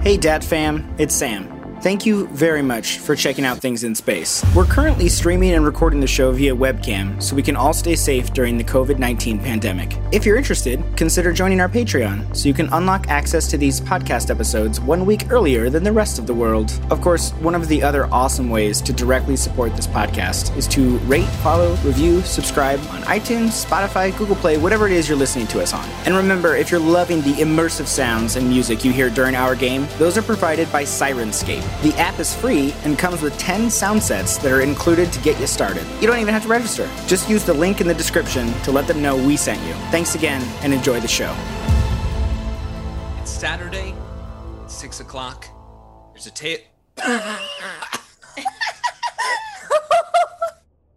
Hey, Dad fam, it's Sam. Thank you very much for checking out Things in Space. We're currently streaming and recording the show via webcam so we can all stay safe during the COVID 19 pandemic. If you're interested, consider joining our Patreon so you can unlock access to these podcast episodes one week earlier than the rest of the world. Of course, one of the other awesome ways to directly support this podcast is to rate, follow, review, subscribe on iTunes, Spotify, Google Play, whatever it is you're listening to us on. And remember, if you're loving the immersive sounds and music you hear during our game, those are provided by Syrinscape. The app is free and comes with 10 sound sets that are included to get you started. You don't even have to register. Just use the link in the description to let them know we sent you. Thanks again and enjoy the show. It's Saturday, six o'clock. There's a tape.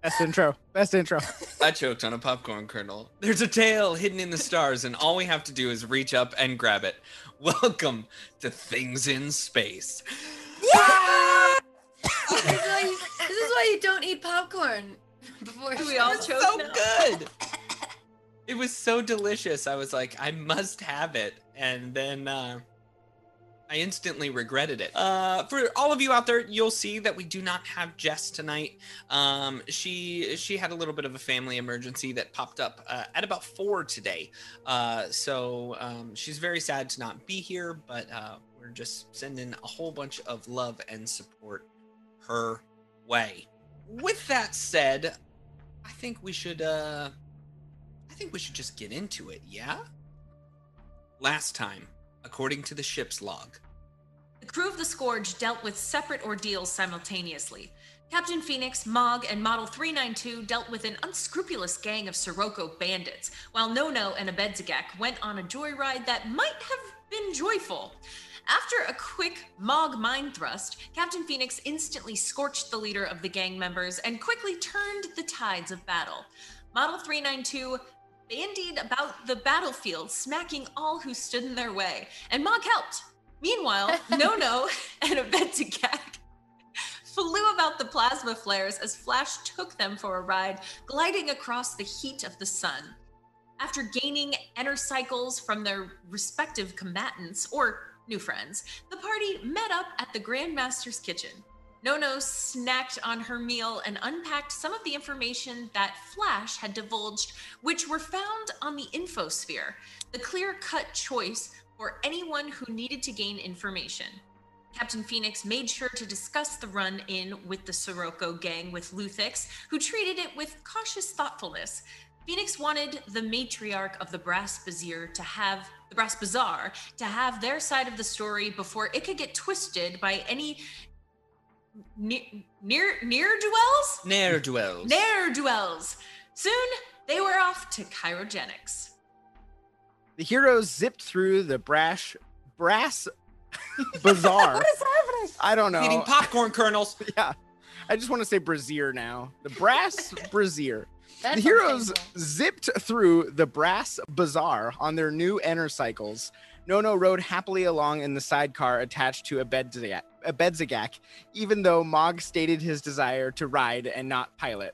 Best intro. Best intro. I choked on a popcorn kernel. There's a tail hidden in the stars, and all we have to do is reach up and grab it. Welcome to Things in Space. This, is why you, this is why you don't eat popcorn before we all It's choke so now. good. It was so delicious. I was like, I must have it, and then uh, I instantly regretted it. Uh, for all of you out there, you'll see that we do not have Jess tonight. Um, she she had a little bit of a family emergency that popped up uh, at about four today. Uh, so um, she's very sad to not be here, but uh, we're just sending a whole bunch of love and support her way. With that said, I think we should uh I think we should just get into it, yeah? Last time, according to the ship's log, The crew of the Scourge dealt with separate ordeals simultaneously. Captain Phoenix, Mog, and Model 392 dealt with an unscrupulous gang of Sirocco bandits, while Nono and Abedzagak went on a joyride that might have been joyful. After a quick Mog mind thrust, Captain Phoenix instantly scorched the leader of the gang members and quickly turned the tides of battle. Model 392 bandied about the battlefield, smacking all who stood in their way, and Mog helped. Meanwhile, Nono and Abedzagak flew about the plasma flares as Flash took them for a ride, gliding across the heat of the sun. After gaining inner cycles from their respective combatants or new friends, the party met up at the Grandmaster's kitchen. Nono snacked on her meal and unpacked some of the information that Flash had divulged, which were found on the infosphere, the clear cut choice for anyone who needed to gain information. Captain Phoenix made sure to discuss the run in with the Sirocco gang with Luthix, who treated it with cautious thoughtfulness. Phoenix wanted the matriarch of the Brass Bazaar to have the Brass Bazaar to have their side of the story before it could get twisted by any near near near duels. ne'er dwells. Ne'er duels. Soon they were off to Chirogenics. The heroes zipped through the brash brass bazaar. What is happening? I don't know. Eating popcorn kernels. Yeah. I just want to say brazier now. The brass brazier. That the heroes zipped through the brass bazaar on their new inner cycles. Nono rode happily along in the sidecar attached to a Abedzagak, even though Mog stated his desire to ride and not pilot.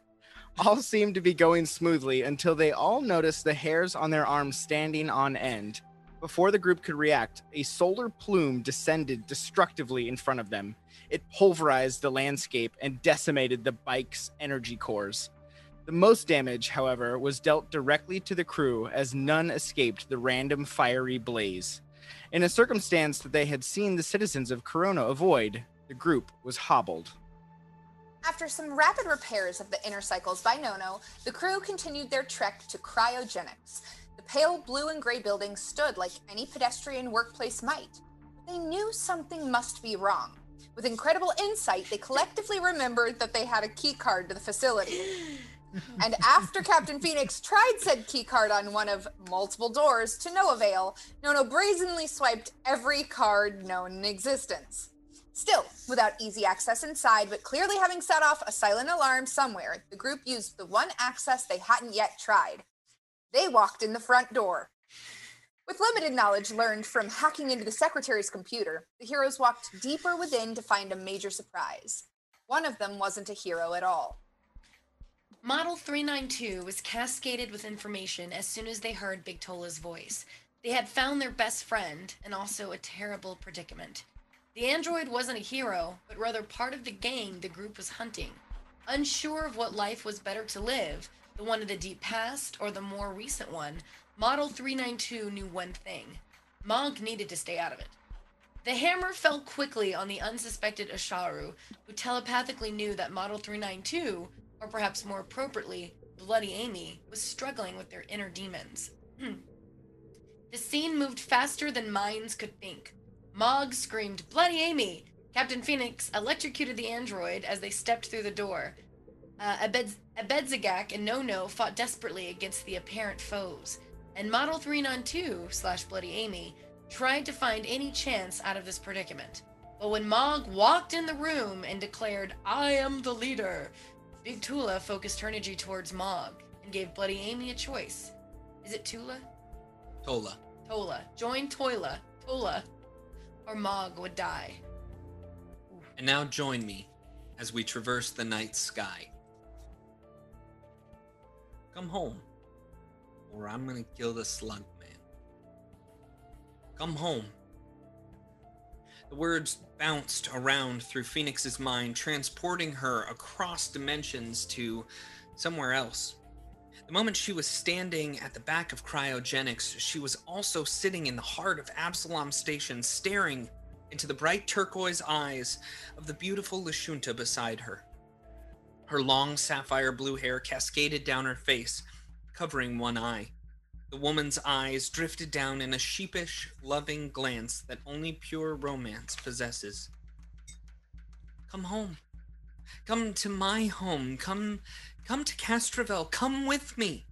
All seemed to be going smoothly until they all noticed the hairs on their arms standing on end. Before the group could react, a solar plume descended destructively in front of them. It pulverized the landscape and decimated the bike's energy cores. The most damage, however, was dealt directly to the crew as none escaped the random fiery blaze. In a circumstance that they had seen the citizens of Corona avoid, the group was hobbled. After some rapid repairs of the inner cycles by Nono, the crew continued their trek to cryogenics. The pale blue and gray building stood like any pedestrian workplace might. But they knew something must be wrong. With incredible insight, they collectively remembered that they had a key card to the facility. And after Captain Phoenix tried said key card on one of multiple doors to no avail, Nono brazenly swiped every card known in existence. Still, without easy access inside, but clearly having set off a silent alarm somewhere, the group used the one access they hadn't yet tried. They walked in the front door. With limited knowledge learned from hacking into the secretary's computer, the heroes walked deeper within to find a major surprise. One of them wasn't a hero at all. Model 392 was cascaded with information as soon as they heard Big Tola's voice. They had found their best friend and also a terrible predicament. The android wasn't a hero, but rather part of the gang the group was hunting. Unsure of what life was better to live, the one of the deep past or the more recent one, Model 392 knew one thing Mog needed to stay out of it. The hammer fell quickly on the unsuspected Asharu, who telepathically knew that Model 392, or perhaps more appropriately, Bloody Amy, was struggling with their inner demons. the scene moved faster than minds could think. Mog screamed, Bloody Amy! Captain Phoenix electrocuted the android as they stepped through the door. Uh, Abed- Abedzagak and No No fought desperately against the apparent foes, and Model 392 slash Bloody Amy tried to find any chance out of this predicament. But when Mog walked in the room and declared, I am the leader, Big Tula focused her energy towards Mog and gave Bloody Amy a choice. Is it Tula? Tola. Tola. Join Toila, Tula, or Mog would die. And now join me as we traverse the night sky. Come home, or I'm gonna kill the slug man. Come home. The words bounced around through Phoenix's mind, transporting her across dimensions to somewhere else. The moment she was standing at the back of cryogenics, she was also sitting in the heart of Absalom Station, staring into the bright turquoise eyes of the beautiful Lashunta beside her. Her long sapphire blue hair cascaded down her face, covering one eye. The woman's eyes drifted down in a sheepish, loving glance that only pure romance possesses. Come home. Come to my home. Come come to Castrovel. Come with me.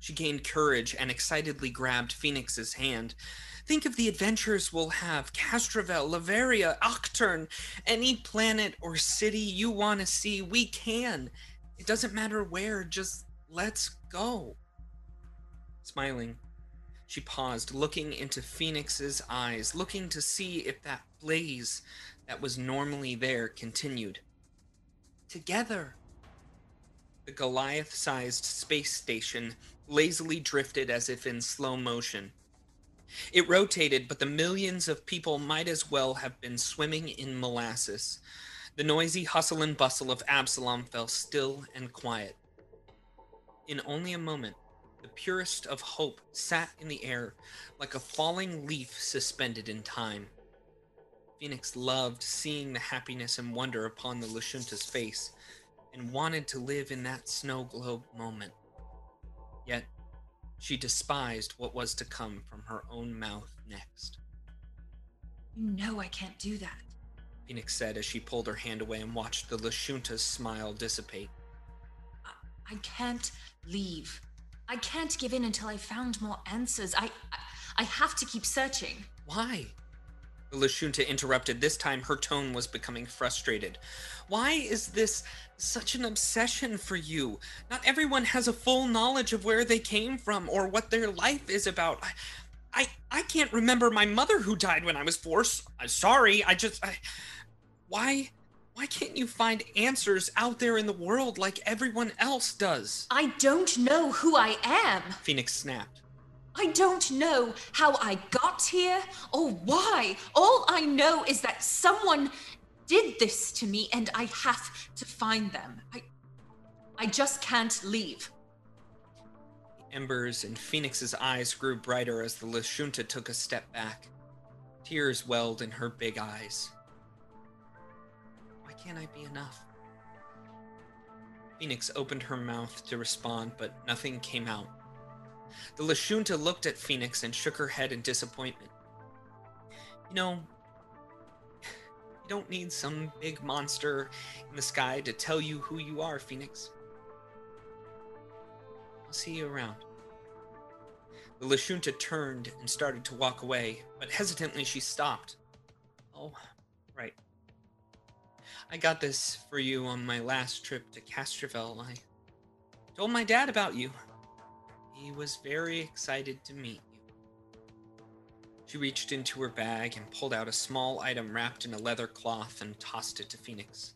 She gained courage and excitedly grabbed Phoenix's hand. Think of the adventures we'll have. Castrovel, Liavara, Octurne, any planet or city you want to see, we can. It doesn't matter where, just let's go. Smiling, she paused, looking into Phoenix's eyes, looking to see if that blaze that was normally there continued. Together. The Goliath sized space station lazily drifted as if in slow motion. It rotated, but the millions of people might as well have been swimming in molasses. The noisy hustle and bustle of Absalom fell still and quiet. In only a moment, the purest of hope sat in the air like a falling leaf suspended in time. Phoenix loved seeing the happiness and wonder upon the Lashunta's face and wanted to live in that snow globe moment. Yet, she despised what was to come from her own mouth next. You know I can't do that. Phoenix said as she pulled her hand away and watched the Lashunta's smile dissipate. I, I can't leave. I can't give in until I found more answers. I, I, have to keep searching. Why? Lashunta interrupted. This time her tone was becoming frustrated. Why is this such an obsession for you? Not everyone has a full knowledge of where they came from or what their life is about. I I, I can't remember my mother who died when I was four. I'm sorry. I just I, why why can't you find answers out there in the world like everyone else does? I don't know who I am. Phoenix snapped. I don't know how I got here or why. All I know is that someone did this to me and I have to find them. I I just can't leave. The embers in Phoenix's eyes grew brighter as the Lashunta took a step back. Tears welled in her big eyes. Can't I be enough? Phoenix opened her mouth to respond, but nothing came out. The Lashunta looked at Phoenix and shook her head in disappointment. You know, you don't need some big monster in the sky to tell you who you are, Phoenix. I'll see you around. The Lashunta turned and started to walk away, but hesitantly she stopped. Oh, right. I got this for you on my last trip to Castrovel. I told my dad about you. He was very excited to meet you. She reached into her bag and pulled out a small item wrapped in a leather cloth and tossed it to Phoenix.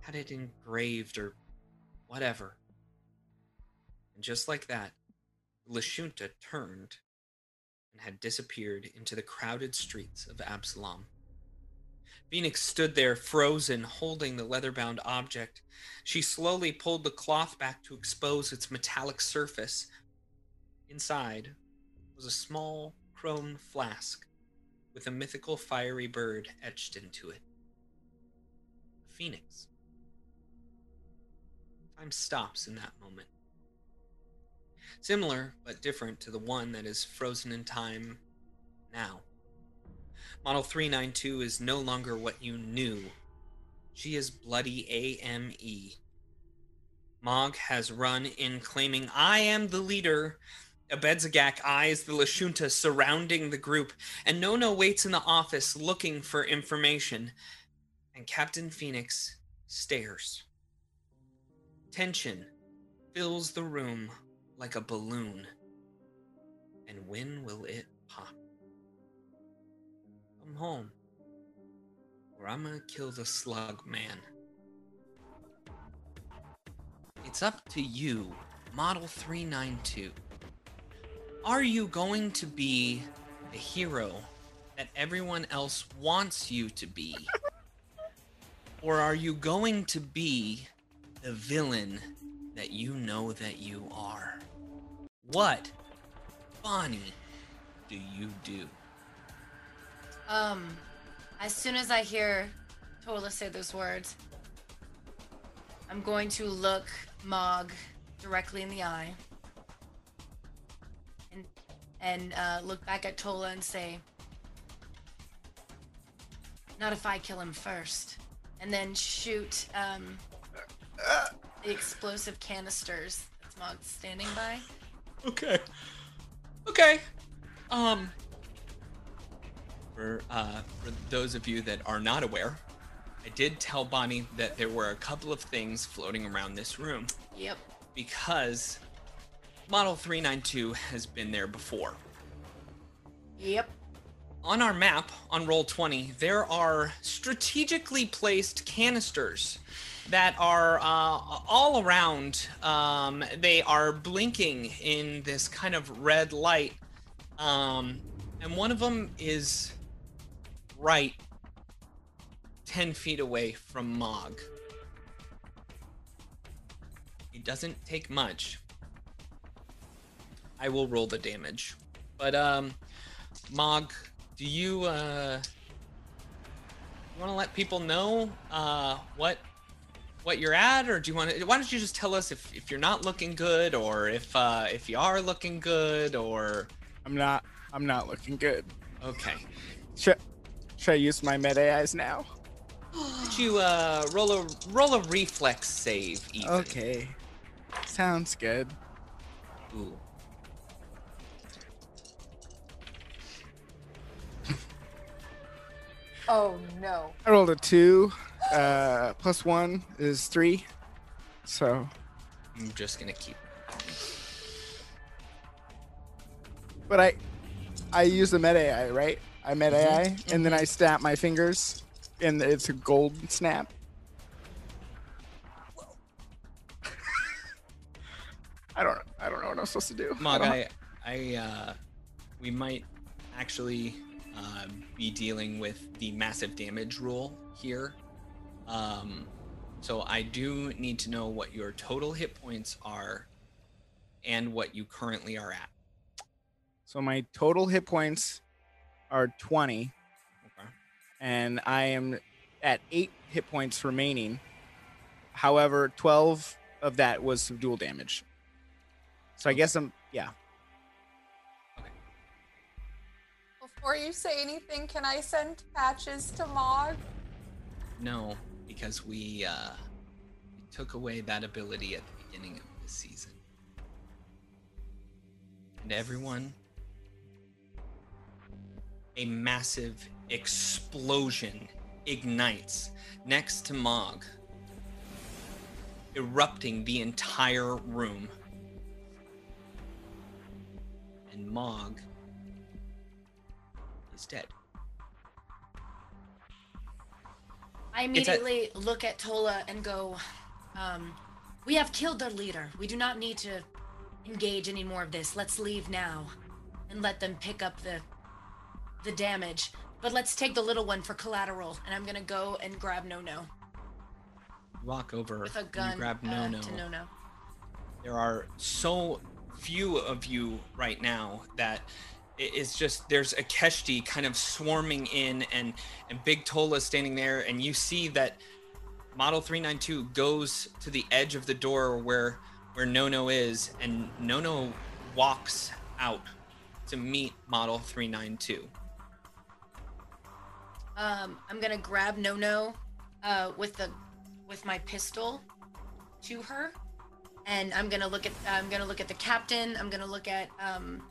Had it engraved or whatever. And just like that, Lashunta turned and had disappeared into the crowded streets of Absalom. Phoenix stood there, frozen, holding the leather bound object. She slowly pulled the cloth back to expose its metallic surface. Inside was a small chrome flask with a mythical fiery bird etched into it. A phoenix. Time stops in that moment. Similar, but different to the one that is frozen in time now. Model 392 is no longer what you knew. She is bloody Amy. Mog has run in claiming, I am the leader. Abedzagak eyes the Lashunta surrounding the group, and Nono waits in the office looking for information. And Captain Phoenix stares. Tension fills the room like a balloon. And when will it? Come home, or I'm gonna kill the slug man. It's up to you, Model 392. Are you going to be the hero that everyone else wants you to be? Or are you going to be the villain that you know that you are? What, Bonnie, do you do? Um, as soon as I hear Tola say those words, I'm going to look Mog directly in the eye and and uh, look back at Tola and say, "Not if I kill him first. And then shoot um, the explosive canisters that Mog's standing by. Okay. Okay. Um. For uh, for those of you that are not aware, I did tell Bonnie that there were a couple of things floating around this room Yep. because Model 392 has been there before. Yep. On our map on Roll20, there are strategically placed canisters that are uh, all around. Um, they are blinking in this kind of red light. Um, and one of them is right 10 feet away from Mog. It doesn't take much. I will roll the damage. But, um, Mog, do you, uh, you want to let people know, uh, what, what you're at, or do you want to, why don't you just tell us if, if you're not looking good, or if, uh, if you are looking good, or, I'm not. I'm not looking good. okay. Should, should I use my med AIs now? Would you, uh, roll a, roll a reflex save, Ethan? Okay. Sounds good. Ooh. Oh no. I rolled a two. Uh, plus one is three. So, I'm just gonna keep. but I, I use the med AI, right? I med AI, and then I snap my fingers, and it's a gold snap. I don't. I don't know what I'm supposed to do. Mog, don't- I, I, uh, we might actually uh, be dealing with the massive damage rule here. Um, so I do need to know what your total hit points are and what you currently are at. So my total hit points are 20, Okay. and I am at eight hit points remaining. However, 12 of that was some dual damage. So I guess I'm yeah. Before you say anything, can I send patches to Mog? No, because we, uh, we took away that ability at the beginning of the season. And everyone, a massive explosion ignites next to Mog, erupting the entire room. And Mog is dead. I a- immediately look at Tola and go, um, We have killed their leader. We do not need to engage any more of this. Let's leave now and let them pick up the the damage. But let's take the little one for collateral, and I'm gonna go and grab No No Walk over with a gun you grab uh, No No. to No No. There are so few of you right now that it's just there's a Keshti kind of swarming in and and Big Tola standing there and you see that Model 392 goes to the edge of the door where where Nono is and Nono walks out to meet Model 392. Um, I'm gonna grab No No, uh, with the, with my pistol, to her, and I'm gonna look at I'm gonna look at the captain. I'm gonna look at um.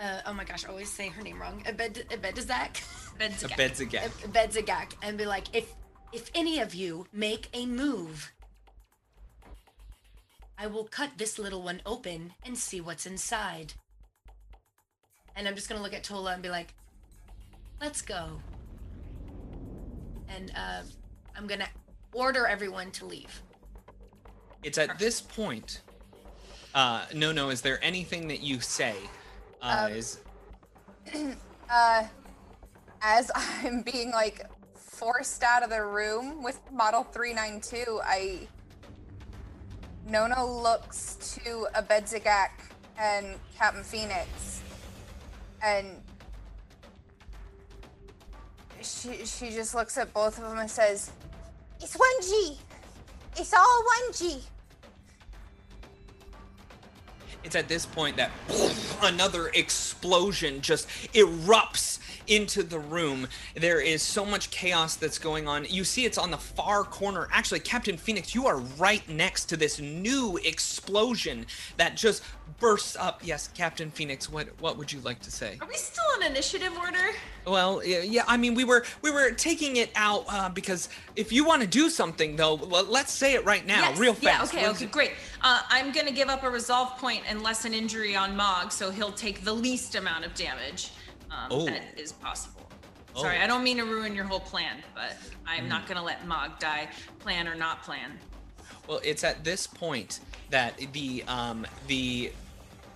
Uh, oh my gosh, I always say her name wrong. Abed Abedzak. Abedzagak. Abedzagak, and be like, if if any of you make a move, I will cut this little one open and see what's inside. And I'm just gonna look at Tola and be like, let's go. And uh, I'm gonna order everyone to leave. It's at this point uh no no is there anything that you say uh Um, is Uh, as I'm being like forced out of the room with Model 392, I. Nono looks to Abedzagak and Captain Phoenix, and she she just looks at both of them and says, "It's one G. It's all one G." It's at this point that another explosion just erupts into the room. There is so much chaos that's going on. You see it's on the far corner. Actually, Captain Phoenix, you are right next to this new explosion that just bursts up. Yes, Captain Phoenix, what what would you like to say? Are we still in initiative order? Well, yeah, yeah, I mean, we were we were taking it out uh, because if you want to do something though, let's say it right now, Yes, real fast. Yeah, okay, We're- okay, great. Uh, I'm gonna give up a resolve point and lessen injury on Mog, so he'll take the least amount of damage um, Oh. that is possible. Sorry, Oh. I don't mean to ruin your whole plan, but I'm not gonna let Mog die, plan or not plan. Well, it's at this point that the um the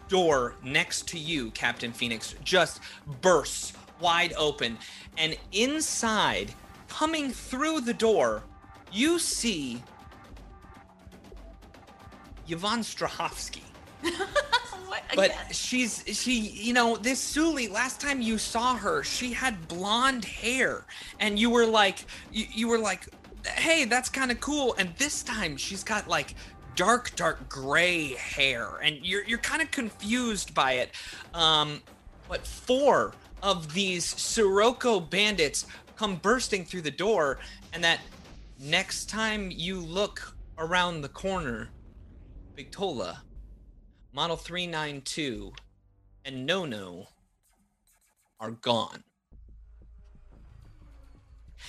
door next to you, Captain Phoenix, just bursts wide open, and inside, coming through the door, you see Yvonne Strahovski. what? But Again? she's she you know this Suli last time you saw her she had blonde hair and you were like you, you were like hey that's kind of cool and this time she's got like dark dark gray hair and you're you're kind of confused by it um but four of these Sirocco bandits come bursting through the door and that next time you look around the corner Big Tola Model 392 and No No are gone.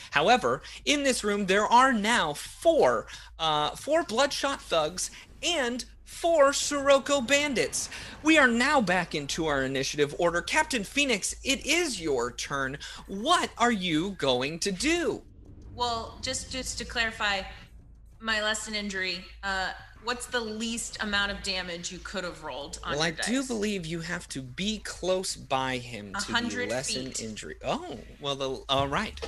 However, in this room there are now four, uh, four bloodshot thugs and four Sirocco bandits. We are now back into our initiative order. Captain Phoenix, it is your turn. What are you going to do? Well, just just to clarify, my lessen injury. Uh, what's the least amount of damage you could have rolled on Well, I your do believe you have to be close by him to lessen feet. injury. Oh, well, the, all right.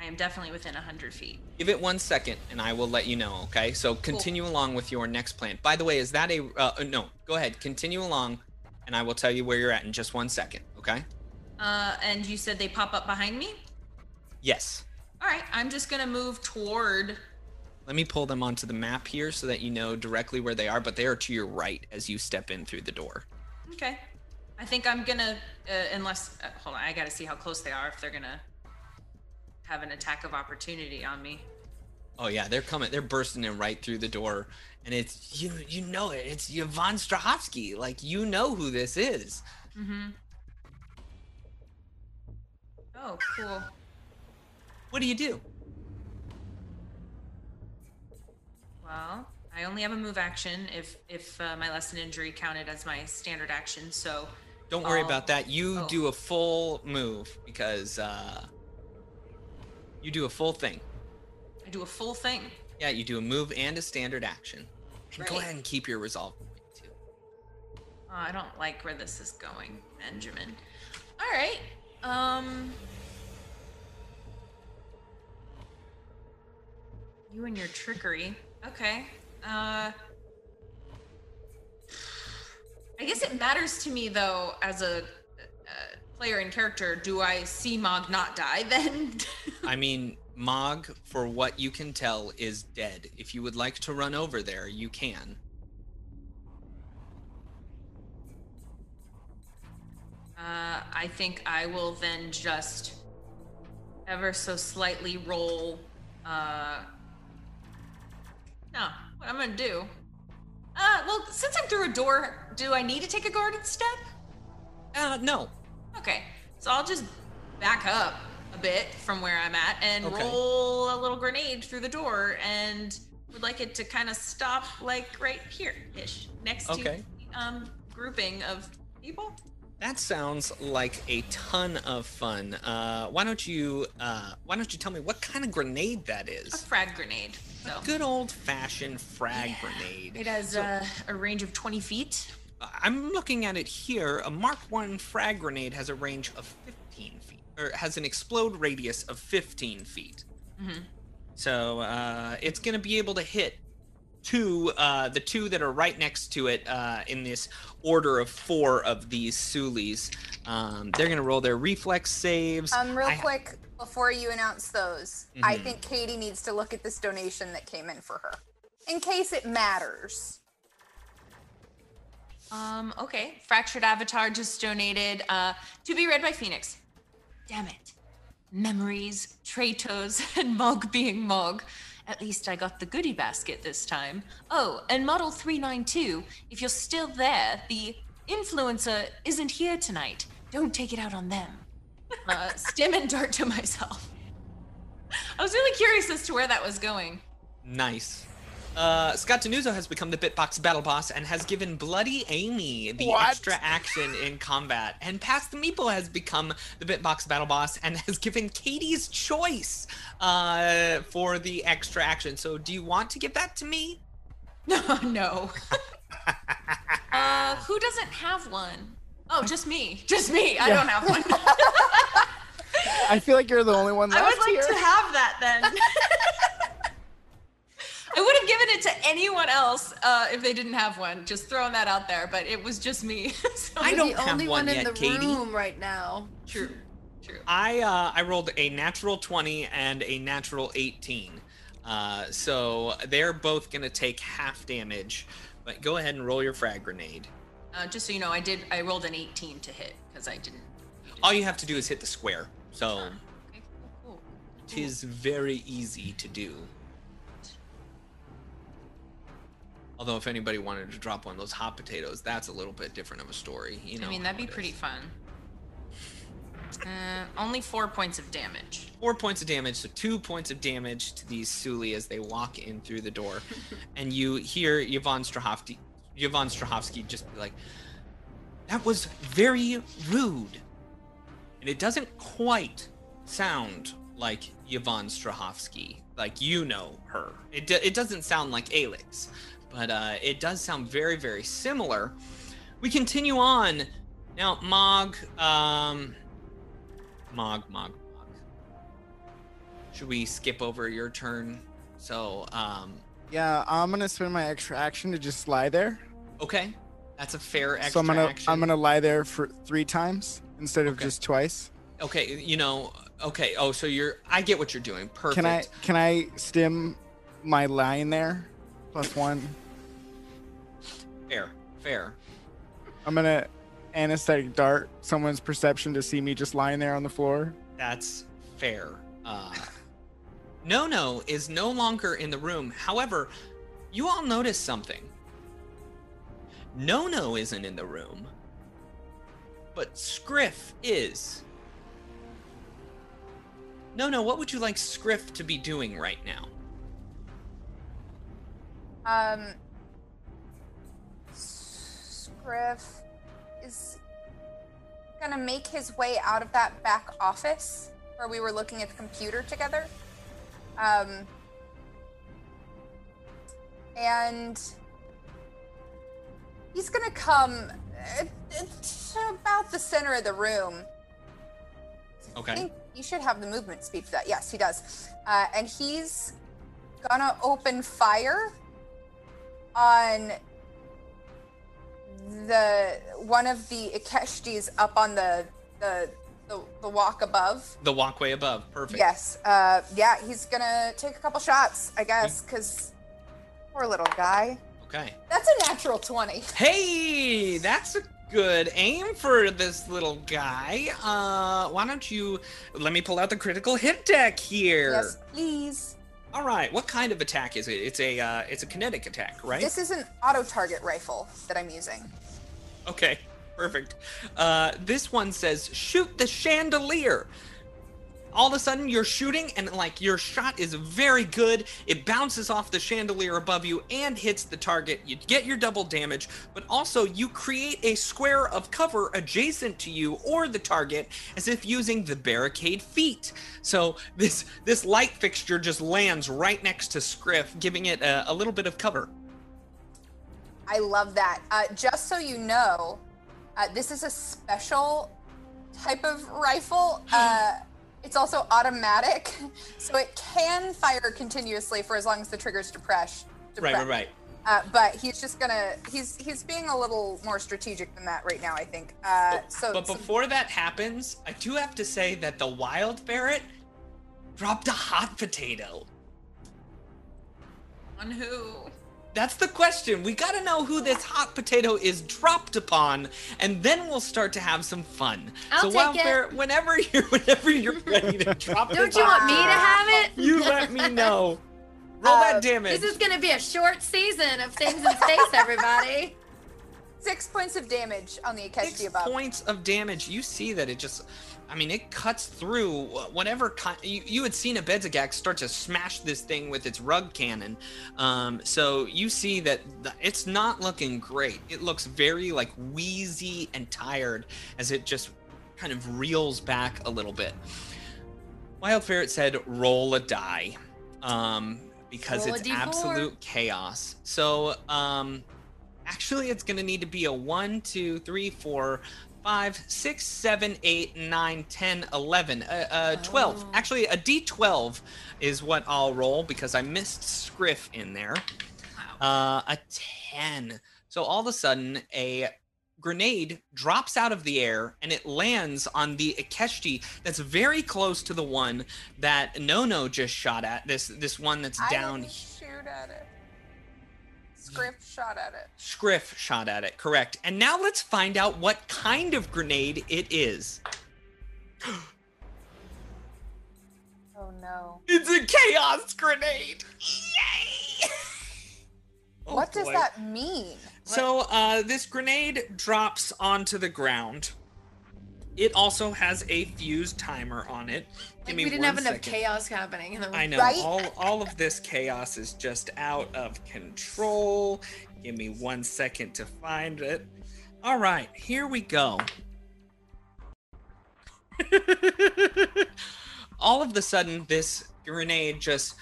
I am definitely within hundred feet. Give it one second, and I will let you know. Okay, so continue along with your next plan. By the way, is that a uh, uh, no? Go ahead, continue along, and I will tell you where you're at in just one second. Okay? Uh, and you said they pop up behind me. Yes. All right, I'm just gonna move toward. Let me pull them onto the map here so that you know directly where they are. But they are to your right as you step in through the door. Okay, I think I'm gonna uh, unless uh, hold on, I gotta see how close they are if they're gonna have an attack of opportunity on me. Oh yeah, they're coming. They're bursting in right through the door, and it's you. You know it. It's Yvonne Strahovski. Like you know who this is. Mm-hmm. Oh, cool. What do you do? Well, I only have a move action if if uh, my lessen injury counted as my standard action. So Don't worry Oh. about that. You Oh. do a full move because uh, you do a full thing. I do a full thing. Yeah, you do a move and a standard action. And go ahead and keep your resolve point too. Oh, I don't like where this is going, Benjamin. All right. Um. You and your trickery. Okay. Uh. I guess it matters to me though, as a, uh player and character. Do I see Mog not die then? I mean, Mog, for what you can tell, is dead. If you would like to run over there, you can. Uh, I think I will then just ever so slightly roll. Uh, no, what I'm gonna do? Uh, well, since I'm through a door, do I need to take a guarded step? Uh, no. Okay, so I'll just back up a bit from where I'm at and Okay. roll a little grenade through the door, and would like it to kind of stop like right here ish, next Okay. to um grouping of people. That sounds like a ton of fun. Uh, why don't you uh, Why don't you tell me what kind of grenade that is? A frag grenade. So. Good old fashioned frag grenade. It has So- uh, a range of 20 feet. I'm looking at it here. A Mark One frag grenade has a range of 15 feet, or has an explode radius of 15 feet. Mhm. So uh, it's going to be able to hit two, uh, the two that are right next to it uh, in this order of four of these Sulis. Um, they're going to roll their reflex saves. Um, real I- quick, before you announce those, I Mhm. think Katie needs to look at this donation that came in for her, in case it matters. Um, okay. Fractured Avatar just donated uh, to be read by Phoenix. Damn it. Memories, Tratos, and Mog being Mog. At least I got the goodie basket this time. Oh, and Model 392, if you're still there, the influencer isn't here tonight. Don't take it out on them. Uh, stim and dart to myself. I was really curious as to where that was going. Nice. Uh, Scott Denuzo has become the Bitbox Battle Boss and has given Bloody Amy the What? extra action in combat. And Past the Meeple has become the Bitbox Battle Boss and has given Katie's choice uh, for the extra action. So, do you want to give that to me? No, no. uh, who doesn't have one? Oh, just me. Just me. I don't have one. I feel like you're the only one that's here. I left would like here. to have that then. I would have given it to anyone else uh, if they didn't have one. Just throwing that out there, but it was just me. so, I You're don't the have only one one, yet, in the Katie. room right now. true. True. I uh, I rolled a natural 20 and a natural 18. Uh, so they're both gonna take half damage. But go ahead and roll your frag grenade. Uh, just so you know, I did. I rolled an 18 to hit because I didn't. All you have to do is hit the square. So Okay, cool, cool. tis very easy to do. Although if anybody wanted to drop one of those hot potatoes, that's a little bit different of a story. You know. I mean, that'd be pretty fun. Uh, only four points of damage. Four points of damage, so two points of damage to these Suli as they walk in through the door, and you hear Yvonne Strahovski, Yvonne Strahovski just be like, "That was very rude," and it doesn't quite sound like Yvonne Strahovski, like you know her. It do- it doesn't sound like Alex, but uh, it does sound very very similar. We continue on now, Mog. Um, Mog, Mog, Mog. Should we skip over your turn? So, um, Yeah, I'm gonna spend my extra action to just lie there. okay, that's a fair extra so I'm gonna action. I'm gonna lie there for three times instead of Okay. just twice. Okay, you know, okay. Oh, so you're. I get what you're doing. Perfect. Can I can I stim my lying there plus one? Fair, fair. I'm gonna anesthetic dart someone's perception to see me just lying there on the floor. That's fair. Uh, no, no is no longer in the room. However, you all notice something. No, no isn't in the room, but Scriff is. No, no. What would you like Scriff to be doing right now? Um, Scriff is gonna make his way out of that back office where we were looking at the computer together. Um, and he's gonna come uh, to about the center of the room I Okay. think he should have the movement speed for that. Yes, he does. Uh, and he's gonna open fire on the one of the Ikeshtis up on the the the, the walk above. The walkway above. Perfect. Yes. Uh, yeah, he's gonna take a couple shots, I guess, because poor little guy. Okay. That's a natural twenty. Hey, that's a good aim for this little guy. Uh, why don't you let me pull out the critical hit deck here? Yes, please. All right. What kind of attack is it? It's a uh, it's a kinetic attack, right? This is an auto target rifle that I'm using. Okay, perfect. Uh, this one says shoot the chandelier. All of a sudden, you're shooting, and like your shot is very good. It bounces off the chandelier above you and hits the target. You get your double damage, but also you create a square of cover adjacent to you or the target, as if using the barricade feat. So this this light fixture just lands right next to Scriff, giving it a, a little bit of cover. I love that. Uh, just so you know, uh, this is a special type of rifle. Uh, it's also automatic, so it can fire continuously for as long as the trigger's depressed. Right, right, right. Uh, but he's just gonna he's he's being a little more strategic than that right now. I think. Uh, so, but so- before that happens, I do have to say that the wild ferret dropped a hot potato. On who? That's the question. We gotta know who this hot potato is dropped upon, and then we'll start to have some fun. I'll so take wild it. ferret, whenever you're whenever you're ready to drop it, Don't you want me to have it? You let me know. Roll Uh, that damage. This is gonna be a short season of things in space, everybody. six points of damage on the Akechi Six above. points of damage. You see that it just, I mean, it cuts through whatever kind. You, you had seen Abedzagak start to smash this thing with its rug cannon. Um, so you see that th- it's not looking great. It looks very like wheezy and tired as it just kind of reels back a little bit. Wild Ferret said, roll a die. Um, because Roll it's absolute chaos. So, um, actually, it's going to need to be a 1, 2, 3, 4, 5, 6, 7, 8, 9, 10, 11, uh, uh, 12. Oh. Actually, a D12 is what I'll roll because I missed Scriff in there. Uh, a 10. So all of a sudden, a grenade drops out of the air and it lands on the Ikeshti that's very close to the one that Nono just shot at. This this one that's I down. didn't shoot at it. Scriff shot at it. Scriff shot at it, correct. And now let's find out what kind of grenade it is. Oh no. It's a chaos grenade. Yay! Oh, what does that mean? So uh, this grenade drops onto the ground. It also has a fuse timer on it. Give Like me we didn't one have enough chaos happening in the room. I know Right? all all of this chaos is just out of control. Give me one second to find it. All right, here we go. all of the sudden, this grenade just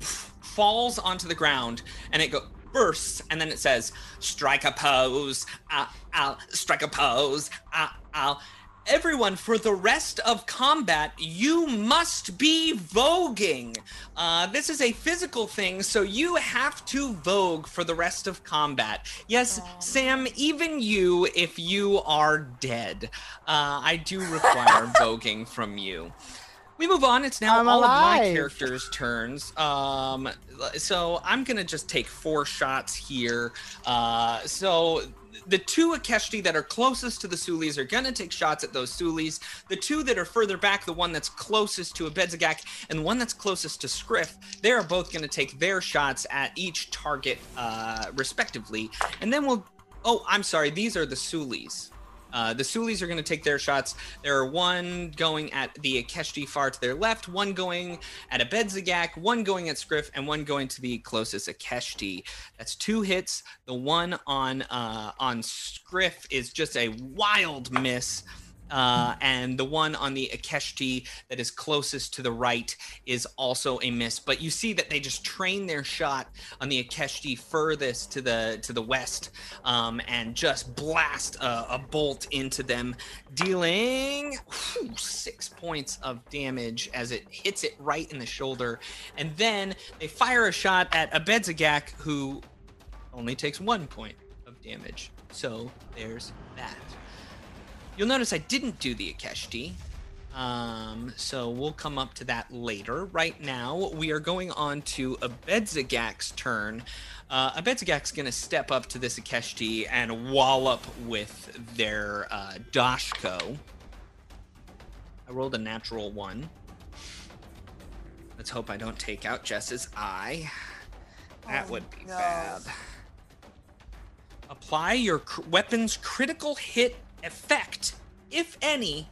falls onto the ground, and it go bursts, and then it says, "Strike a pose, ah, ah, strike a pose, ah, ah." Everyone, for the rest of combat, you must be voguing. Uh, this is a physical thing, so you have to vogue for the rest of combat. Yes, Sam, even you, if you are dead, uh, I do require voguing from you. We move on. It's now I'm all of my characters' turns. Um, so I'm gonna just take four shots here. Uh, so the two Ikeshti that are closest to the Sulis are gonna take shots at those Sulis. The two that are further back, the one that's closest to Abedzagak and the one that's closest to Scriff, they are both gonna take their shots at each target, uh, respectively. And then we'll. Oh, I'm sorry. These are the Sulis. Uh, the Sulis are going to take their shots. There are one going at the Ikeshti far to their left, one going at Abedzagak, one going at Scriff, and one going to the closest Ikeshti. That's two hits. The one on uh, on Scriff is just a wild miss. Uh, and the one on the Ikeshti that is closest to the right is also a miss. But you see that they just train their shot on the Ikeshti furthest to the to the west, um, and just blast a, a bolt into them, dealing whew, six points of damage as it hits it right in the shoulder. And then they fire a shot at Abedzagak, who only takes one point of damage. So there's that. You'll notice I didn't do the Ikeshti. Um, so we'll come up to that later. Right now, we are going on to Abedzagak's turn. Uh, Abedzagak's going to step up to this Ikeshti and wallop with their uh, Dashko. I rolled a natural one. Let's hope I don't take out Jess's eye. That Oh, would be no. bad. Apply your cr- weapon's critical hit effect, if any,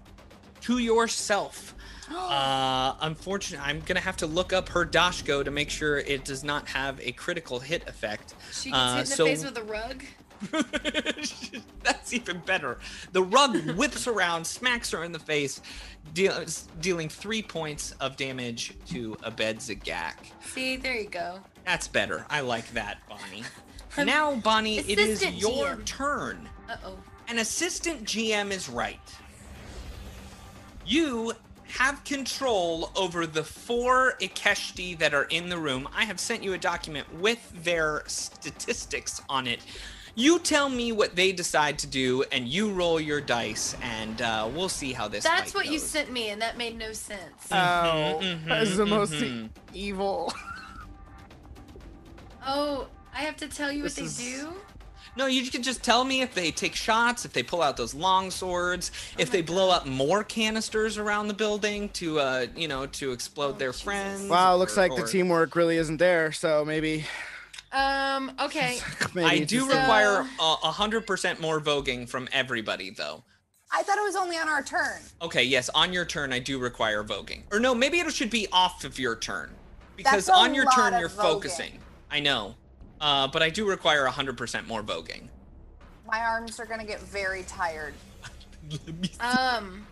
to yourself. Uh, unfortunately, I'm gonna have to look up her Dashko to make sure it does not have a critical hit effect. She gets Uh, hit in the so- face with a rug. That's even better. The rug whips around, smacks her in the face, deal- dealing three points of damage to Abedzagak. See, there you go. That's better. I like that, Bonnie. now, Bonnie, it is your GM. turn. Uh oh. An assistant GM is right. You have control over the four Ikeshti that are in the room. I have sent you a document with their statistics on it. You tell me what they decide to do, and you roll your dice, and uh, we'll see how this. That's fight what you sent me, and that made no sense. Oh, mhm, that is the most e- mhm. evil. oh, I have to tell you what they is- do? No, you can just tell me if they take shots, if they pull out those long swords, Oh if they blow up more canisters around the building to, uh, you know, to explode Oh, their Jesus. friends. Wow, looks or- like the teamwork really isn't there. So maybe, Um, okay. maybe I do just- require a a hundred percent more voguing from everybody, though. I thought it was only on our turn. Okay, yes, on your turn, I do require voguing. Or no, maybe it should be off of your turn, because on your turn you're voguing. focusing. I know, uh, but I do require a hundred percent more voguing. My arms are gonna get very tired. Um,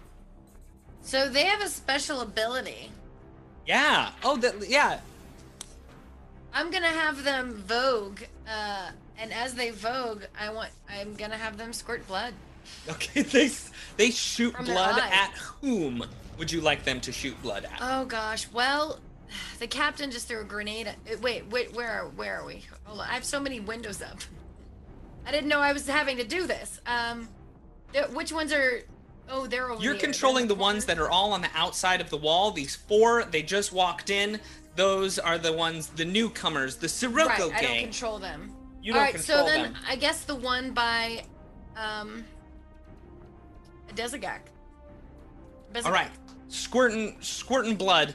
so they have a special ability. yeah. Oh, that. Yeah. I'm gonna have them vogue, uh, and as they vogue, I want I'm gonna have them squirt blood. Okay. They they shoot From blood at whom would you like them to shoot blood at? Oh gosh, well, the captain just threw a grenade. At, uh, wait, wait, where are where are we? Hold on, I have so many windows up. I didn't know I was having to do this. Um, th- which ones are? Oh, they're over You're here. Controlling the ones that are all on the outside of the wall. These four, they just walked in. Those are the ones, the newcomers, the Sirocco Right, I don't gang. control them. You don't All right, control so then them. I guess the one by, um, Desagak. All right, squirting, squirting blood.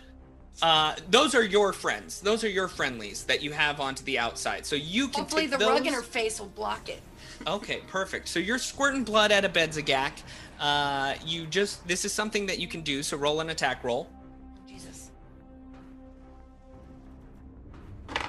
Uh, those are your friends. Those are your friendlies that you have onto the outside. So you can Hopefully the those. rug in her face will block it. Okay, perfect. So you're squirting blood at Abedzagak. Uh, you just this is something that you can do. So roll an attack roll. Jesus. Hold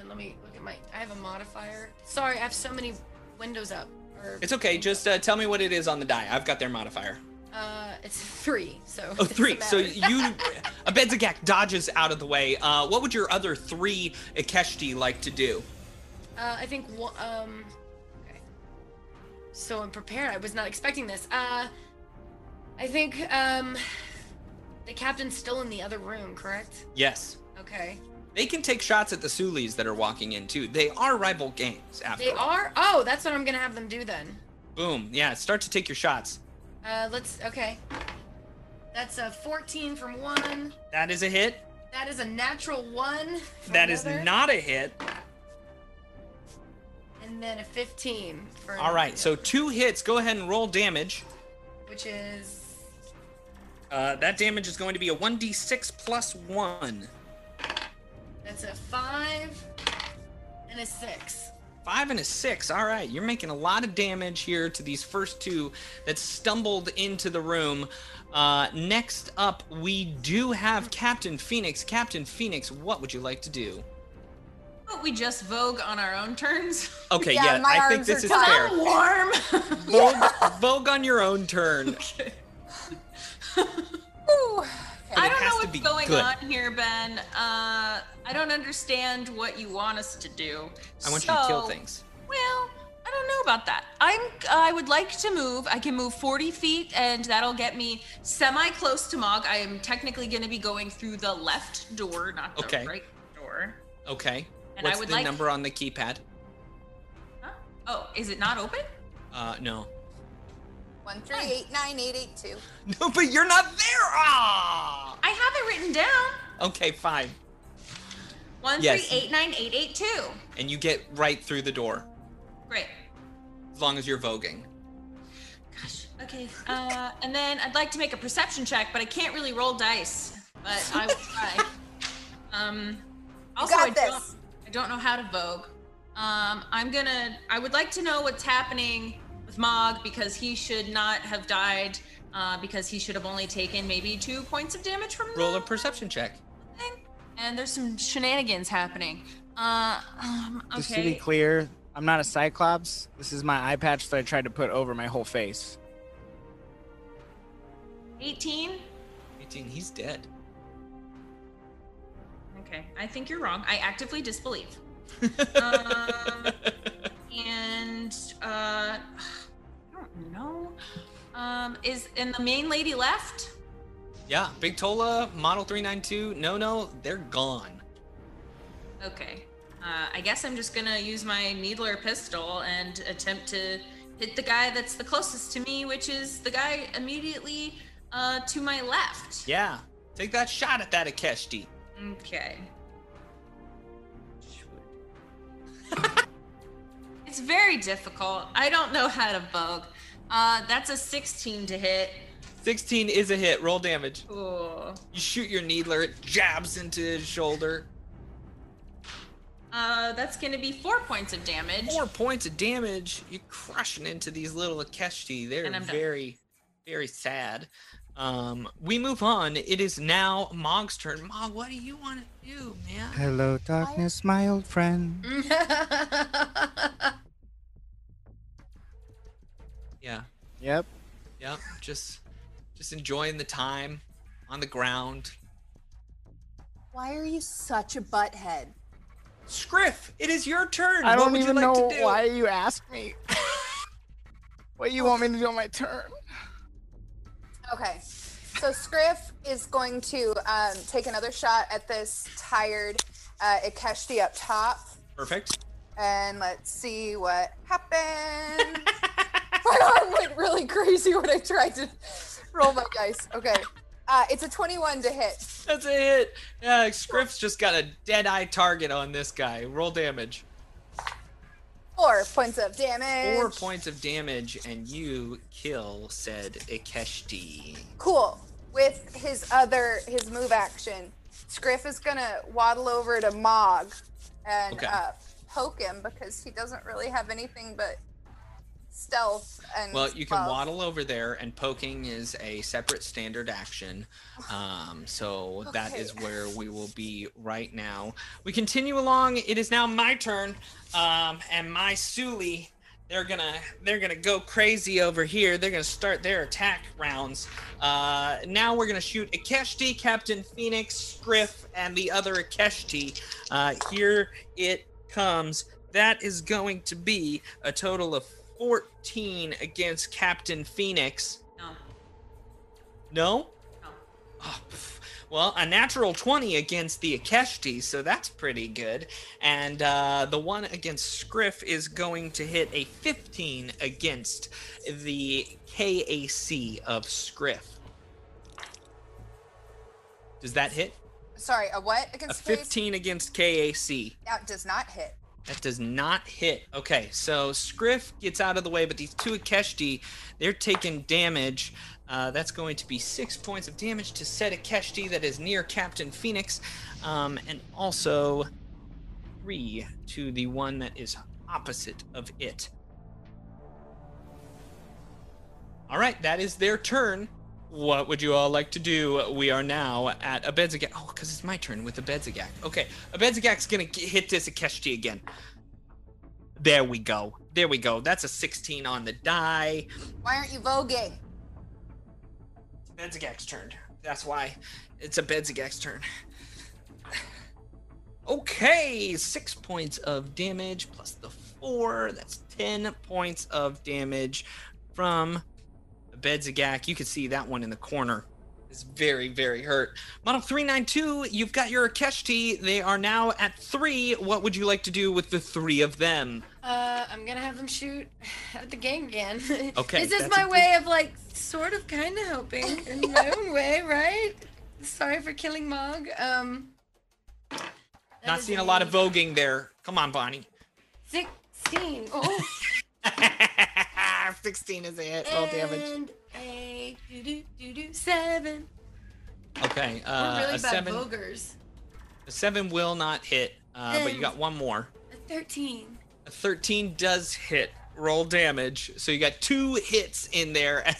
on, let me look at my. I have a modifier. Sorry, I have so many windows up. Or, It's okay. Just uh, tell me what it is on the die. I've got their modifier. Uh, it's three. So. Oh, three. So you, Abedzagak dodges out of the way. Uh, what would your other three Ikeshti like to do? Uh, I think one. Um. Okay. So I'm prepared. I was not expecting this. Uh, I think um, the captain's still in the other room, correct? Yes. Okay. They can take shots at the Sulis that are walking in too. They are rival gangs after They all. are. Oh, that's what I'm gonna have them do then. Boom. Yeah, start to take your shots. Uh, let's. Okay. That's a 14 from one. That is a hit. That is a natural one. That is another, not a hit. And then a 15 for. All right, so two hits. Go ahead and roll damage. Which is. Uh, that damage is going to be a 1d6 plus 1. That's a five. And a six. Five and a six. All right, you're making a lot of damage here to these first two that stumbled into the room. Uh, next up, we do have Captain Phoenix. Captain Phoenix, what would you like to do? But we just vogue on our own turns. Okay, Yeah, yeah, I think this are is tied. fair. warm. Vogue, vogue on your own turn. Ooh. I don't know what's going good. on here, Ben. Uh, I don't understand what you want us to do. I want you to kill things. Well, I don't know about that. I'm. I would like to move. I can move 40 feet, and that'll get me semi close to Mog. I am technically going to be going through the left door, not the Okay. right door. Okay. And I What's would the like- number on the keypad? Huh? Oh, is it not open? Uh, no. One three eight nine eight eight two. No, but you're not there. Ah. I have it written down. Okay, fine. One Yes. three eight nine eight eight two. And you get right through the door Great. as long as you're voguing. Gosh. Okay. Uh, and then I'd like to make a perception check, but I can't really roll dice. But I will try. um. Also, got I this. don't. I don't know how to vogue. Um. I'm gonna. I would like to know what's happening with Mog because he should not have died. Uh, because he should have only taken maybe two points of damage from the Roll a perception check. thing. And there's some shenanigans happening. Uh. Um, okay. Just to be clear, I'm not a Cyclops. This is my eye patch that I tried to put over my whole face. 18. 18. He's dead. Okay, I think you're wrong. I actively disbelieve. um, and uh, Know. Um, is and the main lady left? yeah, Big Tola, Model 392, no, no, they're gone. Okay. Uh, I guess I'm just gonna use my needler pistol and attempt to hit the guy that's the closest to me, which is the guy immediately uh, to my left. Yeah. Take that shot at that Ikeshti. Okay. it's very difficult. I don't know how to vogue. Uh, that's a 16 to hit. 16 is a hit. Roll damage. Ooh. You shoot your needler, it jabs into his shoulder. Uh, that's gonna be four points of damage. Four points of damage. You're crushing into these little Ikeshti. They're And I'm done. very, very sad. Um, we move on. It is now Mog's turn. Mog, what do you want to do, man? Hello, darkness, my old friend. Yeah, Yep. Just, just enjoying the time on the ground. Why are you such a butthead? Scriff, it is your turn. I don't would even you like know to do? why you asked me. what you want me to do on my turn? Okay. So Scriff is going to um, take another shot at this tired uh, Ikeshti up top. Perfect. And let's see what happens. my arm went really crazy when I tried to roll my dice. Okay. Uh, it's a 21 to hit. That's a hit. Yeah, Scriff's just got a dead eye target on this guy. Roll damage. Four points of damage. Four points of damage, and you kill said Ikeshti. Cool. With his other, his move action, Scriff is gonna waddle over to Mog and Okay. uh, poke him because he doesn't really have anything but stealth and. Well, you can love. waddle over there, and poking is a separate standard action. Um, so that is where we will be right now. We continue along. It is now my turn, um, and my Suli. They're gonna they're gonna go crazy over here. They're gonna start their attack rounds. Uh, now we're gonna shoot Ikeshti, Captain Phoenix, Scriff, and the other Ikeshti. Uh, here it comes. That is going to be a total of 14 against Captain Phoenix. No. No? No. Oh, well, a natural 20 against the Ikeshti, so that's pretty good. And uh, the one against Scriff is going to hit a 15 against the KAC of Scriff. Does that hit? Sorry, a what against Case? 15 against KAC. That does not hit. That does not hit. Okay, so Scriff gets out of the way, but these two Ikeshti, they're taking damage. Uh, that's going to be six points of damage to set Ikeshti that is near Captain Phoenix, um, and also three to the one that is opposite of it. All right, that is their turn. What would you all like to do? We are now at Abedzagak. Oh, because it's my turn with Abedzagak. Okay, Abedzagak's gonna hit this Ikeshti again. There we go. There we go. That's a 16 on the die. Why aren't you voguing? Abedzagak's turn. That's why. It's Abedzagak's turn. Okay, six points of damage plus the four. That's 10 points of damage from Bedzagak. You can see that one in the corner is very, very hurt. Model 392, you've got your Ikeshti. They are now at three. What would you like to do with the three of them? Uh, I'm gonna have them shoot at the gang again. Okay, this is my way of like sort of kind of helping in my own way, right? Sorry for killing Mog. Um. Not seeing a lot of voguing there. Come on, Bonnie. Sixteen. Oh. 16 is a hit. Roll damage. And a doo doo doo doo seven. Okay, We're uh, really a bad seven. vogers. A seven will not hit, uh, but you got one more. A thirteen. A 13 does hit. Roll damage. So you got two hits in there.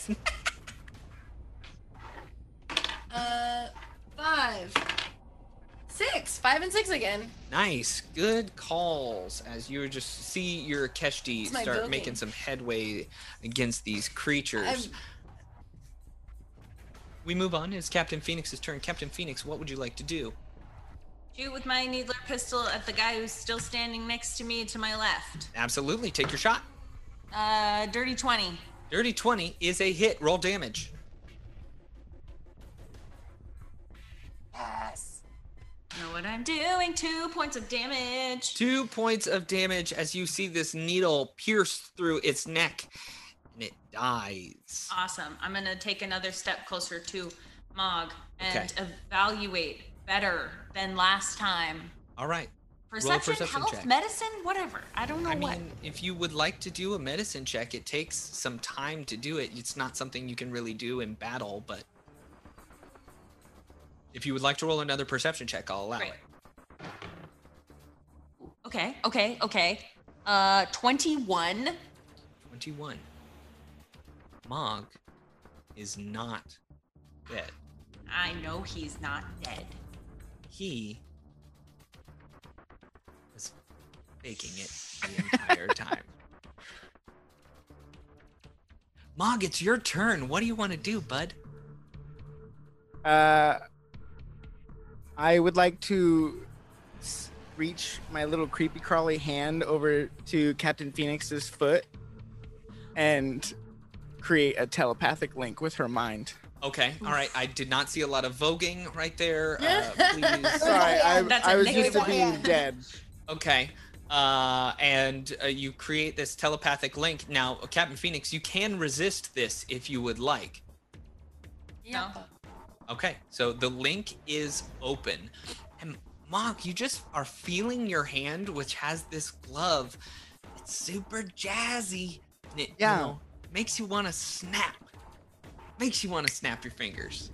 Uh, five. Six. Five and six again. nice, good calls. As you just see your Keshti start voguing. making some headway against these creatures. I'm- We move on. It's Captain Phoenix's turn. Captain Phoenix, what would you like to do? Shoot with my needler pistol at the guy who's still standing next to me to my left. Absolutely, take your shot. Uh, dirty 20. Dirty 20 is a hit. Roll damage. Yes. Know what I'm doing. Two points of damage. Two points of damage as you see this needle pierce through its neck and it dies. Awesome. I'm gonna take another step closer to Mog and Okay. evaluate better than last time. All right. Perception, perception health, check. medicine, whatever. I don't know I what. mean, if you would like to do a medicine check, it takes some time to do it. It's not something you can really do in battle, but if you would like to roll another perception check, I'll allow Great. it. Okay, okay, okay. Uh, 21. 21. Mog is not dead. I know he's not dead. He was faking it the entire time. Mog, it's your turn. What do you want to do, bud? Uh, I would like to reach my little creepy crawly hand over to Captain Phoenix's foot and create a telepathic link with her mind. Okay, all right. I did not see a lot of voguing right there. Uh, please. Sorry, I, That's I a was used to being dead. Okay. Uh, and uh, you create this telepathic link. Now, Captain Phoenix, you can resist this if you would like. Yeah. Okay, so the link is open. And Mog, you just are feeling your hand, which has this glove. It's super jazzy. And it, Yeah. You know, makes you want to snap. Makes you want to snap your fingers.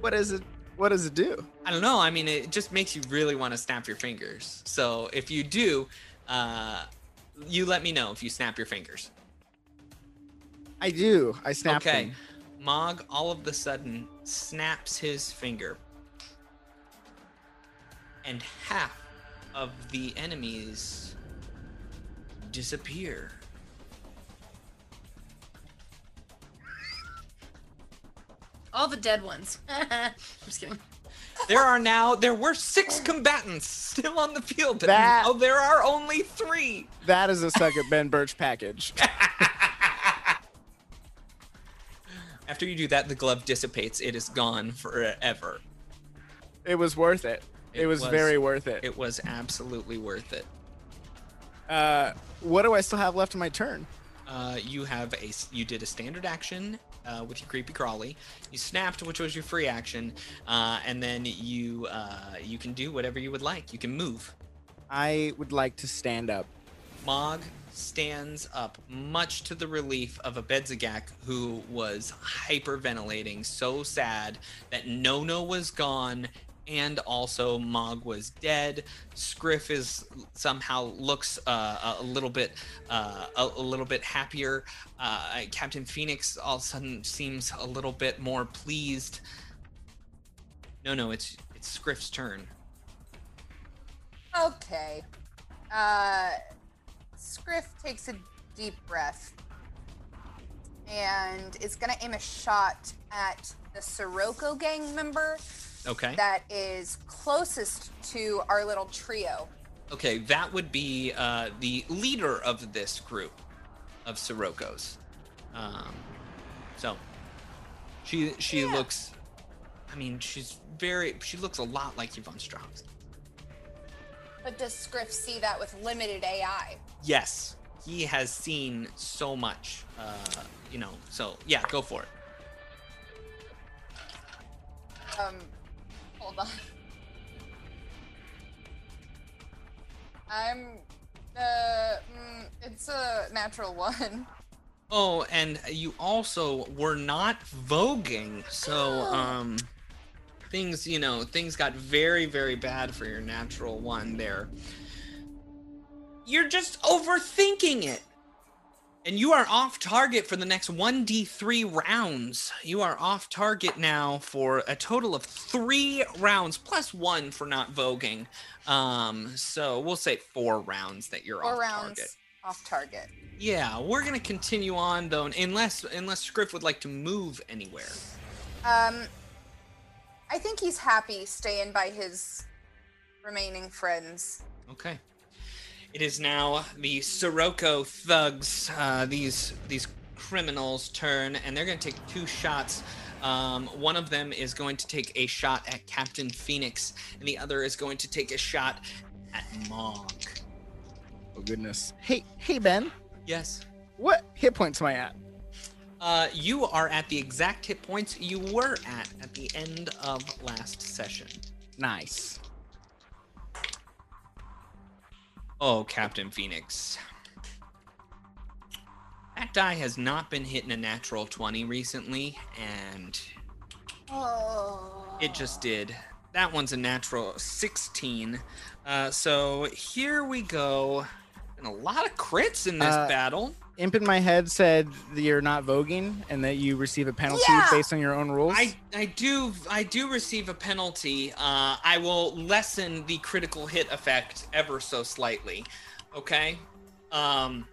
What is it? What does it do? I don't know. I mean, it just makes you really want to snap your fingers. So if you do, uh, you let me know if you snap your fingers. I do. I snap okay. them. Mog all of the sudden snaps his finger. And half of the enemies disappear. All the dead ones. I'm just kidding. There are now there were six combatants still on the field. That- oh, there are only three. That is a second Ben Birch package. After you do that, the glove dissipates. It is gone forever. It was worth it. It, It was, was. very worth it. It was absolutely worth it. Uh, what do I still have left in my turn? Uh, you have a you did a standard action uh, with your creepy crawly. You snapped, which was your free action, uh, and then you uh, you can do whatever you would like. You can move. I would like to stand up. Mog stands up, much to the relief of Abedzagak who was hyperventilating, so sad that Nono was gone and also Mog was dead. Scriff is somehow looks uh, a little bit uh, a, a, little bit happier. Uh, Captain Phoenix all of a sudden seems a little bit more pleased. No, no, it's it's Scriff's turn. Okay. Uh, Scriff takes a deep breath and is going to aim a shot at the Sirocco gang member Okay. that is closest to our little trio. Okay, that would be uh, the leader of this group of Siroccos. Um, so she she Yeah. looks. I mean, she's very. She looks a lot like Yvonne Strauss. But does Scriff see that with limited AI? Yes, he has seen so much. Uh, you know. So yeah, go for it. Um, hold on. I'm. Uh, mm, it's a natural one. Oh, and you also were not voguing, so um things, you know, things got very very bad for your natural one there. You're just overthinking it. And you are off target for the next 1d3 rounds. You are off target now for a total of 3 rounds plus 1 for not voguing. Um so we'll say 4 rounds that you're Four off rounds target. off target. Yeah, we're gonna continue on though, unless unless Scriff would like to move anywhere. Um, I think he's happy staying by his remaining friends. Okay. It is now the Sirocco thugs, uh, these these criminals' turn, and they're gonna take two shots. Um, one of them is going to take a shot at Captain Phoenix, and the other is going to take a shot at Mog. Oh goodness. Hey, hey Ben, Yes. what hit points am I at? Uh, you are at the exact hit points you were at at the end of last session. Nice. Oh, Captain Phoenix. That die has not been hitting a natural 20 recently, and Oh. it just did. That one's a natural 16. Uh, so here we go. And a lot of crits in this Uh, battle. Imp in my head said that you're not voguing and that you receive a penalty Yeah. based on your own rules. I, I do I do receive a penalty. Uh, I will lessen the critical hit effect ever so slightly. Okay. Um,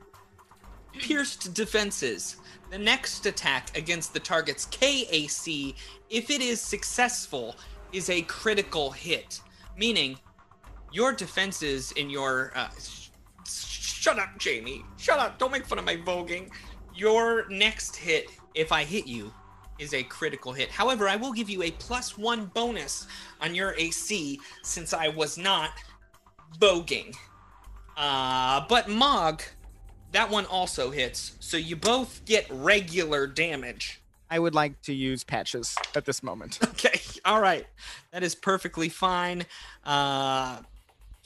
pierced defenses. The next attack against the target's KAC, if it is successful, is a critical hit, meaning your defenses in your. Uh, sh- shut up, Jamie. Shut up. Don't make fun of my voguing. Your next hit, if I hit you, is a critical hit. However, I will give you a plus one bonus on your AC since I was not voguing. Uh, but Mog, that one also hits, so you both get regular damage. I would like to use patches at this moment. Okay, all right. That is perfectly fine. Uh,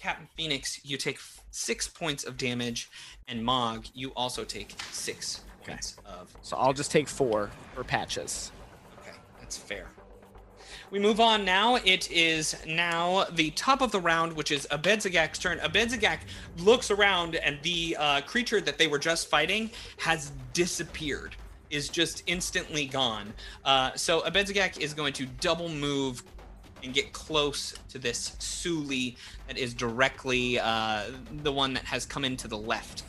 Captain Phoenix, you take six points of damage, and Mog, you also take six points of. So I'll just take four for patches. Okay, that's fair. We move on now. It is now the top of the round, which is Abedzagak's turn. Abedzagak looks around, and the uh, creature that they were just fighting has disappeared, is just instantly gone. Uh, so Abedzagak is going to double move and get close to this Suli that is directly uh, the one that has come in to the left.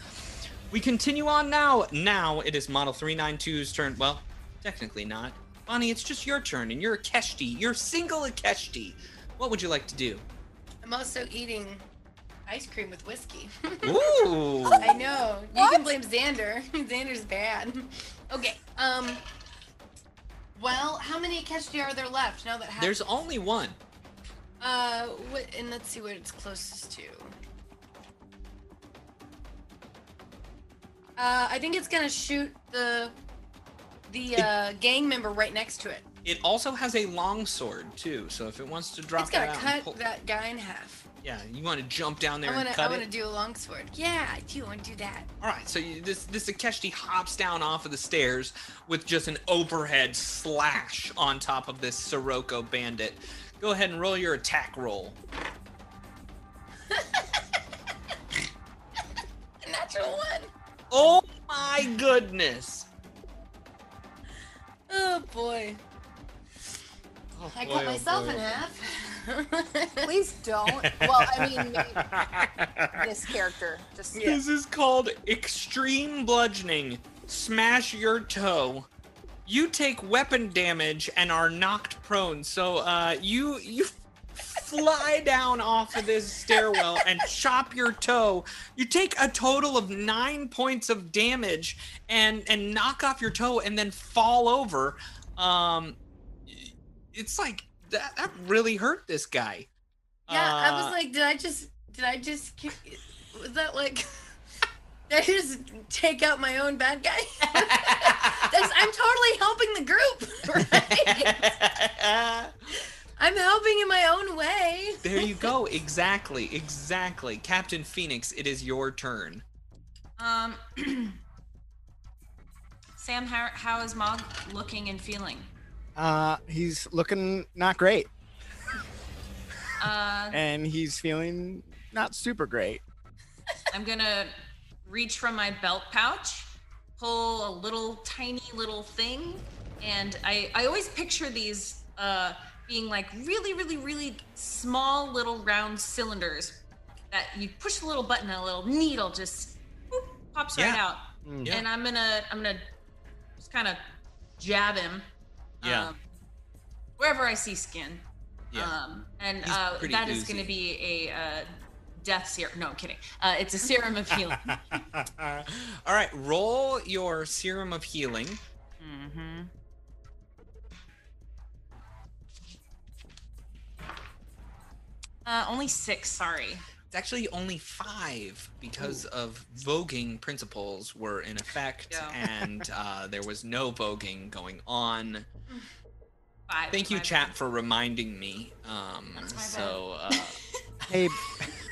We continue on now. Now it is Model 392's turn. Well, technically not. Bonnie, it's just your turn, and you're a Keshti. You're single a Keshti. What would you like to do? I'm also eating ice cream with whiskey. Ooh. I know. You can blame Xander. Xander's bad. Okay. Um. Well, how many Keshti are there left now that? There's only one. Uh, what, and let's see what it's closest to. Uh, I think it's gonna shoot the the uh, gang member right next to it. It also has a long sword too, so if it wants to drop it's gonna out, and cut pull- that guy in half. Yeah, you want to jump down there I wanna and I wanna it. do a long sword. Yeah, I do want to do that. All right, so you, this this Ikeshti hops down off of the stairs with just an overhead slash on top of this Sirocco bandit. Go ahead and roll your attack roll. Natural one. Oh my goodness. Oh boy. Oh, I boy, cut oh, myself in half. Please don't. Well, I mean, this character just. This is called extreme bludgeoning. Smash your toe. You take weapon damage and are knocked prone. So uh, you you fly down off of this stairwell and chop your toe. You take a total of nine points of damage and and knock off your toe and then fall over. Um, it's like that that really hurt this guy. Yeah, I Uh, was like, did I just, did I just, was that like, did I just take out my own bad guy? That's, I'm totally helping the group, right? I'm helping in my own way. There you go. Exactly. Exactly. Captain Phoenix, it is your turn. Um, Sam, how, how is Mog looking and feeling? Uh, he's looking not great, Uh, and he's feeling not super great. I'm gonna reach from my belt pouch, pull a little tiny little thing, and I I always picture these uh being like really really really small little round cylinders that you push a little button and a little needle just boop, pops right out. Mm. Yeah. And I'm gonna I'm gonna just kind of jab him. Yeah. um, wherever I see skin. Yeah. Um, and uh, that is going to be a uh, death serum. No, I'm kidding. Uh, it's a serum of healing. All right. Roll your serum of healing. mm-hmm. Uh, only six. Sorry. It's actually only five because of voguing principles were in effect, Yeah. and uh, there was no voguing going on. Five. Thank you, Five. chat, for reminding me. Um, That's my bad. so, uh, Hey,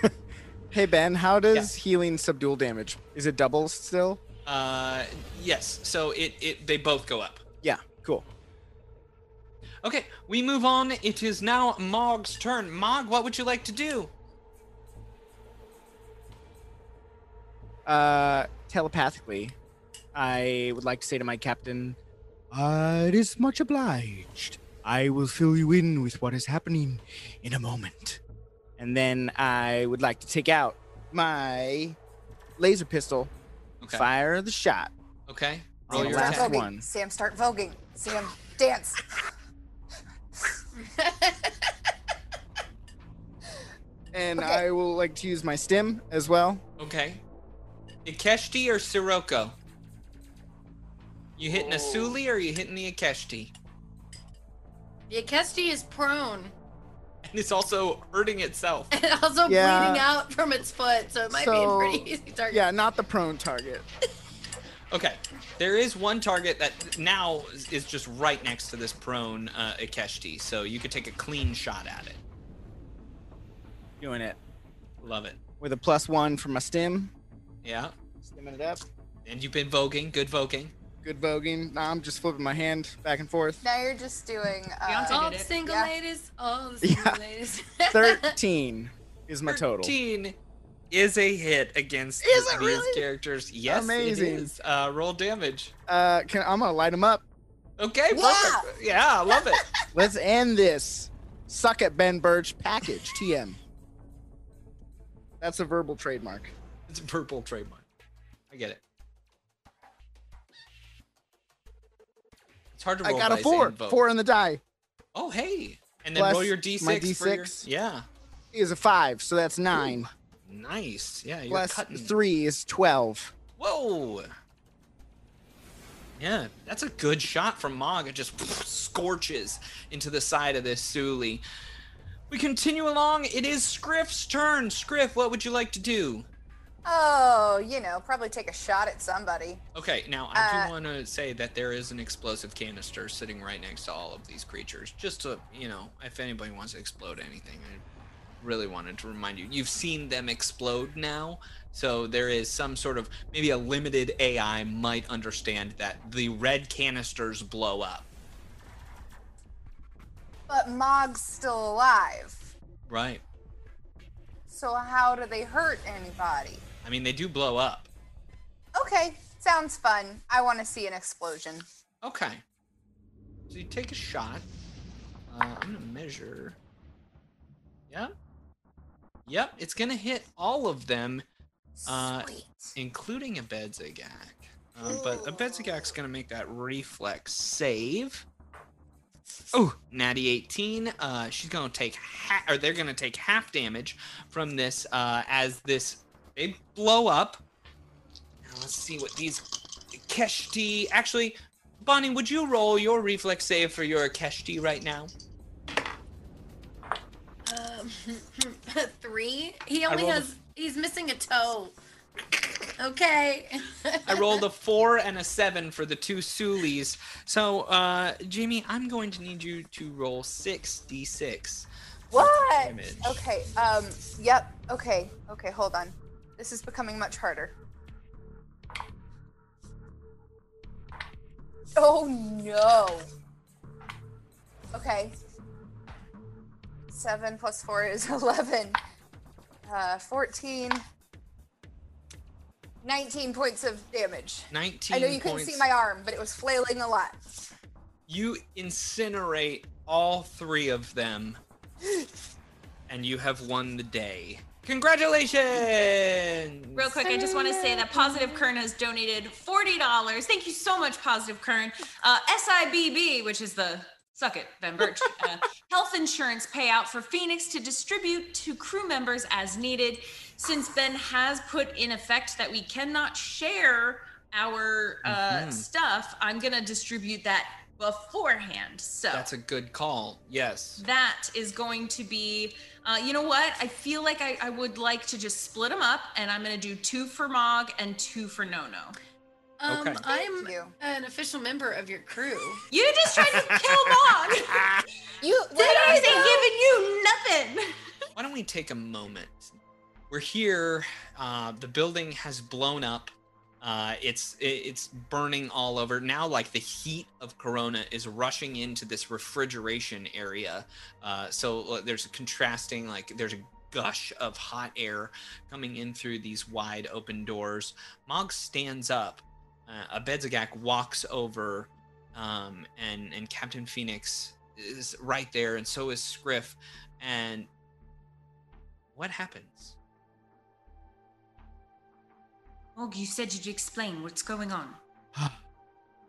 hey Ben, how does healing subdual damage? Is it double still? uh, yes. So it, it they both go up. Yeah, cool. Okay, we move on. It is now Mog's turn. Mog, what would you like to do? Uh, telepathically, I would like to say to my captain, uh, "It is much obliged. I will fill you in with what is happening in a moment." And then I would like to take out my laser pistol, Okay. fire the shot. Okay. Roll the your last attack. one. Sam, start voguing. Sam, dance. And Okay. I will like to use my stim as well. Okay. Ikeshti or Sirocco? You hitting a Oh. Suli or you hitting the Ikeshti? The Ikeshti is prone And it's also hurting itself. and also Yeah. bleeding out from its foot, so it might be a pretty easy target. Yeah, not the prone target. Okay. There is one target that now is just right next to this prone uh, Ikeshti, so you could take a clean shot at it. Doing it Love it. with a plus one from my stim. Yeah. Stimming it up. And you've been voguing. Good voguing. Good voguing. Now I'm just flipping my hand back and forth. Now you're just doing. Uh, All did the single Yeah. ladies. All the single Yeah. ladies. 13 is my total. 13 is a hit against Is these really? characters. Yes, Amazing. it is. Uh, roll damage. Uh, can, I'm gonna light him up. Okay, Yeah. perfect. Yeah, I love it. Let's end this. Suck at Ben Birch package TM. That's a verbal trademark. It's a purple trademark. I get it. It's hard to I roll got a four. Four on the die. Oh, hey. And then Plus roll your d6 my for your... D6. Yeah. He is a five, so that's nine. Nice. Yeah, you're Plus three is twelve. Whoa. Yeah, that's a good shot from Mog. It just scorches into the side of this Suli. We continue along. It is Scriff's turn. Scriff, what would you like to do? Oh, you know, probably take a shot at somebody. Okay, now I Uh, do want to say that there is an explosive canister sitting right next to all of these creatures. Just to, you know, if anybody wants to explode anything, I really wanted to remind you. You've seen them explode now, so there is some sort of maybe a limited AI might understand that the red canisters blow up. But Mog's still alive. Right. So how do they hurt anybody? I mean, they do blow up. Okay, sounds fun. I want to see an explosion. Okay. So you take a shot. Uh, I'm gonna measure. Yeah. Yep, it's gonna hit all of them, Uh, Sweet. including Abedzagak. Um, but Abedzagak's gonna make that reflex save. Oh, natty 18. Uh, she's gonna take ha- or they're gonna take half damage from this uh, as this they blow up. Now let's see what these Keshti. Actually, Bonnie, would you roll your reflex save for your Keshti right now? Um, three. He only rolled a- has. He's missing a toe. Okay. I rolled a four and a seven for the two Sulis. So, uh, Jamie, I'm going to need you to roll six d6. What? damage. Okay. Um. Yep. Okay. Okay. Hold on. This is becoming much harder. Oh no. Okay. Seven plus four is eleven. Uh, fourteen. 19 points of damage. 19 I know you couldn't points. see my arm, but it was flailing a lot. You incinerate all three of them, and you have won the day. Congratulations! Real quick, I just want to say that Positive Kern has donated $40. Thank you so much, Positive Kern. Uh, SIBB, which is the suck it, Ben Birch, uh, health insurance payout for Phoenix to distribute to crew members as needed. Since Ben has put in effect that we cannot share our uh, Mhm. stuff, I'm going to distribute that beforehand. So That's a good call. Yes. that is going to be uh, you know what i feel like I, I would like to just split them up and i'm going to do two for mog and two for nono Um, Okay. I'm an official member of your crew. you just tried to kill mog You did i ain't giving you nothing Why don't we take a moment? We're here. Uh, the building has blown up. Uh, it's it's burning all over now. Like the heat of Corona is rushing into this refrigeration area. Uh, so uh, there's a contrasting like there's a gush of hot air coming in through these wide open doors. Mog stands up. Uh, Abedzagak walks over, um, and and Captain Phoenix is right there, and so is Scriff. And what happens? Mog you said you'd explain what's going on ah,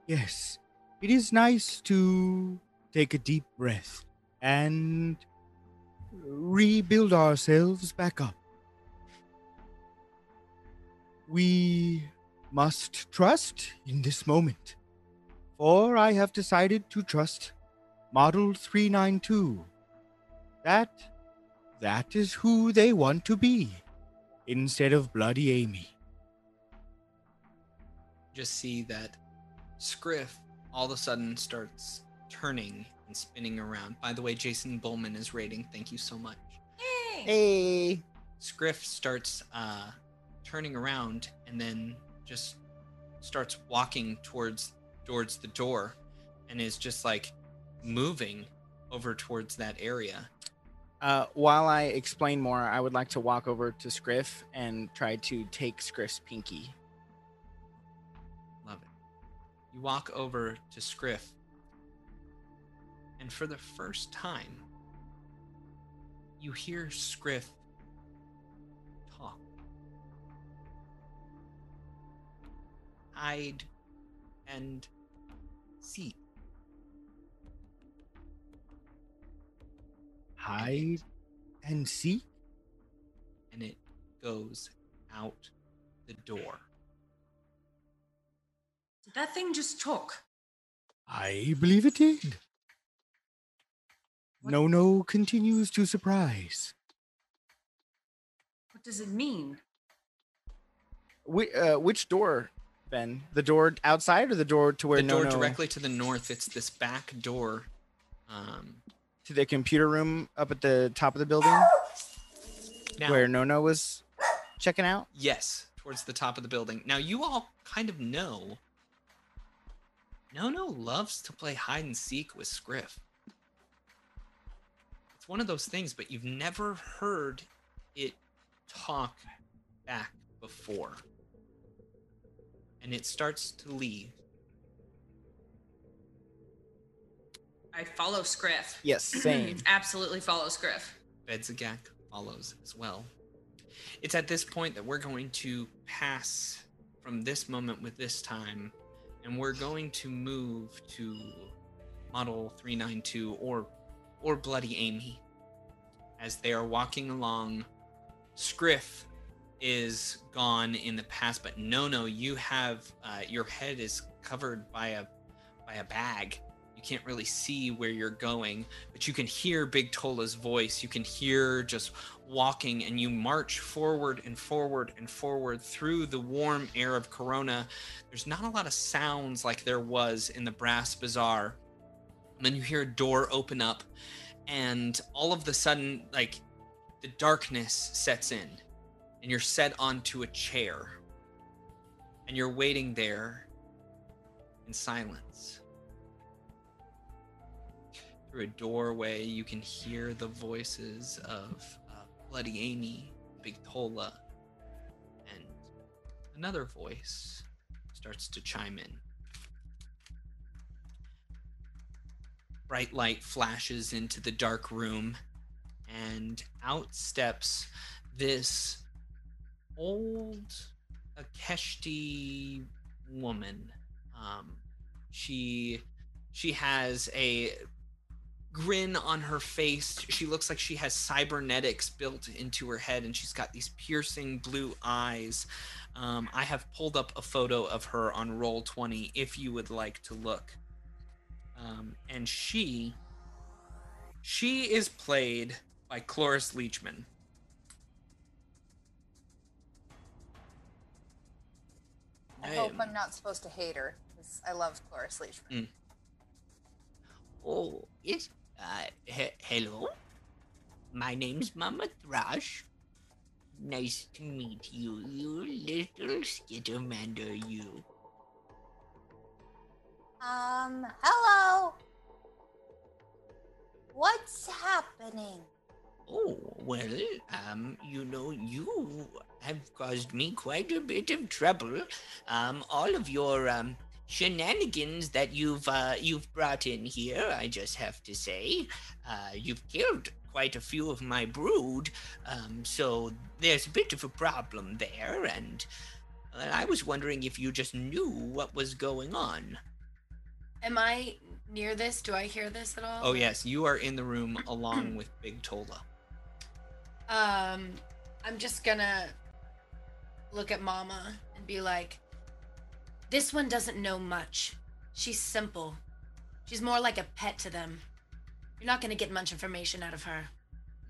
yes, it is nice to take a deep breath and rebuild ourselves back up. We must trust in this moment, for I have decided to trust Model 392. That, that is who they want to be, instead of Bloody Amy. Just see that Scriff all of a sudden starts turning and spinning around. By the way, Jason Bullman is rating. Thank you so much. Yay. Hey. Scriff starts uh, turning around and then just starts walking towards towards the door and is just like moving over towards that area. Uh, while I explain more, I would like to walk over to Scriff and try to take Scriff's pinky. You walk over to Scriff, and for the first time, you hear Scriff talk. Hide and seek. Hide and seek. and it goes out the door. Did that thing just talk I believe it did. What- No, no continues to surprise. what does it mean Wh- uh, which door, Ben? The door outside or the door to where the door no, no, directly to the north. It's this back door. Um, to the computer room up at the top of the building now, where Nono was checking out? yes, towards the top of the building. Now you all kind of know. Nono loves to play hide and seek with Scriff. it's one of those things, but you've never heard it talk back before. And it starts to leave. I follow Scriff. Yes, same. Absolutely follow Scriff. Bedzagak follows as well. It's at this point that we're going to pass from this moment with this time, and we're going to move to Model 392 or or Bloody Amy. As they are walking along, Scriff is gone in the past, but no, no, you have uh, your head is covered by a by a bag. You can't really see where you're going, but you can hear Big Tola's voice. You can hear just walking, and you march forward and forward and forward through the warm air of Corona. There's not a lot of sounds like there was in the Brass Bazaar. And then you hear a door open up, and all of the sudden, like the darkness sets in, and you're set onto a chair, and you're waiting there in silence. Through a doorway, you can hear the voices of uh, Bloody Amy, Big Tola, and another voice starts to chime in. Bright light flashes into the dark room, and out steps this old Ikeshti woman. Um, she she has a grin on her face. She looks like she has cybernetics built into her head, and she's got these piercing blue eyes. Um, I have pulled up a photo of her on Roll20 if you would like to look. Um, and she, she is played by Cloris Leachman. I hope I'm not supposed to hate her because I love Cloris Leachman. Oh, yes. Uh, he- hello. My name's Mama Thrush. Nice to meet you, you little skittermander, you. Um, hello. What's happening? Oh, well, um, you know, you have caused me quite a bit of trouble. Um, all of your, um, shenanigans that you've, uh, you've brought in here, I just have to say. Uh, you've killed quite a few of my brood, um, so there's a bit of a problem there, and uh, I was wondering if you just knew what was going on. Am I near this? Do I hear this at all? Oh yes, you are in the room along with Big Tola. Um, I'm just gonna look at Mama and be like, this one doesn't know much. She's simple. She's more like a pet to them. You're not gonna get much information out of her.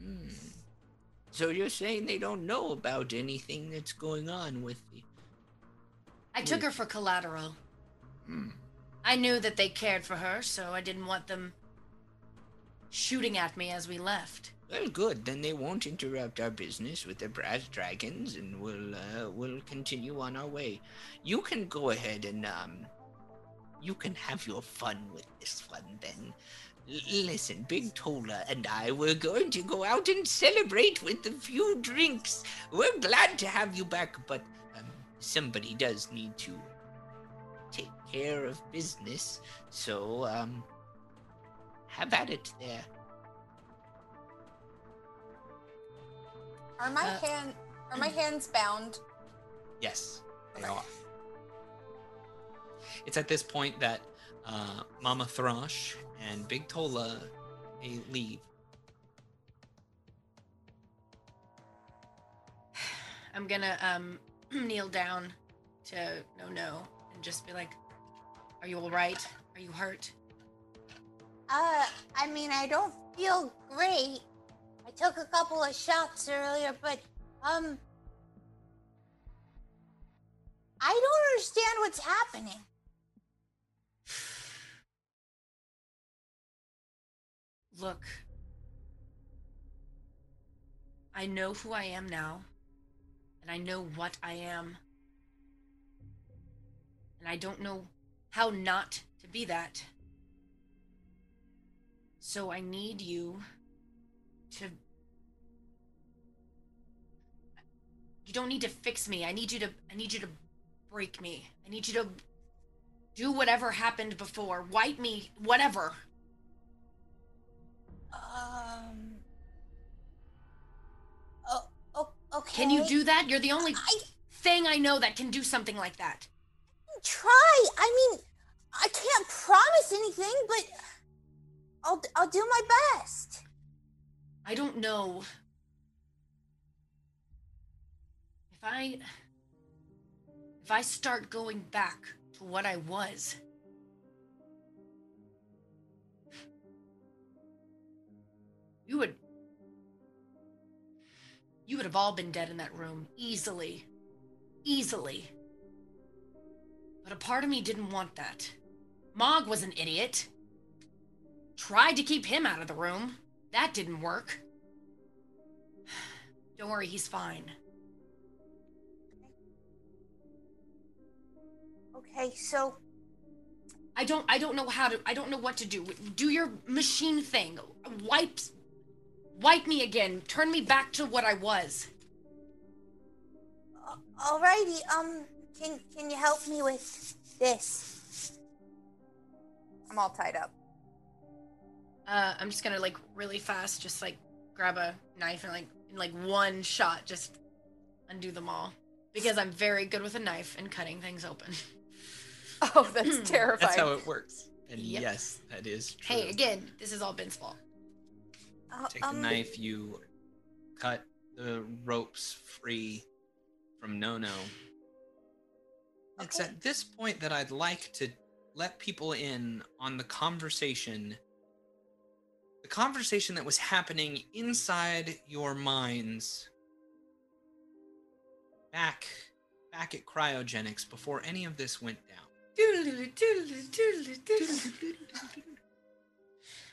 Hmm. So you're saying they don't know about anything that's going on with the. I took her for collateral. Hmm. I knew that they cared for her, so I didn't want them shooting at me as we left. Well, good. Then they won't interrupt our business with the brass dragons, and we'll uh, we'll continue on our way. You can go ahead and um, you can have your fun with this one then. Listen, Big Tola and I were going to go out and celebrate with a few drinks. We're glad to have you back, but um, somebody does need to take care of business. So um, have at it there. Are my Uh, hand are my hands bound? Yes, they Okay. are. It's at this point that uh, Mama Thrush and Big Tola they leave. I'm gonna um kneel down to no no and just be like, Are you alright? Are you hurt? Uh, I mean, I don't feel great. I took a couple of shots earlier, but, um. I don't understand what's happening. Look. I know who I am now. And I know what I am. And I don't know how not to be that. So I need you to. You don't need to fix me. I need you to. I need you to break me. I need you to do whatever happened before. Wipe me. Whatever. Um. Oh, oh, okay. Can you do that? You're the only I thing I know that can do something like that. try. I mean, I can't promise anything, but I'll I'll do my best. I don't know. If I. If I start going back to what I was. You would. You would have all been dead in that room. Easily. Easily. But a part of me didn't want that. Mog was an idiot. Tried to keep him out of the room. That didn't work. Don't worry, he's fine. Okay, so I don't I don't know how to I don't know what to do. Do your machine thing. Wipe wipe me again. Turn me back to what I was. uh, alrighty. Um, can can you help me with this? I'm all tied up. Uh I'm just gonna like really fast just like grab a knife and like in like one shot just undo them all. Because I'm very good with a knife and cutting things open. Oh, that's terrifying. That's how it works. And Yep. yes, that is true. Hey, again, this is all Ben's fault. Uh, Take the um, knife, you cut the ropes free from No It's Okay. at this point that I'd like to let people in on the conversation. The conversation that was happening inside your minds back back at cryogenics before any of this went down.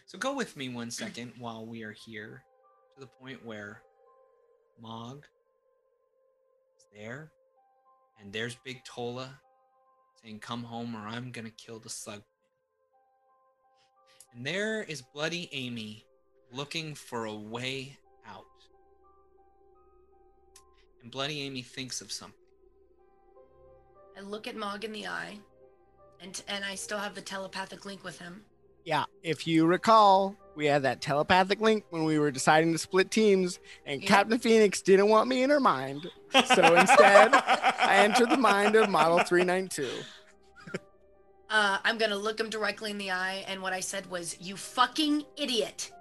So go with me one second while we are here to the point where Mog is there, and there's Big Tola saying, Come home or I'm gonna kill the slug. And there is Bloody Amy looking for a way out. And Bloody Amy thinks of something. I look at Mog in the eye, and and I still have the telepathic link with him. Yeah, if you recall, we had that telepathic link when we were deciding to split teams, and Yeah. Captain Phoenix didn't want me in her mind. So instead, I entered the mind of Model 392. Uh, I'm gonna look him directly in the eye, and what I said was, "You fucking idiot!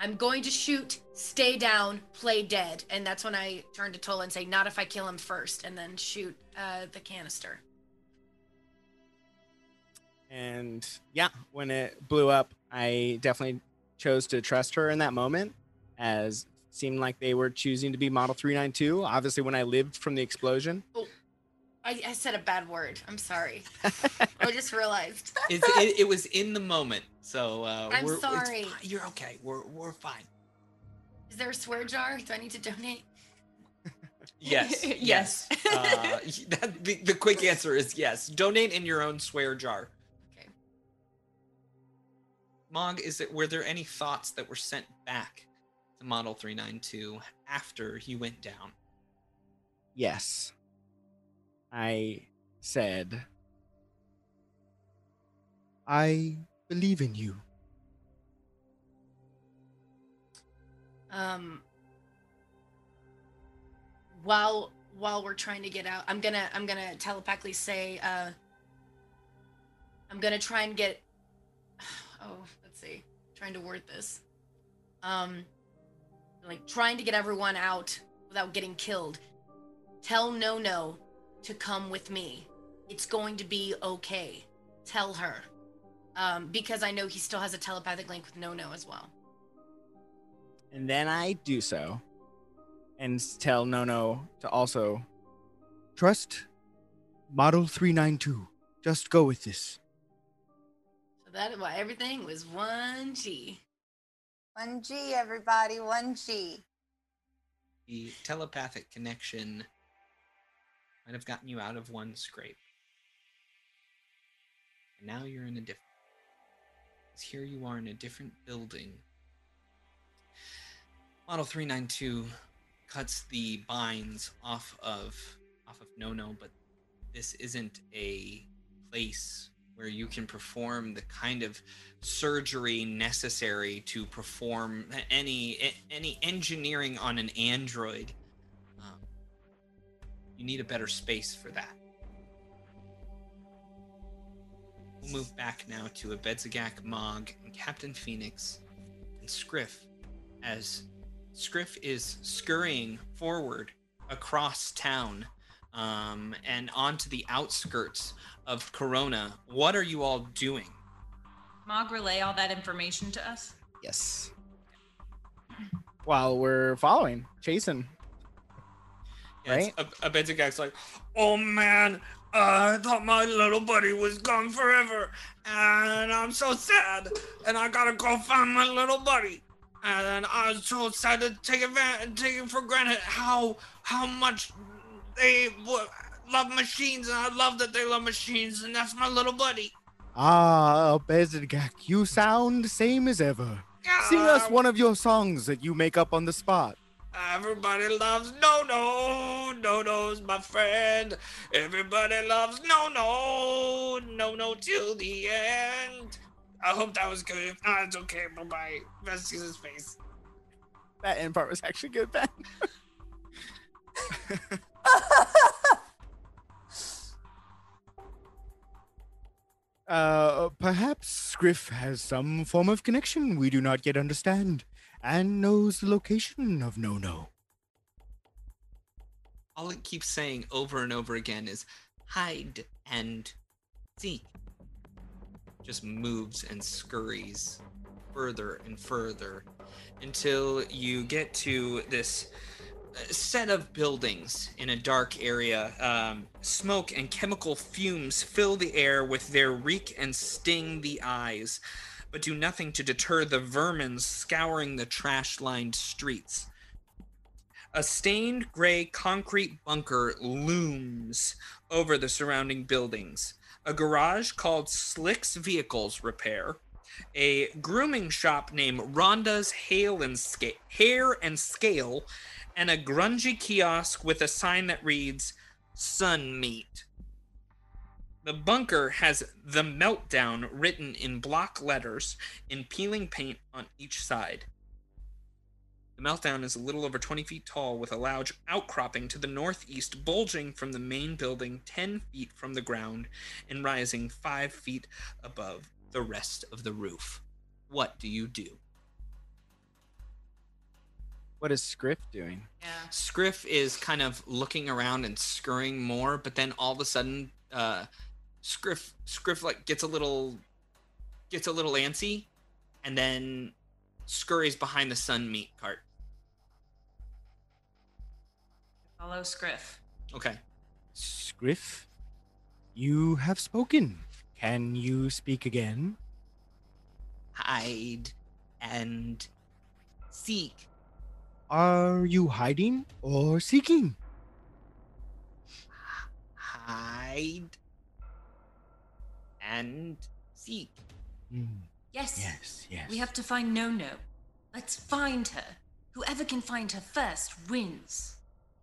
I'm going to shoot. Stay down. Play dead." And that's when I turn to Tola and say, "Not if I kill him first, and then shoot uh, the canister." And yeah, when it blew up, I definitely chose to trust her in that moment, as it seemed like they were choosing to be Model 392. Obviously, when I lived from the explosion. I, I said a bad word. I'm sorry. I just realized. It's, it, it was in the moment, so uh, I'm we're, sorry. fi- You're okay. We're we're fine. Is there a swear jar? Do I need to donate? Yes. Yes. uh, that, the, the quick answer is yes. Donate in your own swear jar. Okay. Mog, is it were there any thoughts that were sent back to Model 392 after you went down? Yes. I said, I believe in you. Um. While while we're trying to get out, I'm gonna I'm gonna telepathically say, uh, I'm gonna try and get. Oh, let's see. Trying to word this. Um, like trying to get everyone out without getting killed. Tell No No to come with me. It's going to be okay. Tell her. Um, because I know he still has a telepathic link with No No as well. And then I do so and s- tell Nono to also trust Model 392. Just go with this. So that is why everything was one G. 1G, everybody, 1G. The telepathic connection might have gotten you out of one scrape. And now you're in a different. Here you are in a different building. Model 392 cuts the binds off of off of No No, but this isn't a place where you can perform the kind of surgery necessary to perform any any engineering on an android. You need a better space for that. We'll move back now to Abedzagak, Mog, and Captain Phoenix, and Scriff, as Scriff is scurrying forward across town um, and onto the outskirts of Corona. What are you all doing? Mog relay all that information to us. Yes. While we're following, chasing. Yes, right? Abedzagak's like, oh man, uh, I thought my little buddy was gone forever, and I'm so sad, and I gotta go find my little buddy. And I was so sad to take advantage, take it for granted how how much they w- love machines, and I love that they love machines, and that's my little buddy. Ah, Bezigak, you sound the same as ever. Sing us one of your songs that you make up on the spot. Everybody loves No No. No No's my friend. Everybody loves No No. No No till the end. I hope that was good. If not, it's okay. Bye bye. Best see his face. That end part was actually good, Ben. uh, perhaps Scriff has some form of connection we do not yet understand and knows the location of No No. All it keeps saying over and over again is hide and seek. Just moves and scurries further and further until you get to this uh, set of buildings in a dark area. Um, smoke and chemical fumes fill the air with their reek and sting the eyes but do nothing to deter the vermin scouring the trash lined streets. A stained gray concrete bunker looms over the surrounding buildings. A garage called Slick's Vehicles Repair, a grooming shop named Rhonda's Hair and, Scale, Hair and Scale, and a grungy kiosk with a sign that reads Sun Meat. The bunker has the meltdown written in block letters in peeling paint on each side. The meltdown is a little over 20 feet tall with a large outcropping to the northeast bulging from the main building 10 feet from the ground and rising 5 feet above the rest of the roof. What do you do? What is Scriff doing? Yeah. Scriff is kind of looking around and scurrying more, but then all of a sudden, uh, Scriff Scriff like gets a little gets a little antsy and then scurries behind the sun meat cart. Follow Scriff. Okay. Scriff, you have spoken. Can you speak again? Hide and seek. Are you hiding or seeking? Hide and seek. Mm, Yes. yes, yes. We have to find No No. Let's find her. Whoever can find her first wins.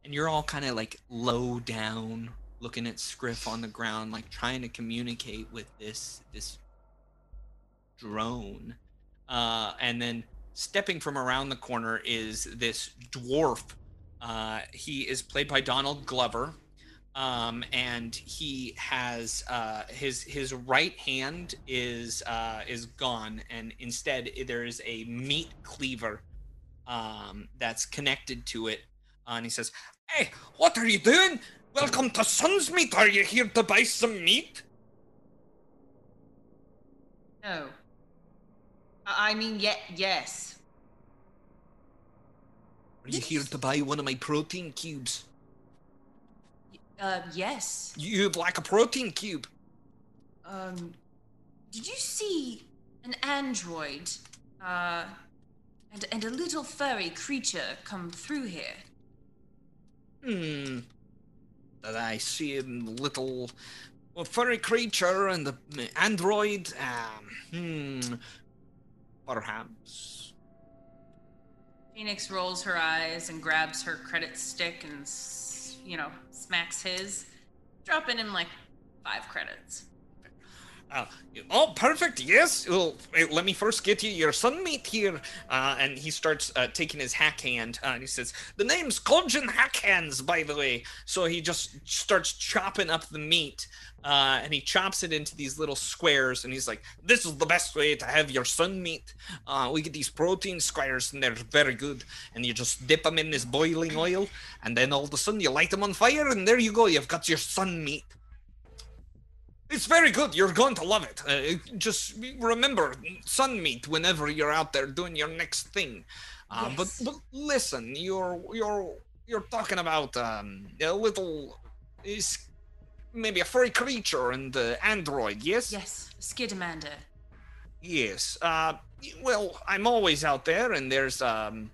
And you're all kind of like low down, looking at Scriff on the ground, like trying to communicate with this this drone. Uh, and then stepping from around the corner is this dwarf. Uh, he is played by Donald Glover, um, and he has uh, his his right hand is uh, is gone, and instead there is a meat cleaver um, that's connected to it. Uh, and he says, "Hey, what are you doing? Welcome to Sun's Meat. Are you here to buy some meat?" No. I I mean, ye- yes. Are you here to buy one of my protein cubes? Uh, yes. You'd like a protein cube? Um, did you see an android, uh, and, and a little furry creature come through here? Hmm. Did I see a little well, furry creature and the android? Um, hmm. Perhaps. Phoenix rolls her eyes and grabs her credit stick and, you know, smacks his, dropping him like five credits. Uh, oh, perfect. Yes. Well, let me first get you your sunmeat here. Uh, and he starts uh, taking his hack hand. Uh, and he says, "The name's Colgin Hackhands, by the way." So he just starts chopping up the meat, uh, and he chops it into these little squares. And he's like, "This is the best way to have your sun meat. Uh, we get these protein squares, and they're very good. And you just dip them in this boiling oil, and then all of a sudden you light them on fire, and there you go. You've got your sun meat." It's very good. You're going to love it. Uh, just remember sun meat whenever you're out there doing your next thing. Uh, but, but listen, you're you're you're talking about um, a little is maybe a furry creature and uh, android. Yes. Yes, Skittermander. Yes. Uh, well, I'm always out there, and there's um,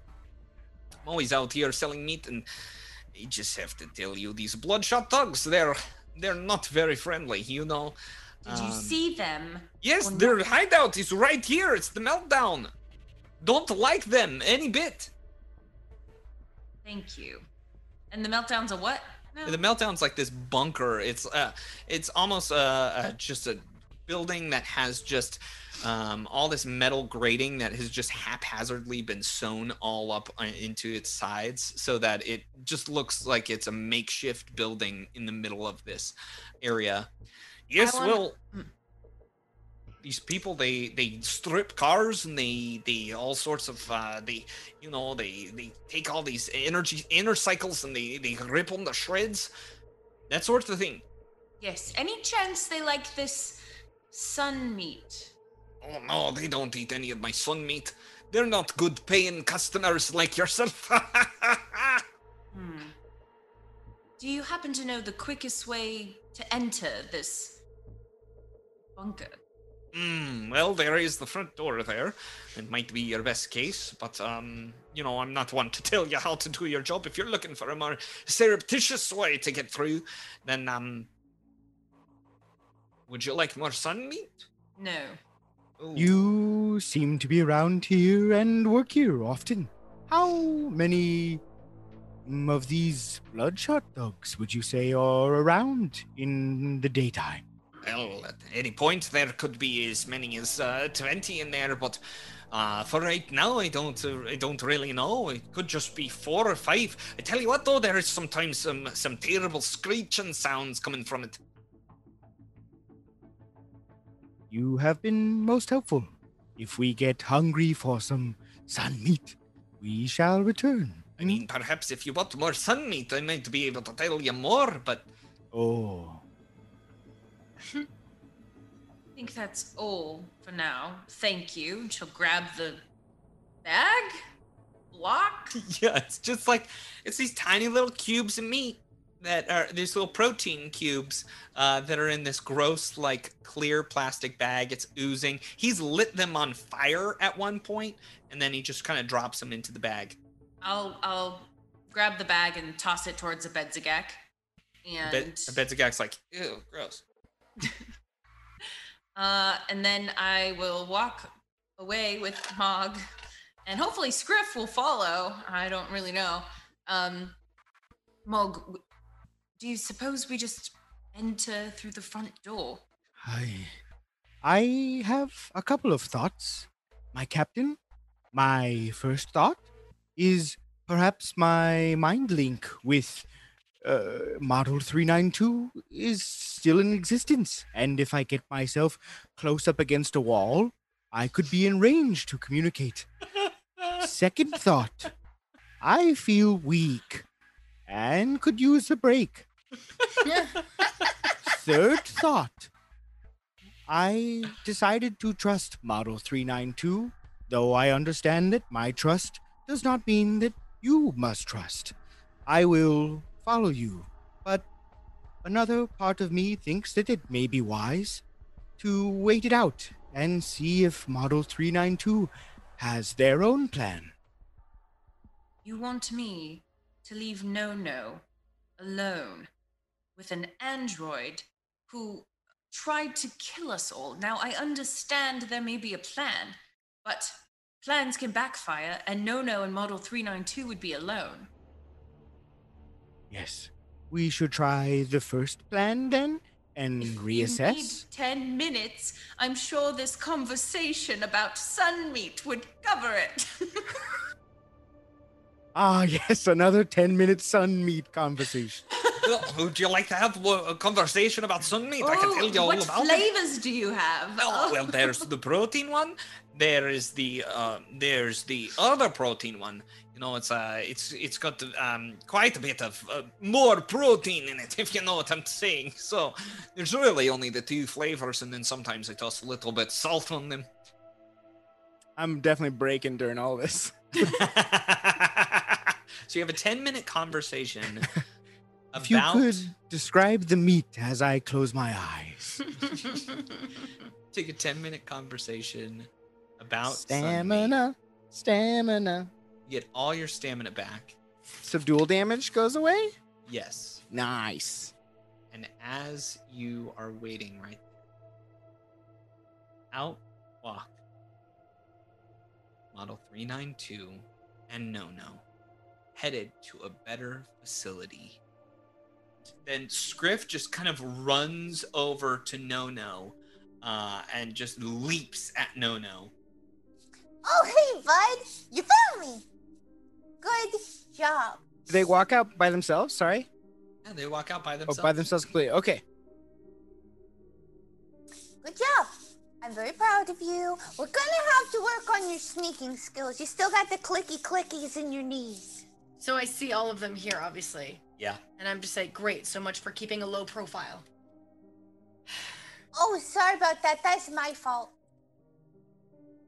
I'm always out here selling meat, and I just have to tell you, these bloodshot thugs, they're they're not very friendly. You know. Did you Um, see them? Yes, or not? their hideout is right here. It's the meltdown. Don't like them any bit. Thank you. And the meltdown's a what? No. The meltdown's like this bunker. It's uh, it's almost uh, uh just a building that has just um, all this metal grating that has just haphazardly been sewn all up uh, into its sides, so that it just looks like it's a makeshift building in the middle of this area. Yes, wanna- well, Mm. these people they they strip cars and they they all sorts of uh they you know they they take all these energy inner cycles and they they rip them to shreds that sort of thing Yes. Any chance they like this sun meat? Oh no they don't eat any of my sun meat they're not good paying customers like yourself Hmm. Do you happen to know the quickest way to enter this bunker? Hmm. well there is the front door there it might be your best case but um you know i'm not one to tell you how to do your job if you're looking for a more surreptitious way to get through then um would you like more sun meat No. Ooh. You seem to be around here and work here often. How many of these bloodshot dogs would you say are around in the daytime? Well, at any point there could be as many as uh, twenty in there, but uh, for right now, I don't, uh, I don't really know. It could just be four or five. I tell you what, though, there is sometimes some some terrible screeching sounds coming from it. You have been most helpful. If we get hungry for some sun meat, we shall return. I mean, perhaps if you want more sun meat, I might be able to tell you more. But Oh, I think that's all for now. Thank you. She'll grab the bag? Block? yeah, it's just like it's these tiny little cubes of meat that are these little protein cubes uh, that are in this gross, like clear plastic bag. It's oozing. He's lit them on fire at one point, and then he just kind of drops them into the bag. I'll I'll grab the bag and toss it towards Abedzagak. And Bet, Bedzagak's like, ew, gross. uh and then I will walk away with Mog and hopefully Scriff will follow. I don't really know. Um Mog, do you suppose we just enter through the front door? I, I have a couple of thoughts, my captain. My first thought is perhaps my mind link with uh, Model 392 is still in existence. And if I get myself close up against a wall, I could be in range to communicate. Second thought I feel weak and could use a break. Third thought I decided to trust Model 392, though I understand that my trust does not mean that you must trust. I will follow you, but another part of me thinks that it may be wise to wait it out and see if Model 392 has their own plan. You want me to leave No No alone with an android who tried to kill us all. Now, I understand there may be a plan, but plans can backfire, and No No and Model 392 would be alone. Yes. We should try the first plan then and reassess. You need reassess. 10 minutes. I'm sure this conversation about Sunmeat would cover it. Ah, yes, another 10 minute sun meat conversation. Would you like to have a conversation about sunmeat? I can tell you all about it. What flavors do you have? Oh, well, there's the protein one. There is the uh, there's the other protein one. You know, it's uh, it's it's got um, quite a bit of uh, more protein in it, if you know what I'm saying. So there's really only the two flavors, and then sometimes I toss a little bit salt on them. I'm definitely breaking during all this. So you have a 10 minute conversation If you about could describe the meat as I close my eyes. take a 10 minute conversation about. Stamina, stamina. You get all your stamina back. Subdual damage goes away? Yes. Nice. And as you are waiting right there, out walk Model 392 and No No, headed to a better facility. Then Scriff just kind of runs over to No No uh, and just leaps at No No. Oh, hey, bud. You found me. Good job. Do they walk out by themselves? Sorry. And they walk out by themselves. Oh, themselves. by themselves completely. Okay. Good job. I'm very proud of you. We're gonna have to work on your sneaking skills. You still got the clicky clickies in your knees. So I see all of them here, obviously. Yeah. And I'm just like, great, so much for keeping a low profile. Oh, sorry about that. That's my fault.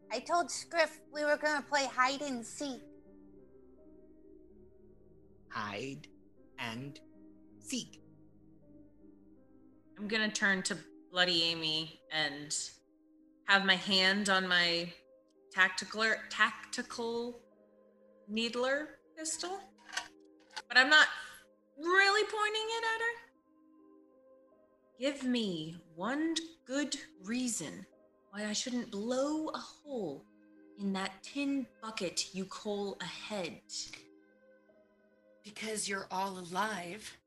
I told Scriff we were gonna play hide and seek. Hide and seek. I'm gonna turn to Bloody Amy and have my hand on my tactical tactical needler pistol, but I'm not really pointing it at her. Give me one good reason why I shouldn't blow a hole in that tin bucket you call a head. Because you're all alive.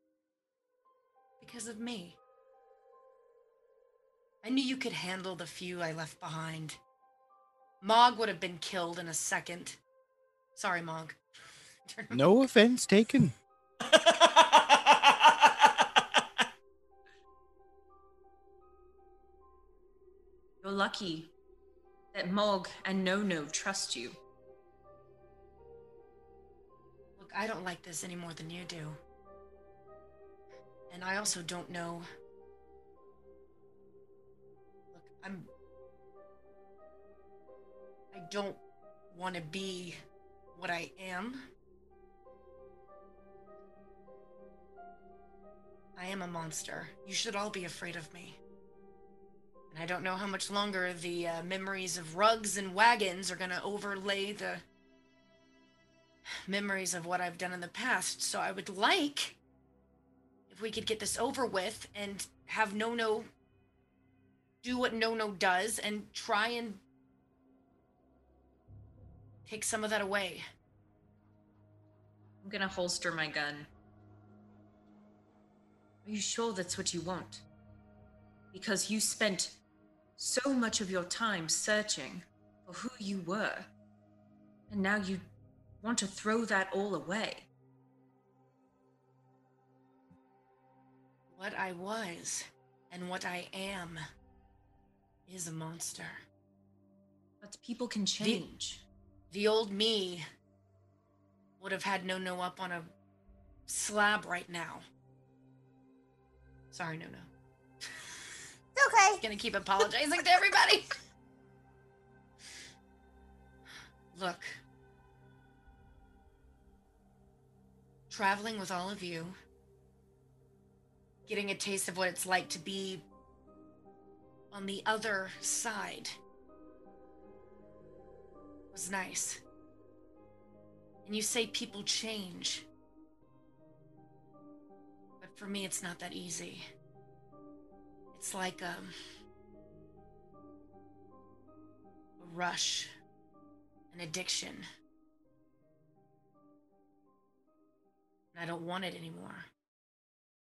Because of me. I knew you could handle the few I left behind. Mog would have been killed in a second. Sorry, Mog. No offense taken. You're lucky that Mog and No No trust you. Look, I don't like this any more than you do. And I also don't know. Look, I'm. I don't want to be what I am. I am a monster. You should all be afraid of me. And I don't know how much longer the uh, memories of rugs and wagons are gonna overlay the memories of what I've done in the past. So I would like if we could get this over with and have No No do what No No does and try and take some of that away. I'm gonna holster my gun. Are you sure that's what you want? Because you spent so much of your time searching for who you were, and now you want to throw that all away. What I was and what I am is a monster. But people can change. The old me would have had No No up on a slab right now. Sorry, No No. It's okay. Gonna keep apologizing to everybody. Look, traveling with all of you, getting a taste of what it's like to be on the other side was nice. And you say people change. For me, it's not that easy. It's like um, a rush an addiction. And I don't want it anymore.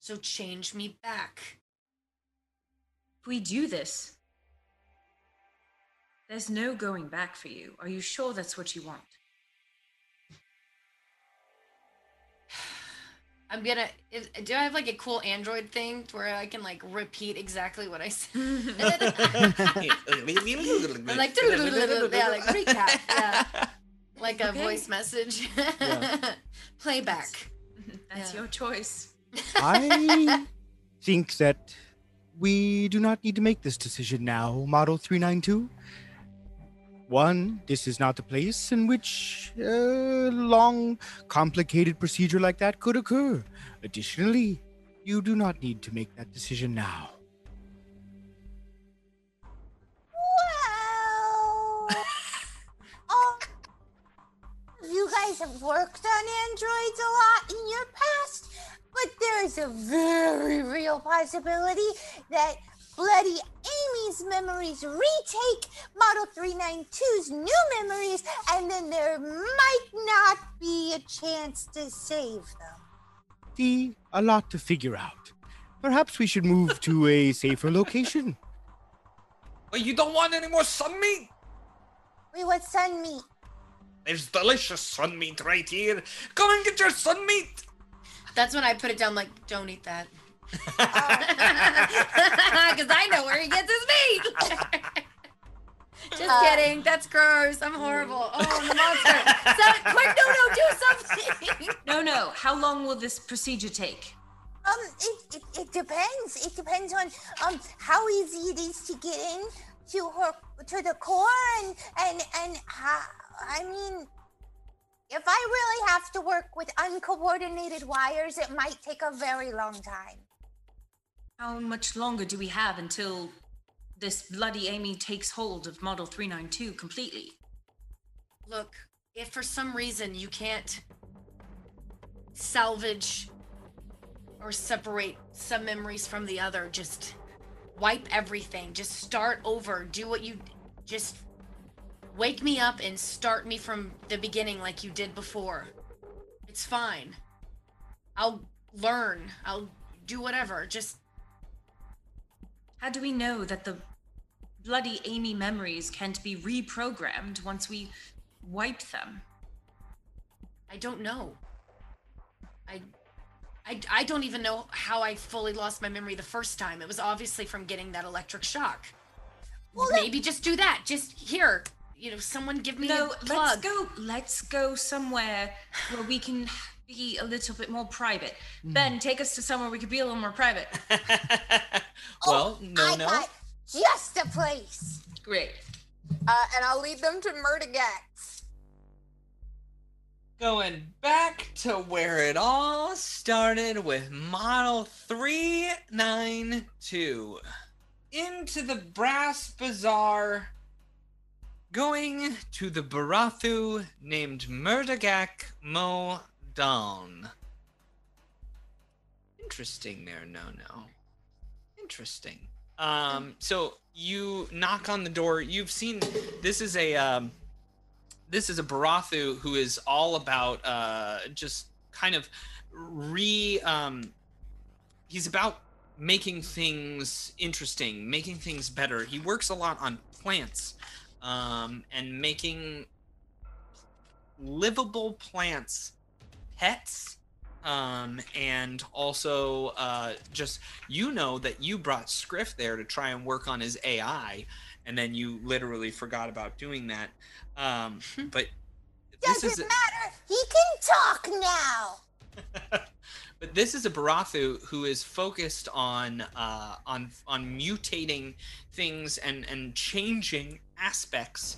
So change me back. If we do this, there's no going back for you. Are you sure that's what you want? I'm gonna. Is, do I have like a cool Android thing to where I can like repeat exactly what I said? I'm like, yeah, like recap, yeah, like a Okay. voice message. Playback. That's Yeah. your choice. I think that we do not need to make this decision now, Model 392. One, this is not the place in which a long, complicated procedure like that could occur. Additionally, you do not need to make that decision now. Um, you guys have worked on androids a lot in your past, but there's a very real possibility that Bloody Amy's memories retake Model 392's new memories, and then there might not be a chance to save them. See, a lot to figure out. Perhaps we should move to a safer location. Well, you don't want any more sun meat? We what's sun meat? There's delicious sun meat right here. Go and get your sun meat. That's when I put it down. Like, don't eat that. Uh, Because I know where he gets his meat. Just Uh, kidding. That's gross. I'm horrible. Oh, the monster. so, quick, no, no, do something. No, no. How long will this procedure take? Um, it, it, it depends. It depends on um how easy it is to get in to her to the core and and and how, I mean, if I really have to work with uncoordinated wires, it might take a very long time. How much longer do we have until this bloody Amy takes hold of Model 392 completely? Look, if for some reason you can't salvage or separate some memories from the other, just wipe everything. Just start over. Do what you just wake me up and start me from the beginning like you did before. It's fine. I'll learn. I'll do whatever. Just How do we know that the bloody Amy memories can't be reprogrammed once we wipe them? I don't know. I, I, I don't even know how I fully lost my memory the first time. It was obviously from getting that electric shock. Well, Maybe just do that. Just here, you know, someone give me No, a let's go. Let's go somewhere where we can be a little bit more private. Ben, take us to somewhere we could be a little more private. well, no, Oh, I no. got just a place. Great. Uh, and I'll lead them to Murdigax. Going back to where it all started with Model 392. Into the Brass Bazaar. Going to the Barathu named Murdagak Mo Dawn. Interesting there, no no. Interesting. Um, so you knock on the door. You've seen this is a um this is a Barathu who is all about uh, just kind of re. Um, he's about making things interesting, making things better. He works a lot on plants um, and making livable plants pets. Um, and also, uh, just you know that you brought Scriff there to try and work on his AI, and then you literally forgot about doing that. Um, but this Doesn't is matter. He can talk now. but this is a Barathu who is focused on uh, on on mutating things and and changing aspects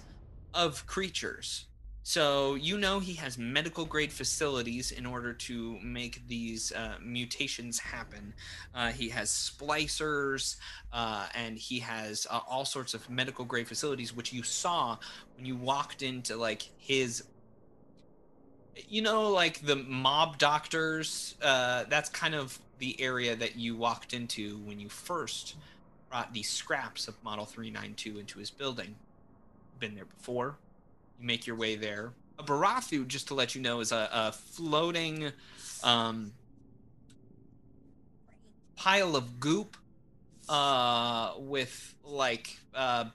of creatures. So you know he has medical grade facilities in order to make these uh, mutations happen. Uh, he has splicers uh, and he has uh, all sorts of medical grade facilities, which you saw when you walked into like his you know like the mob doctors? Uh that's kind of the area that you walked into when you first brought these scraps of model 392 into his building. Been there before you make your way there. A Barathu, just to let you know, is a, a floating um, pile of goop uh, with like uh,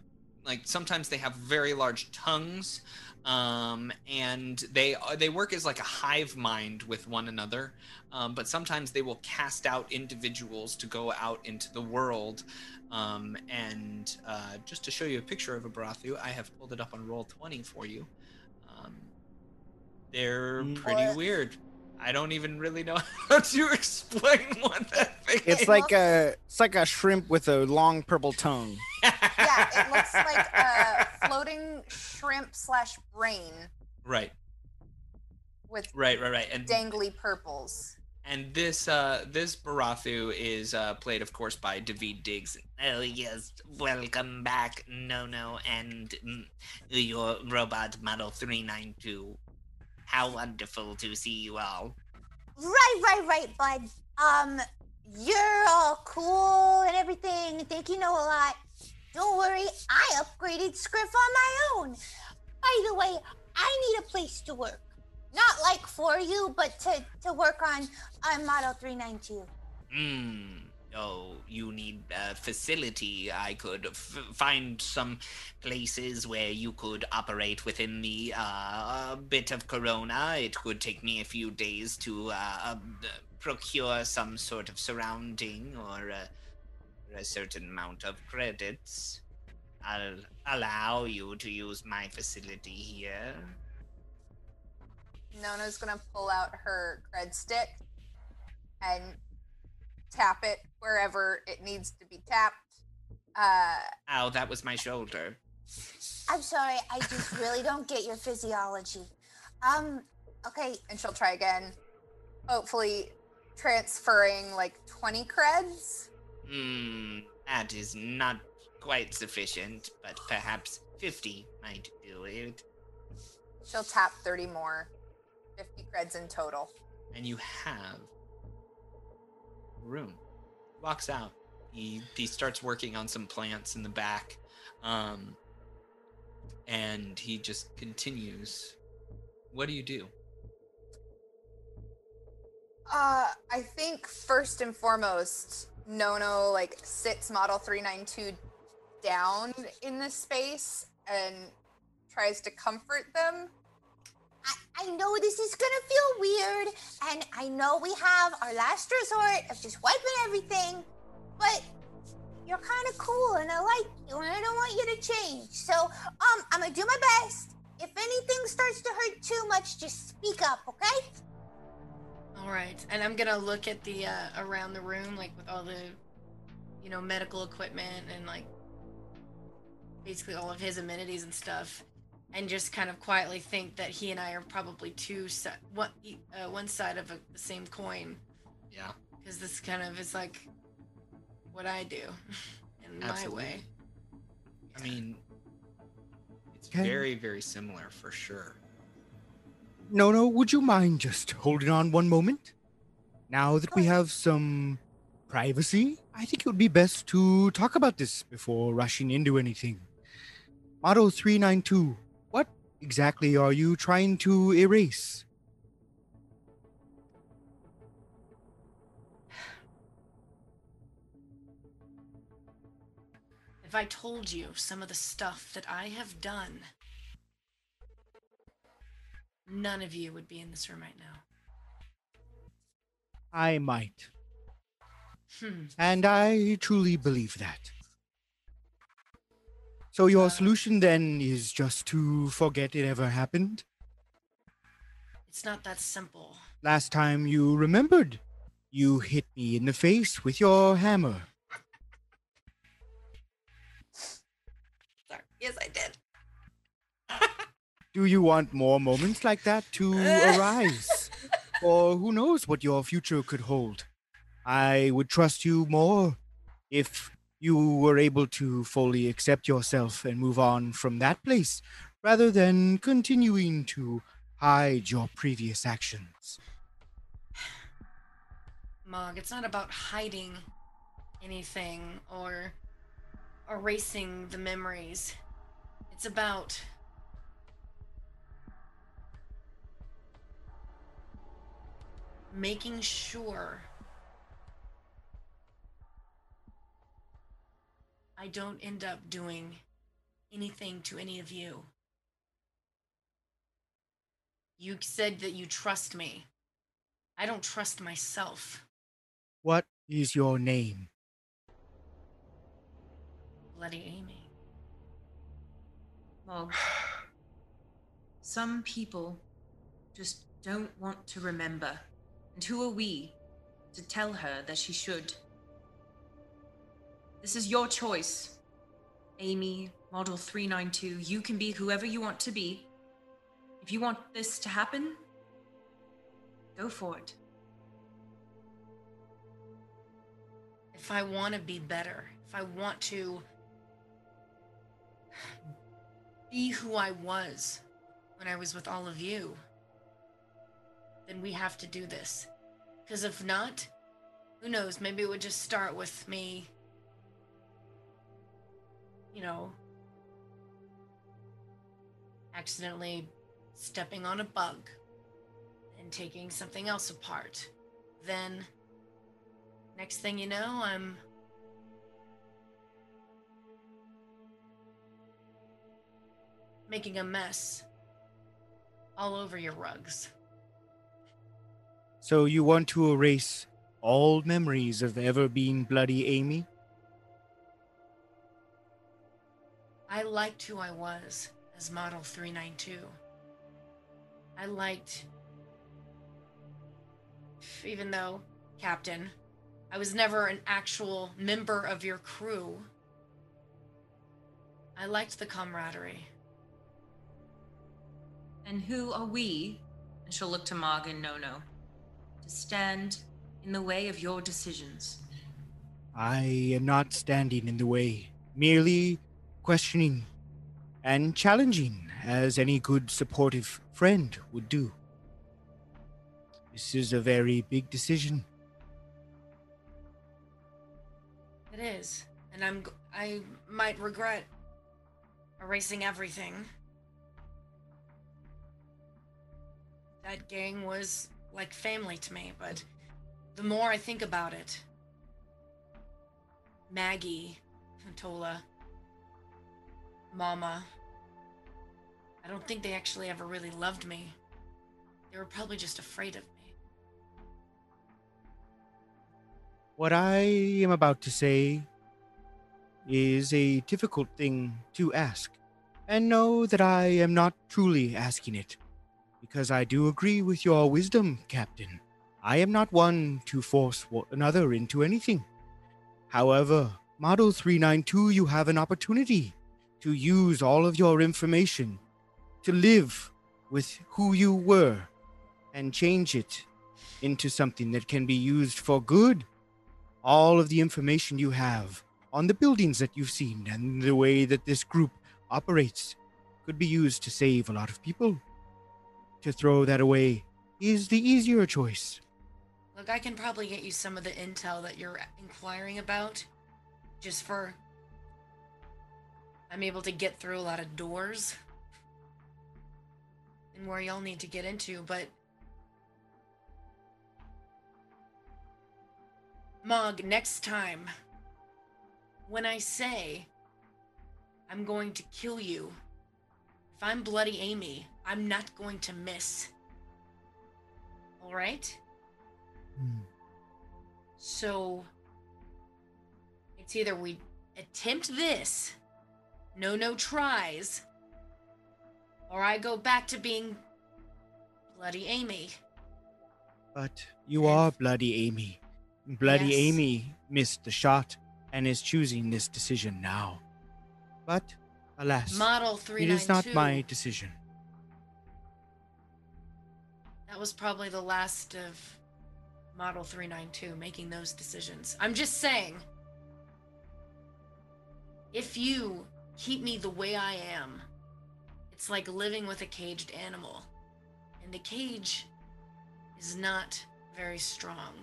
like sometimes they have very large tongues um, and they they work as like a hive mind with one another um, but sometimes they will cast out individuals to go out into the world um, and uh, just to show you a picture of a Barathu, I have pulled it up on Roll20 for you um, they're pretty What? weird I don't even really know how to explain what that thing It's is. like a it's like a shrimp with a long purple tongue. Yeah, it looks like a floating shrimp slash brain right, with right, right, right. And dangly purples. And this uh this Barathu is uh played of course by Daveed Diggs. Oh yes, welcome back, No No, and mm, your robot model 392. How wonderful to see you all. Right, right, right, bud. Um, you're all cool and everything. and Think you know a lot. Don't worry, I upgraded Scriff on my own. By the way, I need a place to work. Not like for you, but to, to work on on Model 392. Hmm. Oh, you need a facility. I could f- find some places where you could operate within the uh, bit of Corona. It could take me a few days to uh, uh, procure some sort of surrounding or uh, a certain amount of credits. I'll allow you to use my facility here. Nono's gonna pull out her cred stick and tap it wherever it needs to be tapped. Uh, Ow, that was my shoulder. I'm sorry, I just really don't get your physiology. Um, okay, and she'll try again. Hopefully, transferring like 20 creds. Hmm, that is not quite sufficient, but perhaps 50 might do it. She'll tap 30 more. 50 creds in total. and you have room. Walks out. He he starts working on some plants in the back, um, and he just continues. What do you do? Uh, I think first and foremost, Nono like sits Model 392 down in this space and tries to comfort them. I, I know this is gonna feel weird, and I know we have our last resort of just wiping everything, but you're kind of cool, and I like you, and I don't want you to change. So, um, I'm gonna do my best. If anything starts to hurt too much, just speak up, okay? All right, and I'm gonna look at the uh, around the room, like with all the, you know, medical equipment and like basically all of his amenities and stuff, and just kind of quietly think that he and I are probably two si- one e- uh, one side of a, the same coin, Yeah, because this kind of is like what I do in my Absolutely. way. I mean, it's Okay. very very similar for sure. No, no, would you mind just holding on one moment? Now that we have some privacy, I think it would be best to talk about this before rushing into anything. Model 392, what exactly are you trying to erase? If I told you some of the stuff that I have done, none of you would be in this room right now. I might. Hmm. And I truly believe that. So your Uh, solution then is just to forget it ever happened? It's not that simple. Last time you remembered, you hit me in the face with your hammer. Sorry. Yes, I did. Do you want more moments like that to arise? or who knows what your future could hold? I would trust you more if you were able to fully accept yourself and move on from that place rather than continuing to hide your previous actions. Mog, it's not about hiding anything or erasing the memories. It's about making sure I don't end up doing anything to any of you. You said that you trust me. I don't trust myself. What is your name? Bloody Amy. Well, some people just don't want to remember. And who are we to tell her that she should? This is your choice. Amy, Model 392, you can be whoever you want to be. If you want this to happen, go for it. If I want to be better, if I want to be who I was when I was with all of you, then we have to do this. Because if not, who knows? Maybe it would just start with me, you know, accidentally stepping on a bug and taking something else apart. Then, next thing you know, I'm making a mess all over your rugs. So you want to erase all memories of ever being bloody Amy? I liked who I was as Model 392. I liked, even though, Captain, I was never an actual member of your crew, I liked the camaraderie. And who are we? And she'll look to Mog and Nono to stand in the way of your decisions. I am not standing in the way, merely questioning and challenging as any good supportive friend would do. This is a very big decision. It is, and I'm I might regret erasing everything. That gang was like family to me, but the more I think about it, Maggie, Tola, Mama, I don't think they actually ever really loved me. They were probably just afraid of me. What I am about to say is a difficult thing to ask, and know that I am not truly asking it, because I do agree with your wisdom, Captain. I am not one to force another into anything. However, Model 392, you have an opportunity to use all of your information to live with who you were and change it into something that can be used for good all of the information you have on the buildings that you've seen and the way that this group operates could be used to save a lot of people. To throw that away is the easier choice. Look, I can probably get you some of the intel that you're inquiring about just for. I'm able to get through a lot of doors and where y'all need to get into, but. Mog, next time, when I say I'm going to kill you, if I'm Bloody Amy, I'm not going to miss. Alright? Hmm. So it's either we attempt this, no no tries, or I go back to being bloody Amy. But you are Bloody Amy. Bloody Yes. Amy missed the shot and is choosing this decision now. But, alas, Model it 392. is not my decision. That was probably the last of Model 392 making those decisions. I'm just saying. If you keep me the way I am, it's like living with a caged animal. And the cage is not very strong.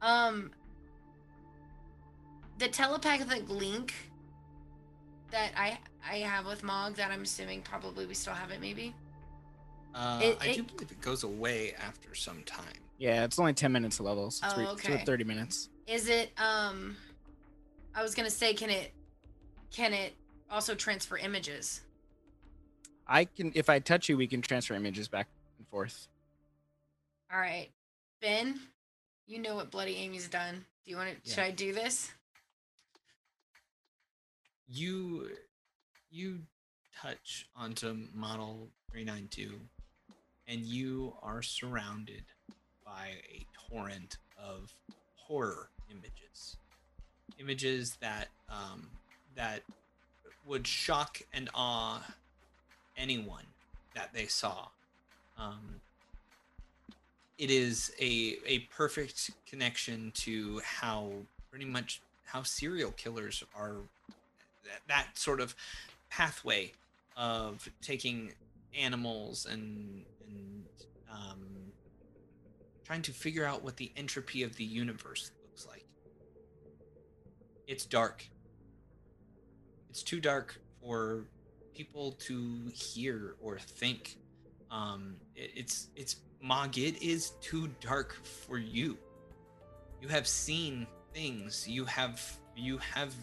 Um the telepathic link that I I have with Mog that I'm assuming probably we still have it maybe. Uh, It- I it- do believe it goes away after some time. Yeah, it's only 10 minutes of levels. It's, Oh, okay. it's 30 minutes. Is it um I was gonna say can it can it also transfer images? I can, if I touch you, we can transfer images back and forth. All right. Ben, you know what Bloody Amy's done. Do you want to Yeah. should I do this? You you touch onto model 392 and you are surrounded by a torrent of horror images. Images that um, that would shock and awe anyone that they saw. Um, it is a a perfect connection to how pretty much how serial killers are that, sort of pathway of taking animals and and um, trying to figure out what the entropy of the universe looks like. It's dark. It's too dark for people to hear or think. Um, it, it's it's Mog. It is too dark for you. You have seen things. You have you have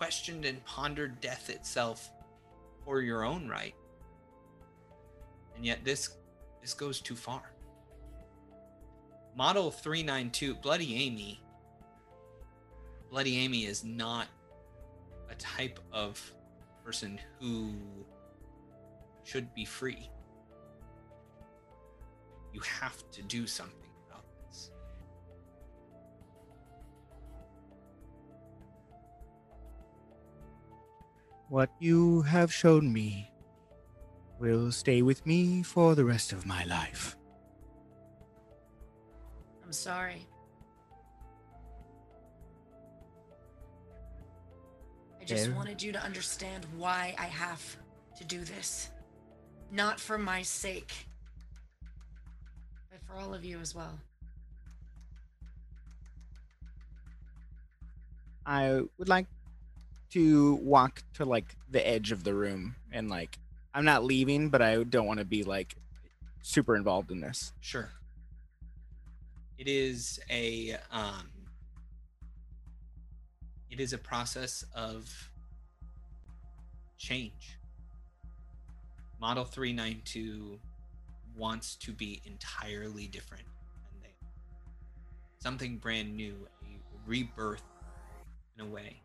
questioned and pondered death itself for your own right. And yet this this goes too far. Model 392 Bloody Amy Bloody Amy is not a type of person who should be free. You have to do something What you have shown me will stay with me for the rest of my life. I'm sorry. I just Fair. wanted you to understand why I have to do this. Not for my sake, but for all of you as well. I would like to walk to like the edge of the room and like I'm not leaving, but I don't want to be like super involved in this. Sure. It is a um it is a process of change. Model 392 wants to be entirely different than they are. Something brand new, a rebirth in a way.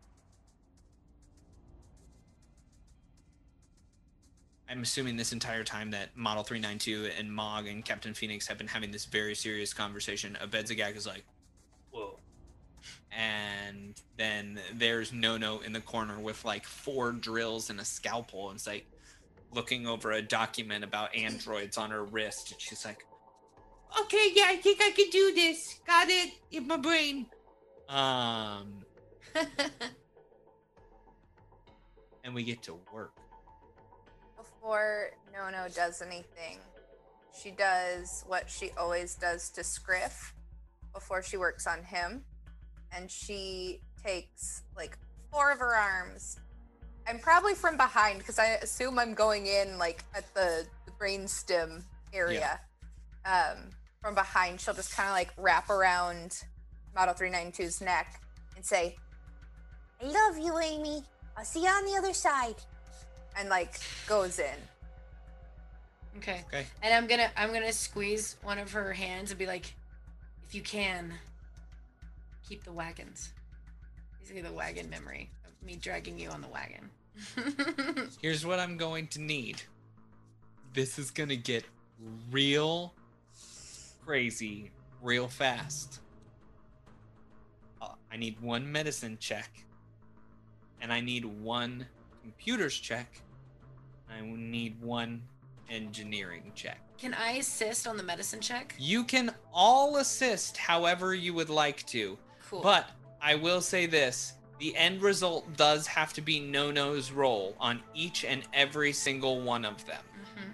I'm assuming this entire time that Model 392 and Mog and Captain Phoenix have been having this very serious conversation. Abedzagak is like, whoa. And then there's Nono in the corner with like four drills and a scalpel. And it's like looking over a document about androids on her wrist. And she's like, okay, yeah, I think I can do this. Got it in my brain. Um, and we get to work. Before Nono does anything, she does what she always does to Scriff before she works on him. And she takes like four of her arms. I'm probably from behind because I assume I'm going in like at the, the brainstem area. Um, from behind, she'll just kind of like wrap around Model 392's neck and say, I love you, Amy. I'll see you on the other side. And like goes in. Okay. Okay. And I'm gonna I'm gonna squeeze one of her hands and be like, if you can, keep the wagons. Basically the wagon memory of me dragging you on the wagon. Here's what I'm going to need. This is going to get real crazy real fast. Uh, I need one medicine check, and I need one computers check. I will need one engineering check. Can I assist on the medicine check? You can all assist however you would like to. Cool. But I will say this the end result does have to be Nono's role on each and every single one of them. Mhm.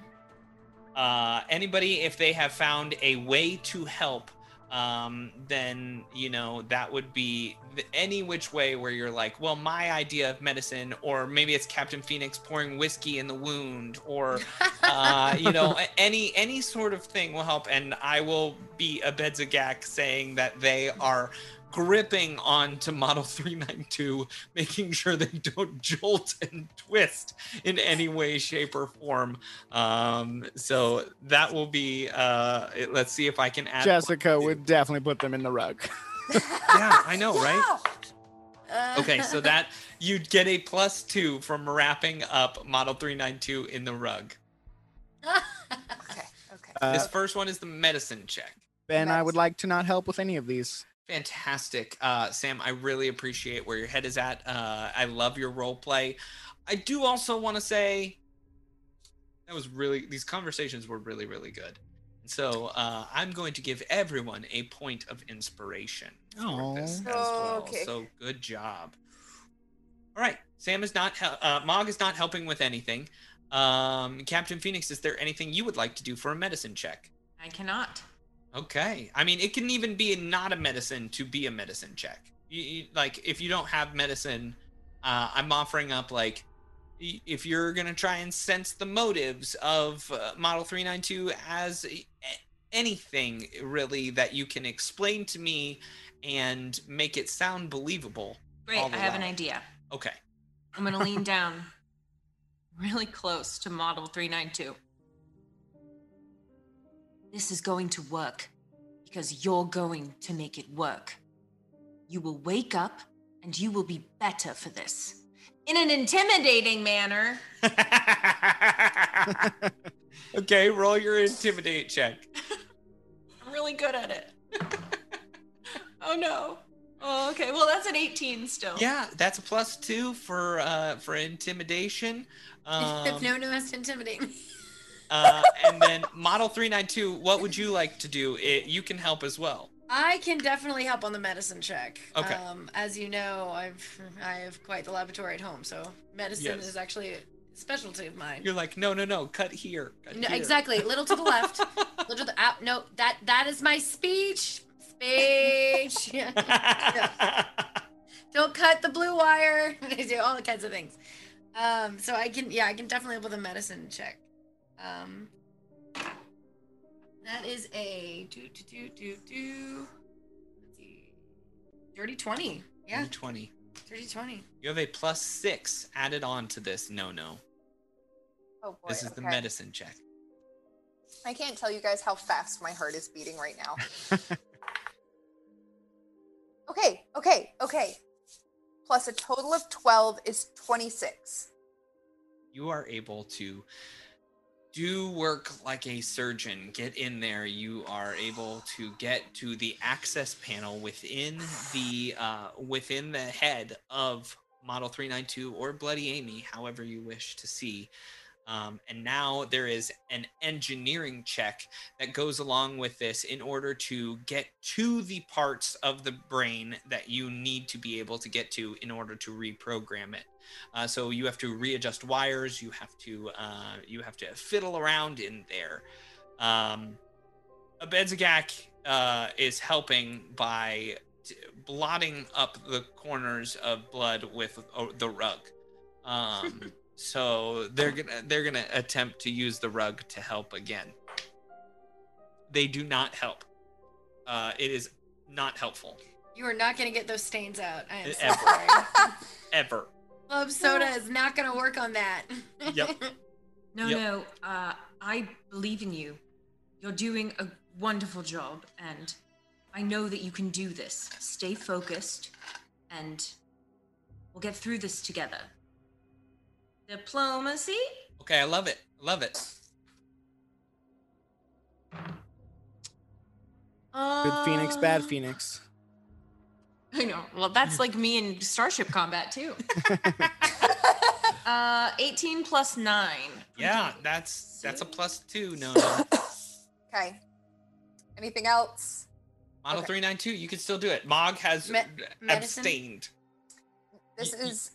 Uh, anybody, if they have found a way to help um, then you know that would be the, any which way where you're like, well, my idea of medicine, or maybe it's Captain Phoenix pouring whiskey in the wound, or uh, you know, any any sort of thing will help. And I will be Abedzagak saying that they are gripping onto Model 392, making sure they don't jolt and twist in any way, shape, or form. Um, so that will be. Uh, let's see if I can add. Jessica would definitely put them in the rug. Yeah, I know, right? Uh, Okay, so that you'd get a plus two from wrapping up Model 392 in the rug. Okay. Okay. Uh, this first one is the medicine check. ben, I would like to not help with any of these. Fantastic. Uh, Sam, I really appreciate where your head is at. Uh, I love your role play. I do also want to say that was really, these conversations were really, really good. So uh, I'm going to give everyone a point of inspiration for this as well. Okay. So good job. All right. Sam is not, hel- uh, Mog is not helping with anything. Um, Captain Phoenix, is there anything you would like to do for a medicine check? I cannot. Okay. I mean, it can even be not a medicine to be a medicine check. You, you- like, if you don't have medicine, uh, I'm offering up like, if you're gonna try and sense the motives of uh, Model 392 as a- anything really that you can explain to me and make it sound believable. Great, I have an idea. Okay. I'm gonna lean down really close to model 392. This is going to work because you're going to make it work. You will wake up and you will be better for this. In an intimidating manner. okay, roll your intimidate check. I'm really good at it. oh no. Oh, okay. Well, that's an 18 still. Yeah, that's a plus two for uh for intimidation. Um, if no, no has to intimidate me. Uh, and then model 392 what would you like to do it, you can help as well I can definitely help on the medicine check. Okay. Um, as you know, I've I have quite the laboratory at home, so medicine Yes. is actually a specialty of mine. you're like no no no cut here cut No, here." exactly. Little to the left. little to the ah, no, that that is my speech. Speech. Don't cut the blue wire. do all kinds of things. Um, so I can yeah, I can definitely help with a medicine check. Um that is a do do do do do let's see. Dirty twenty. Yeah, 20 dirty twenty. you have a plus six added on to this no no Oh boy. this is the medicine check I can't tell you guys how fast my heart is beating right now. okay, okay, okay. Plus a total of 12 is 26. you are able to do work like a surgeon. Get in there. You are able to get to the access panel within the uh, within the head of model 392 or bloody amy however you wish to see um, and now there is an engineering check that goes along with this in order to get to the parts of the brain that you need to be able to get to in order to reprogram it uh, so you have to readjust wires. You have to uh, you have to fiddle around in there. Um, Abedzagak uh, is helping by t- blotting up the corners of blood with uh, the rug. Um, so they're gonna they're gonna attempt to use the rug to help again. They do not help. Uh, it is not helpful You are not gonna get those stains out. I am so Ever. sorry. ever. Club soda is not gonna work on that. Yep. No, Yep. no. Uh, I believe in you. You're doing a wonderful job, and I know that you can do this. Stay focused, and we'll get through this together. Diplomacy? Okay, I love it. Love it. Good Phoenix, bad Uh, Phoenix. I know. Well, that's like me in Starship Combat too. uh, 18 plus 9. Yeah, that's that's a plus two. No, no. Okay. Anything else? Model Okay. three nine two. You can still do it. Mog has Me- abstained. This Y- y- is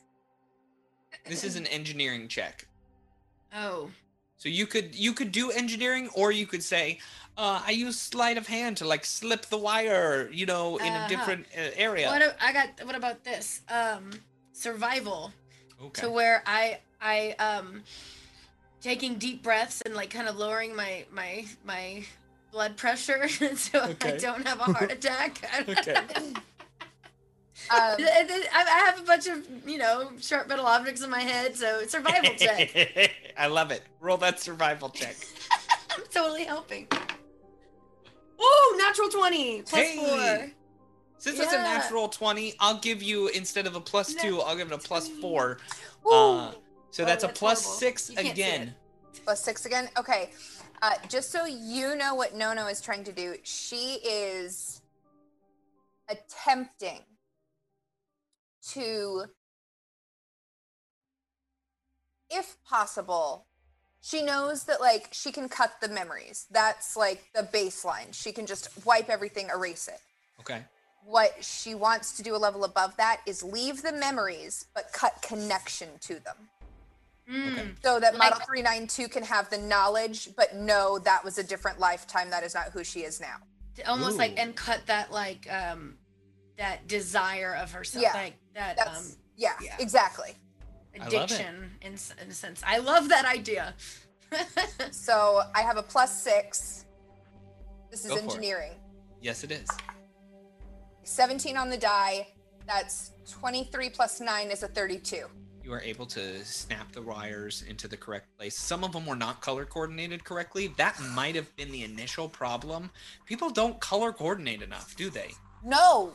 This is an engineering check. oh, So you could you could do engineering, or you could say, uh, I use sleight of hand to like slip the wire, you know, in Uh-huh. a different uh, area. What a- I got? What about this? Um, survival. okay. to where I I um taking deep breaths and like kind of lowering my my my blood pressure so I don't have a heart attack. Okay. Um, I I have a bunch of you know sharp metal objects in my head, so survival check. I love it. Roll that survival check. I'm totally helping. Oh, natural twenty plus Hey. four. Since it's a natural 20, I'll give you, instead of a plus two, I'll give it a plus four. Uh, so Oh, that's a plus horrible. six You again. plus six again. Okay. Uh, just so you know what Nono is trying to do, she is attempting to, if possible, she knows that like she can cut the memories. That's like the baseline. She can just wipe everything, erase it. Okay. What she wants to do a level above that is leave the memories but cut connection to them. Mm. So that Model 392 can have the knowledge, but know that was a different lifetime. That is not who she is now. Almost like and cut that like um that desire of herself, Yeah, like that That's, um yeah, yeah. exactly. I love it. addiction in, in a sense. I love that idea. So I have a plus six. This is Go for it. engineering. Yes, it is. 17 on the die. That's 23 plus 9 is a 32. You are able to snap the wires into the correct place. Some of them were not color coordinated correctly. That might have been the initial problem. People don't color coordinate enough, do they? No.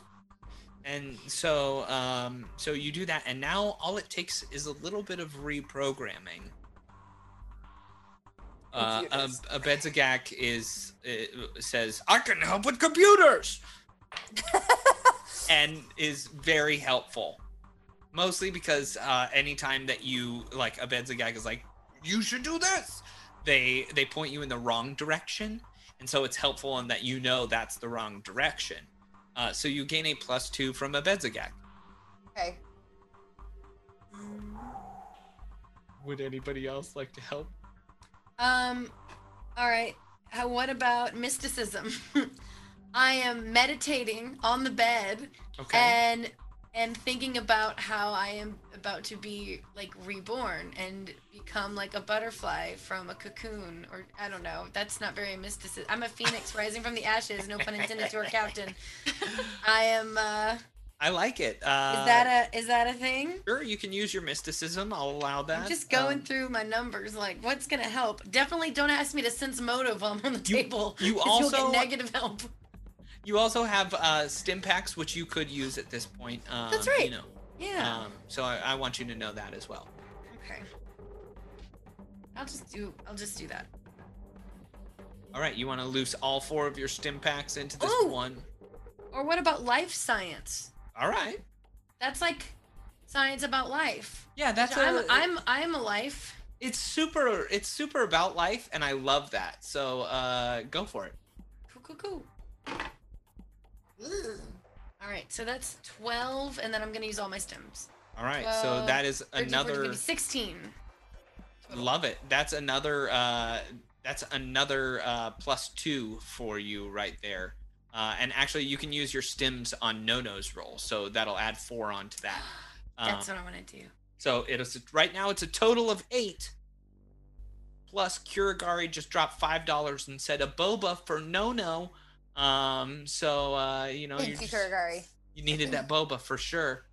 And so, um, so you do that, and now all it takes is a little bit of reprogramming. Uh, a, Abedzagak is uh, says, "I can help with computers," and is very helpful. Mostly because uh, anytime that you like Abedzagak is like, "You should do this," they they point you in the wrong direction, and so it's helpful in that you know that's the wrong direction. Uh, so you gain a plus two from Abedzagak. Okay. Would anybody else like to help? Um, all right. How, what about mysticism? I am meditating on the bed Okay. and and thinking about how I am about to be like reborn and become like a butterfly from a cocoon or I don't know. That's not very mysticism. I'm a phoenix rising from the ashes. No pun intended to our captain. I am. uh I like it. Uh, Is that a is that a thing? Sure, you can use your mysticism. I'll allow that. I'm just going Um, through my numbers, like what's gonna help. Definitely don't ask me to sense motive while I'm on the You- table. you 'cause you'll also- get negative help. You also have uh, stim packs, which you could use at this point. Um, That's right. You know. Yeah. Um, so I, I want you to know that as well. okay. I'll just do. I'll just do that. All right, you want to loose all four of your stim packs into this Ooh. one. Or what about life science? All right. That's like science about life. Yeah, that's I'm a, I'm I'm a life. It's super. It's super about life, and I love that. So uh, go for it. Cool, cool, cool. All right, so that's twelve, and then I'm gonna use all my stims. All right. so that is 13, 14, another. 15, sixteen. Love it. That's another. Uh, that's another uh, plus two for you right there. Uh, and actually, you can use your stims on Nono's roll, so that'll add four onto that. That's Um, what I want to do. so it is right now. It's a total of eight. Plus, Kurigari just dropped five dollars and said a boba for No-No. Um, so uh, you know you Thank you, just- you needed that boba for sure.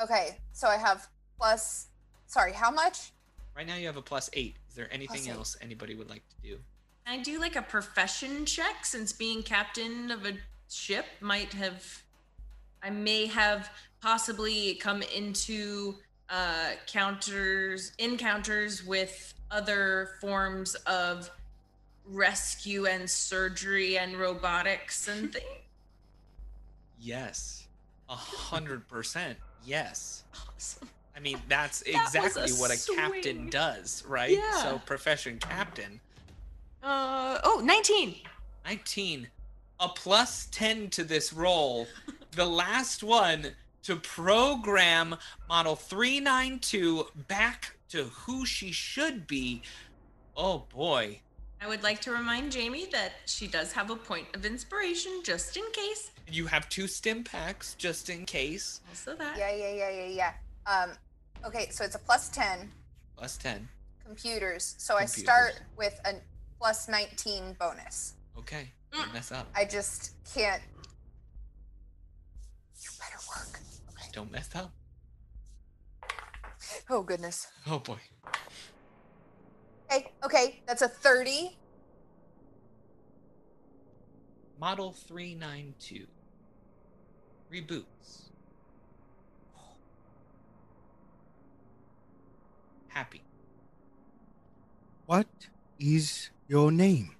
Okay, so I have plus. Sorry, how much? Right now, you have a plus eight. Is there anything eight. else anybody would like to do? I do like a profession check since being captain of a ship might have I may have possibly come into uh counters encounters with other forms of rescue and surgery and robotics and things. Yes, a hundred percent. Yes. Awesome. I mean, that's That was a exactly what a captain does, right? Yeah. So, profession captain. Uh oh, 19. 19. A plus 10 to this roll. the last one to program model 392 back to who she should be. Oh boy. I would like to remind Jamie that she does have a point of inspiration just in case. You have two stim packs just in case. Also that. Yeah, yeah, yeah, yeah, yeah. Um, okay, so it's a plus 10 Plus 10. computers. So I start with a plus 19 bonus. Okay. Don't mess up. I just can't. You better work. Okay. Don't mess up. Oh, goodness. Oh boy. Okay, okay, that's a 30. Model 392. Reboots. Happy. What is your name?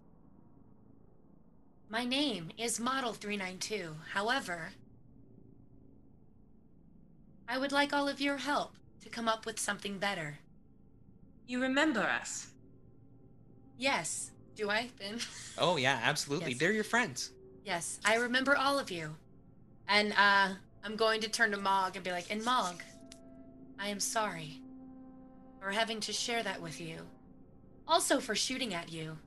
My name is Model 392. However, I would like all of your help to come up with something better. You remember us. Yes. Do I, Ben? Oh yeah, absolutely. Yes. They're your friends. Yes, I remember all of you. And uh I'm going to turn to Mog and be like, "And Mog, I am sorry for having to share that with you. Also for shooting at you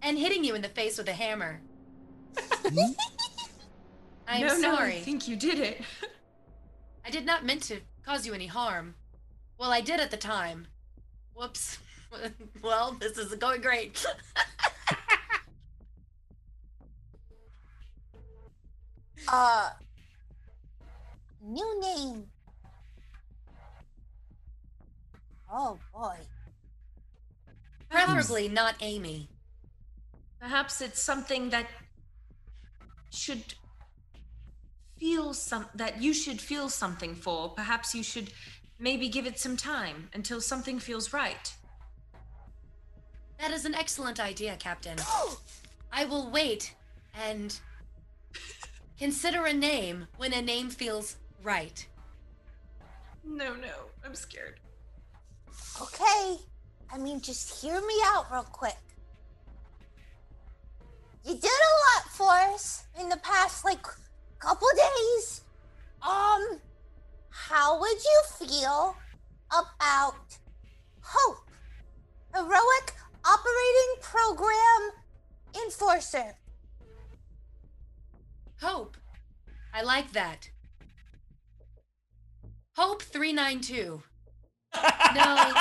and hitting you in the face with a hammer. I am no, no, I sorry. think you did it. I did not meant to cause you any harm. Well, I did at the time. Whoops. well, this isn't going great. Uh, new name. Oh boy. Preferably not Amy. Perhaps it's something that should feel some that you should feel something for. Perhaps you should maybe give it some time until something feels right. That is an excellent idea, Captain. I will wait and consider a name when a name feels right. No, no, I'm scared. Okay. I mean, just hear me out real quick. You did a lot for us in the past, like, couple days. Um, how would you feel about Hope, Heroic Operating Program Enforcer? Hope. I like that. Hope 392. No.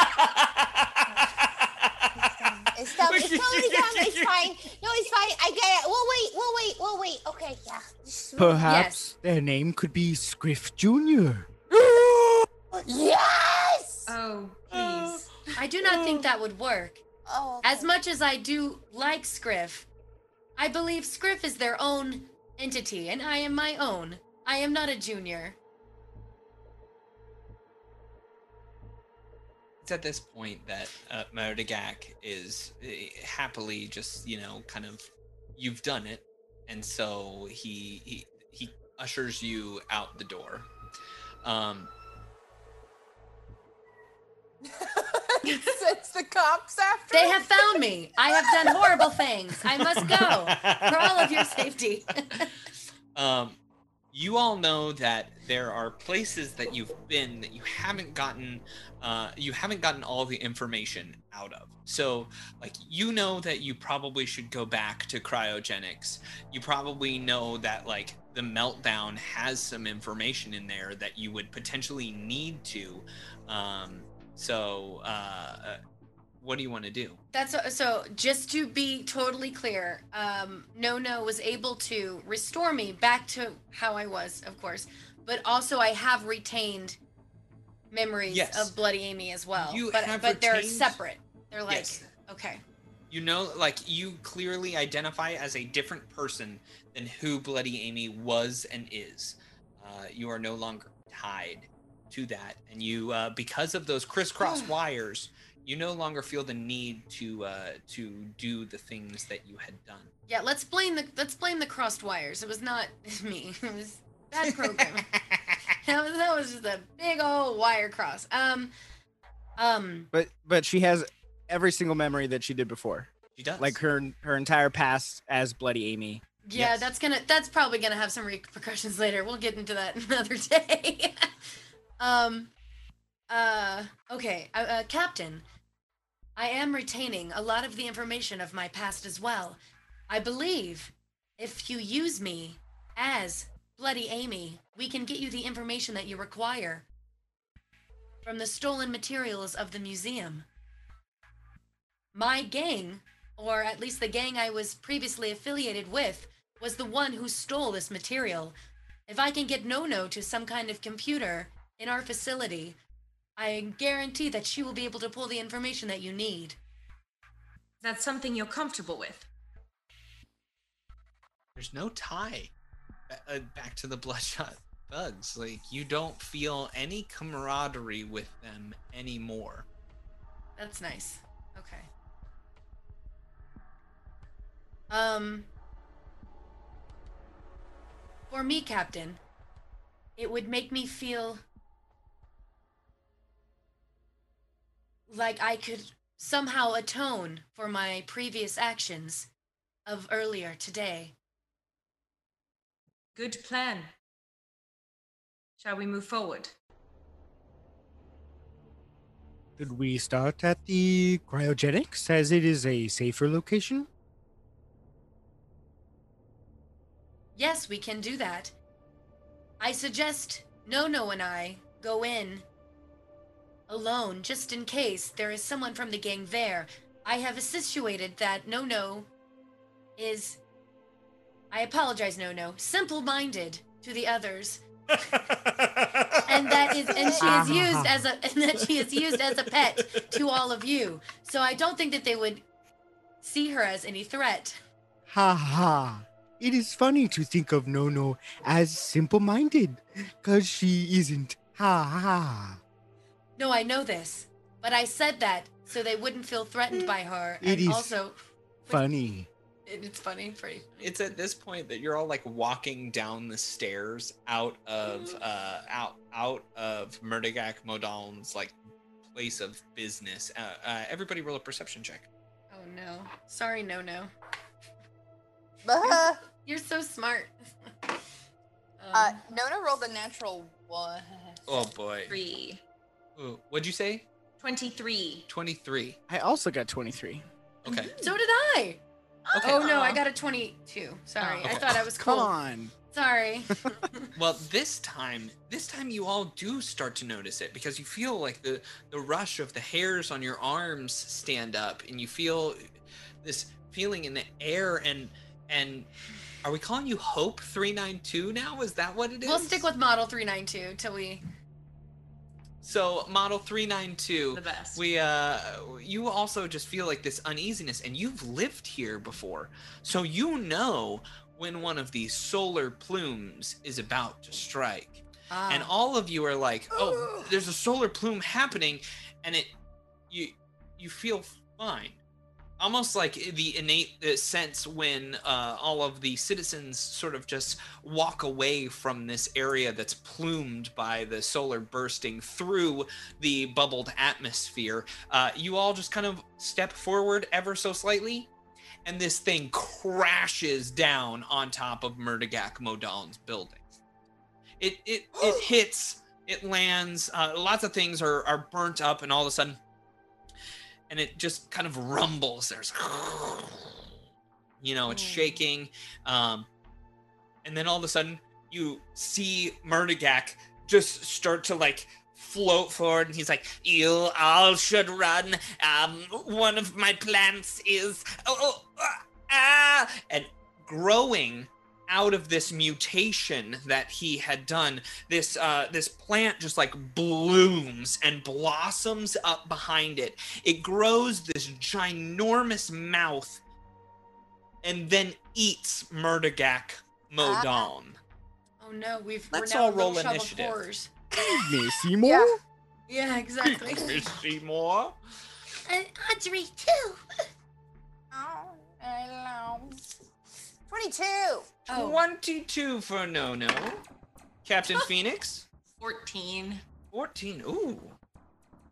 It's, done. it's totally done. It's fine. No, it's fine. I get it. We'll wait. We'll wait. We'll wait. Okay, yeah. Just- Perhaps their name could be Scriff Jr. Yes! Oh, please. I do not think that would work. Oh, As much as I do like Scriff, I believe Scriff is their own entity, and I am my own. I am not a junior. it's at this point that uh, Merdegak is uh, happily just you know kind of you've done it, and so he he he ushers you out the door. Um, Sends the cops after. They us. have found me. I have done horrible things. I must go for all of your safety. um, you all know that there are places that you've been that you haven't gotten uh, you haven't gotten all the information out of so like you know that you probably should go back to cryogenics you probably know that like the meltdown has some information in there that you would potentially need to um, so uh, uh, what do you want to do That's so. Just to be totally clear, um, Nono was able to restore me back to how I was, of course, but also I have retained memories Yes. of Bloody Amy as well. You but have but they're separate. They're like Yes. okay. You know, like you clearly identify as a different person than who Bloody Amy was and is. Uh, you are no longer tied to that, and you, uh, because of those crisscross wires, you no longer feel the need to uh, to do the things that you had done. Yeah, let's blame the let's blame the crossed wires. It was not me. It was that program. that was that was just a big old wire cross. Um, um, But but she has every single memory that she did before. She does. Like her her entire past as Bloody Amy. yeah, Yes. that's gonna that's probably gonna have some repercussions later. We'll get into that another day. Um, Uh, okay, uh, uh, Captain. I am retaining a lot of the information of my past as well. I believe if you use me as Bloody Amy, we can get you the information that you require from the stolen materials of the museum. My gang, or at least the gang I was previously affiliated with, was the one who stole this material. If I can get Nono to some kind of computer in our facility, I guarantee that she will be able to pull the information that you need. That's something you're comfortable with. There's no tie uh, back to the Bloodshot Thugs. Like, you don't feel any camaraderie with them anymore. That's nice. Okay. Um, for me, Captain, it would make me feel like I could somehow atone for my previous actions of earlier today. Good plan. Shall we move forward? Could we start at the cryogenics as it is a safer location? Yes, we can do that. I suggest Nono and I go in alone just in case there is someone from the gang there. I have situated that Nono is. I apologize, Nono. Simple minded to the others. and that is and she is used uh-huh. as a and that she is used as a pet to all of you. So I don't think that they would see her as any threat. Ha ha. It is funny to think of Nono as simple minded, because she isn't. Ha ha. No, I know this, but I said that so they wouldn't feel threatened by her. It and is also, Funny. it- it's funny, pretty. It's at this point that you're all like walking down the stairs out of uh out out of Murdagak Modal's like place of business. Uh, uh, everybody roll a perception check. Oh no, sorry, no, no. Uh, You're so smart. uh, Um, Nona rolled a natural one. Oh boy. Three. Ooh, what'd you say? 23. 23. I also got 23. Okay. so did I. Okay. Oh no, I uh-huh. got a 22. Sorry, Oh, I thought I was Come on. Sorry. Well, this time, this time you all do start to notice it because you feel like the the rush of the hairs on your arms stand up, and you feel this feeling in the air. And and are we calling you Hope three nine two now? Is that what it is? we'll stick with model 392 till we. So model three nine two. The best. We uh, you also just feel like this uneasiness, and you've lived here before, so you know when one of these solar plumes is about to strike. Ah. and all of you are like oh there's a solar plume happening and it you you feel fine almost like the innate uh, sense when uh, all of the citizens sort of just walk away from this area that's plumed by the solar bursting through the bubbled atmosphere. Uh, you all just kind of step forward ever so slightly and this thing crashes down on top of Murdagak Modon's building. It it it hits it lands uh, lots of things are are burnt up and all of a sudden and it just kind of rumbles. There's you know it's shaking um and then all of a sudden you see Murdagak just start to like float forward and he's like you all should run. Um one of my plants is oh, oh ah and growing out of this mutation that he had done this uh this plant just like blooms and blossoms up behind it it grows this ginormous mouth and then eats Murdagak Modon. Oh no, we've Let's we're now all a little roll shop initiative. Of horrors. Me, Seymour? Yeah. Yeah, exactly. Seymour. And Audrey, too. Oh, hello. 22. Oh, 22 for Nono. Captain Phoenix. 14. 14. Ooh.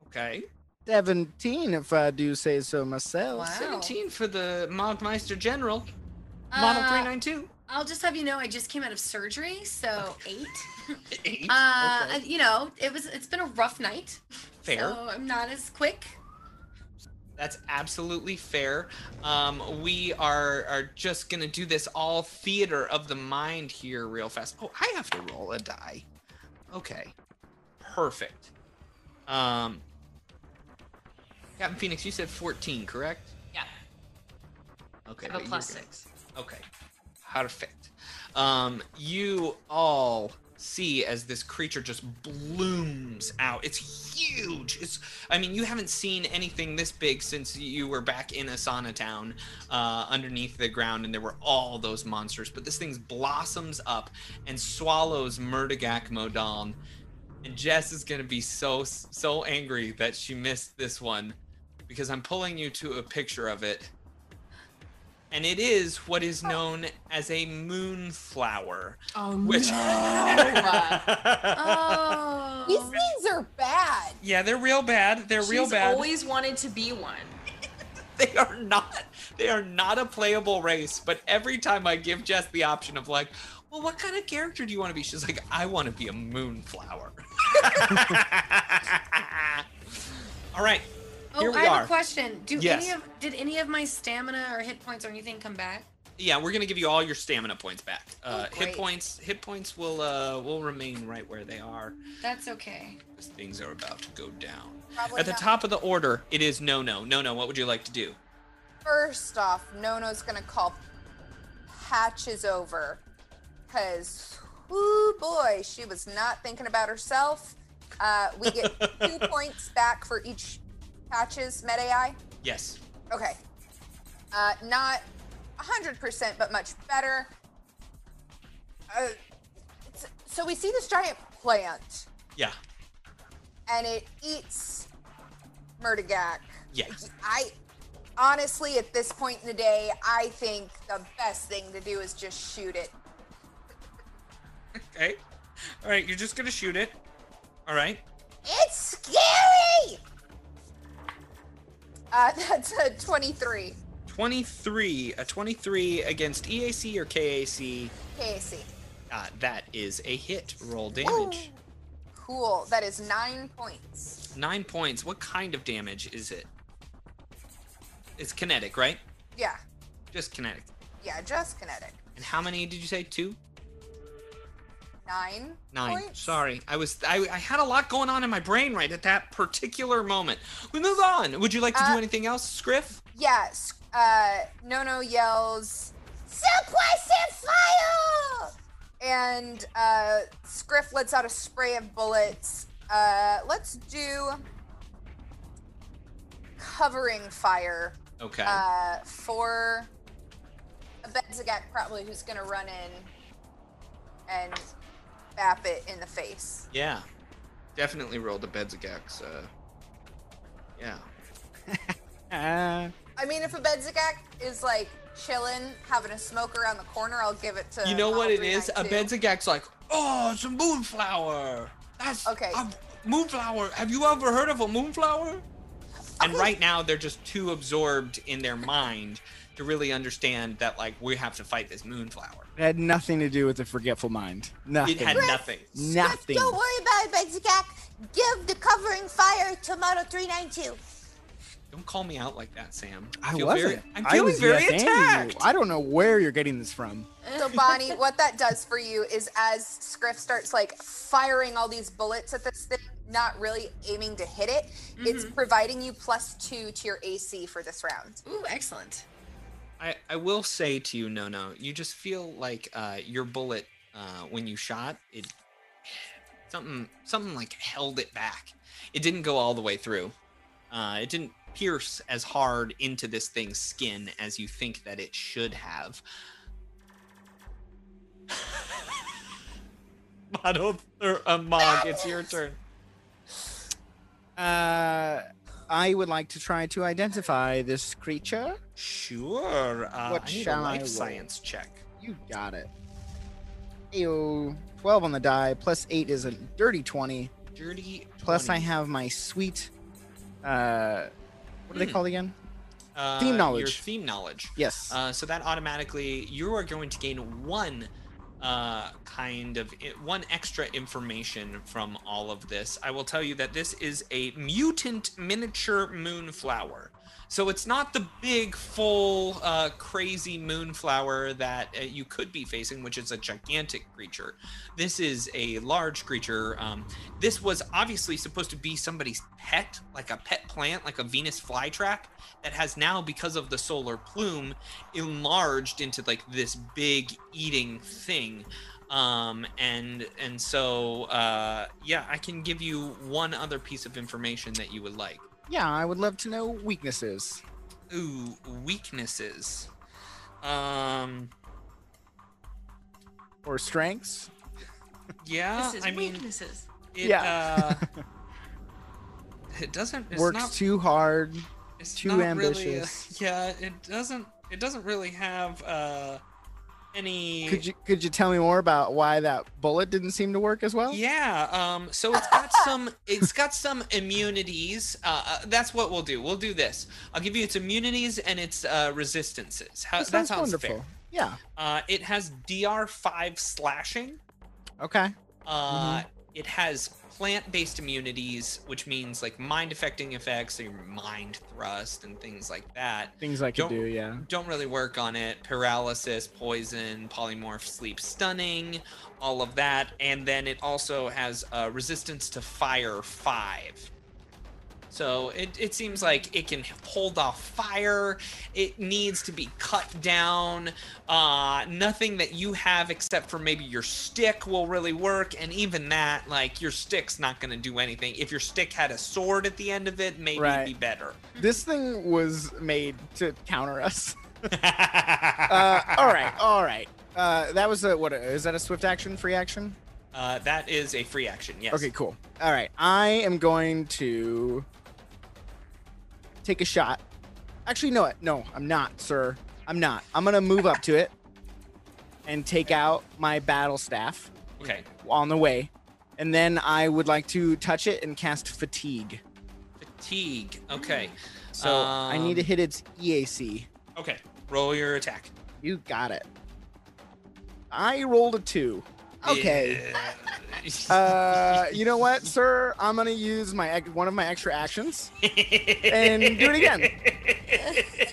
Okay. 17, if I do say so myself. Wow. 17 for the Mogmeister General. Model Uh, 392. I'll just have you know I just came out of surgery, so eight. Eight. Uh, Okay. you know, it was it's been a rough night. Fair. So I'm not as quick. That's absolutely fair. Um, we are are just gonna do this all theater of the mind here, real fast. Oh, I have to roll a die. Okay, perfect. Um, Captain Phoenix, you said 14, correct? Yeah. Okay. I have a plus six. Okay. Perfect. Um, you all see as this creature just blooms out. It's huge. It's I mean, you haven't seen anything this big since you were back in Asana Town, uh, underneath the ground, and there were all those monsters. But this thing blossoms up and swallows Murdigak Modon. And Jess is gonna be so so angry that she missed this one because I'm pulling you to a picture of it and it is what is known as a moonflower. Oh Which- Oh. These things are bad. yeah, they're real bad. They're real bad. She's bad. always wanted to be one. They are not. They are not a playable race. But every time I give Jess the option of like, well, what kind of character do you want to be? She's like, I want to be a moonflower. All right. Here oh, we I have are. a question. Do Yes. any of did any of my stamina or hit points or anything come back? Yeah, we're gonna give you all your stamina points back. Uh, hit points. Hit points will uh will remain right where they are. That's okay. Things are about to go down. Probably At the not. top of the order, it is Nono. No no, what would you like to do? First off, Nono's gonna call Patches over. Cause, whoo boy, she was not thinking about herself. Uh, we get two points back for each Patches Med AI. Yes. Okay. Uh, not 100%, but much better. Uh, so we see this giant plant, Yeah. and it eats Murdigak. Yeah. I honestly, at this point in the day, I think the best thing to do is just shoot it. Okay. All right, you're just gonna shoot it. All right. It's scary! Uh, that's a 23 23. A 23 against EAC or KAC. KAC. Uh, that is a hit. Roll damage. Cool. That is nine points. Nine points. What kind of damage is it? It's kinetic, right? Yeah. Just kinetic. Yeah, just kinetic. And how many did you say? Two? Nine. Nine. Points? Sorry, I was I, I had a lot going on in my brain right at that particular moment. We move on. Would you like to do Uh, anything else, Scriff? Yes. Uh, Nono yells, Suppressive fire! and uh, Scriff lets out a spray of bullets. Uh, let's do covering fire Okay. uh, for Abedzagak probably who's gonna run in and bap it in the face. yeah. Definitely roll the Bedzagax. Uh, yeah. Ah, I mean, if Abedzagak is like chilling, having a smoke around the corner, I'll give it to. You know what it is? A 392. Bedzagak's like, oh, it's a moonflower. That's Okay. A moonflower. Have you ever heard of a moonflower? And right now they're just too absorbed in their mind to really understand that like we have to fight this moonflower. It had nothing to do with the forgetful mind. Nothing. It had nothing. nothing. Don't worry about it, Benzakak. Give the covering fire to Model 392. Don't call me out like that, Sam. I feel wasn't. Very, I'm I feeling was very attacked. I don't know where you're getting this from. So Bonnie, what that does for you is as Scriff starts like firing all these bullets at this thing, not really aiming to hit it, it's mm-hmm. providing you plus two to your AC for this round. Ooh, excellent. I, I will say to you, no, no, you just feel like uh, your bullet uh, when you shot it, something something like held it back. It didn't go all the way through. Uh, it didn't pierce as hard into this thing's skin as you think that it should have. Model or uh, Mog, it's your turn. Uh, I would like to try to identify this creature. Sure. Uh, What I need shall a I life roll? science check. You got it. Ew. 12 on the die, plus 8 is a dirty 20. Dirty. Plus, I have my sweet. Uh, what are they Hmm. called again? Uh, Theme Your knowledge. theme knowledge. Yes. Uh, so that automatically, you are going to gain one uh, kind of one extra information from all of this. I will tell you that this is a mutant miniature moonflower. So it's not the big, full, uh, crazy moonflower that uh, you could be facing, which is a gigantic creature. This is a large creature. Um, this was obviously supposed to be somebody's pet, like a pet plant, like a Venus flytrap, that has now, because of the solar plume, enlarged into like this big eating thing. Um, and and so uh, yeah, I can give you one other piece of information that you would like. Yeah, I would love to know weaknesses. Ooh, weaknesses. Um, Or strengths. yeah, this is I mean, weaknesses. it, Yeah. uh, it doesn't. It's Works not, too hard. it's too not Really, ambitious. yeah, it doesn't. It doesn't really have uh, any. Could you could you tell me more about why that bullet didn't seem to work as well? Yeah. Um. So it's got some. It's got some immunities. Uh, uh. That's what we'll do. We'll do this. I'll give you its immunities and its uh, resistances. How, That that sounds wonderful. fair. Yeah. Uh. It has DR five slashing. Okay. Uh. Mm-hmm. It has plant-based immunities, which means like mind-affecting effects, like mind thrust and things like that. Things I Don't- do. Yeah. don't really work on it. Paralysis, poison, polymorph, sleep, stunning, all of that. And then it also has uh, resistance to fire five. So it, it seems like it can hold off fire. It needs to be cut down. Uh, nothing that you have except for maybe your stick will really work. And even that, like your stick's not going to do anything. If your stick had a sword at the end of it, maybe Right. it'd be better. This thing was made to counter us. uh, all right. All right. Uh, that was a what? Is that a swift action? Free action? Uh, that is a free action, yes. Okay, cool. All right, I am going to take a shot. Actually, no, no, I'm not, sir. I'm not. I'm gonna move up to it and take out my battle staff Okay. on the way, and then I would like to touch it and cast fatigue. Fatigue. Okay. So I need to Um, hit its EAC. Okay. Roll your attack. You got it. I rolled a two. Okay. Uh, you know what, sir? I'm gonna use my one of my extra actions and do it again.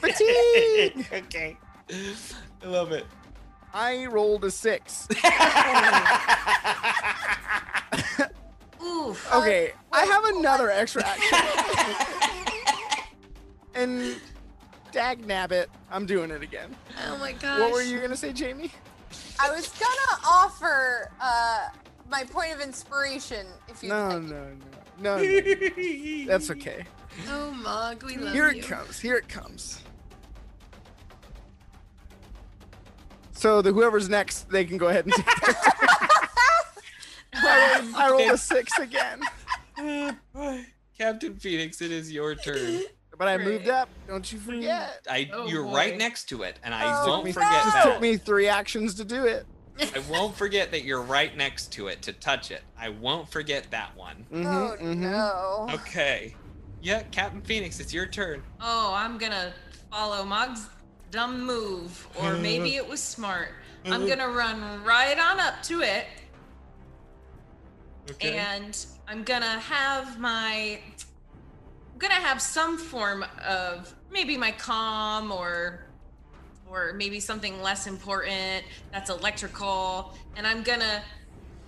Fatigue. okay. I love it. I rolled a six. Oof. Okay, I have another extra action. and dag nabbit, I'm doing it again. Oh my gosh. What were you gonna say, Jamie? I was gonna offer uh, my point of inspiration if you. No, like. no, no, no, no. That's okay. Oh, Mog, we love Here you. it comes. Here it comes. So the whoever's next, they can go ahead and take their turn. I rolled, I rolled a six again, Captain Phoenix, it is your turn. but I moved up. Don't you forget. I Oh, you're boy. right next to it, and I Oh, won't me, forget just that. took me three actions to do it. I won't forget that you're right next to it to touch it. I won't forget that one. Mhm, Oh mhm. no. Okay. Yeah, Captain Phoenix, it's your turn. Oh, I'm gonna follow Mog's dumb move, or maybe it was smart. I'm gonna run right on up to it, and I'm gonna have my. I'm gonna have some form of maybe my comm or or maybe something less important that's electrical and i'm gonna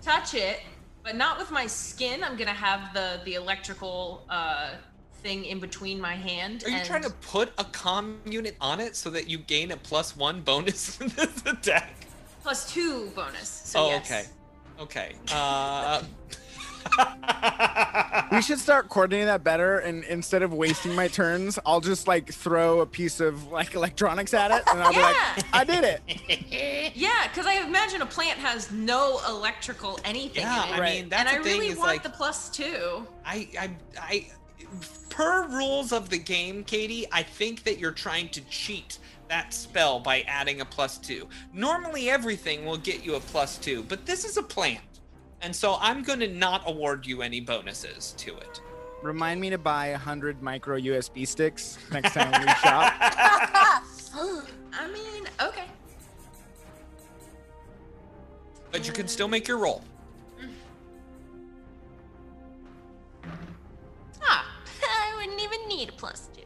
touch it but not with my skin i'm gonna have the the electrical uh thing in between my hand Are you and- trying to put a comm unit on it so that you gain a plus one bonus in this attack? plus two bonus so oh, yes. okay. Okay. Uh, We should start coordinating that better, and instead of wasting my turns, I'll just like throw a piece of like electronics at it, and I'll be Yeah. like, "I did it." yeah because i imagine a plant has no electrical anything yeah, in it I Right. mean that's and i the thing really is want like the plus two I, I, I, per rules of the game, Katie, I think that you're trying to cheat that spell by adding a plus two. Normally, everything will get you a plus two, but this is a plant. And so I'm going to not award you any bonuses to it. Remind me to buy a hundred micro USB sticks next time we shop. I mean, okay. But you can still make your roll. Ah, I wouldn't even need a plus two.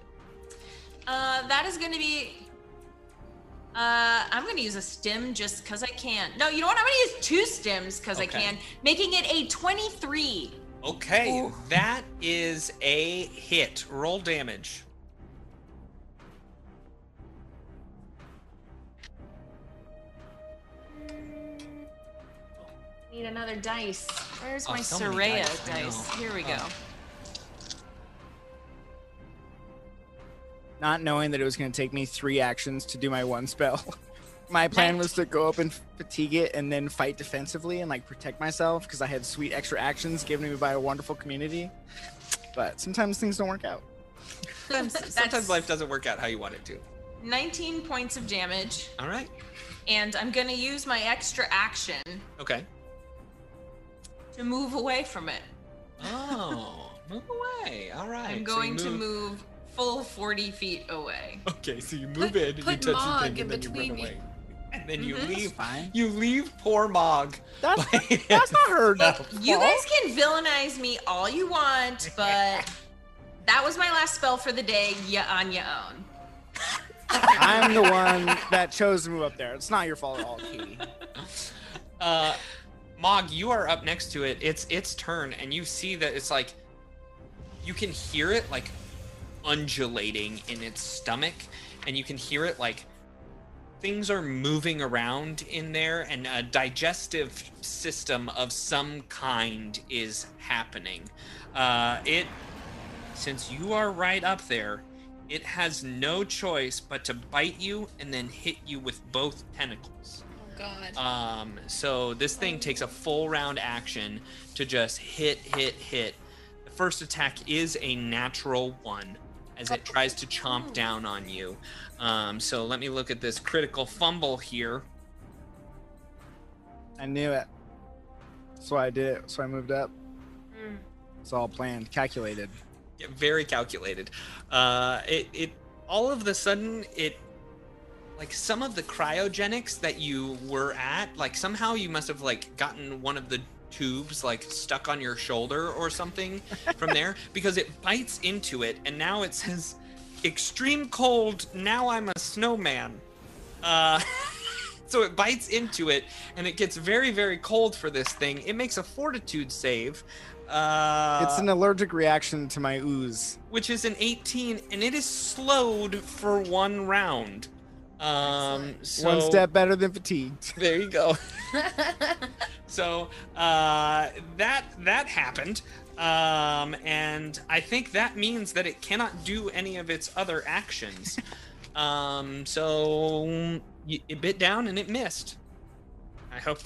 Uh, that is going to be. Uh, I'm going to use a stim just because I can. No, you know what? I'm going to use two stims because Okay. I can, making it a 23. Okay, that is a hit. Roll damage. Need another dice. Where's Oh, my so Soraya dice, dice? Here we go. Oh. Not knowing that it was going to take me three actions to do my one spell. My plan was to go up and fatigue it and then fight defensively and like protect myself because I had sweet extra actions given to me by a wonderful community. But sometimes things don't work out. Sometimes, sometimes life doesn't work out how you want it to. 19 points of damage, All right. and I'm going to use my extra action Okay. to move away from it. Oh, move away. All right. I'm so you going to move full 40 feet away. Okay, so you Put- move in, you touch Mog the thing, and then you run away. And then you Mhm. leave. Fine. You leave poor Mog. That's, that's not her. Look, you guys can villainize me all you want, but that was my last spell for the day. Ya on your own. I'm the one that chose to move up there. It's not your fault at all, Katie. uh, Mog, you are up next to it. It's its turn, and you see that it's like you can hear it like undulating in its stomach, and you can hear it like things are moving around in there, and a digestive system of some kind is happening. Uh, it, since you are right up there, it has no choice but to bite you and then hit you with both tentacles. Oh God. Um, so this thing takes a full round action to just hit, hit, hit. The first attack is a natural one as it tries to chomp down on you. Um, so let me look at this critical fumble here. I knew it. That's why I did it. So I moved up. Mm. It's all planned, calculated. Yeah, very calculated. Uh, it, it all of the sudden it like some of the cryogenics that you were at like somehow you must have like gotten one of the tubes like stuck on your shoulder or something from there because it bites into it and now it says extreme cold now i'm a snowman. Uh so it bites into it and it gets very very cold for this thing. It makes a fortitude save uh it's an allergic reaction to my ooze. which is an 18 and it is slowed for one round um so One step better than fatigued. there you go so uh that that happened um and i think that means that it cannot do any of its other actions um so it bit down and it missed i hope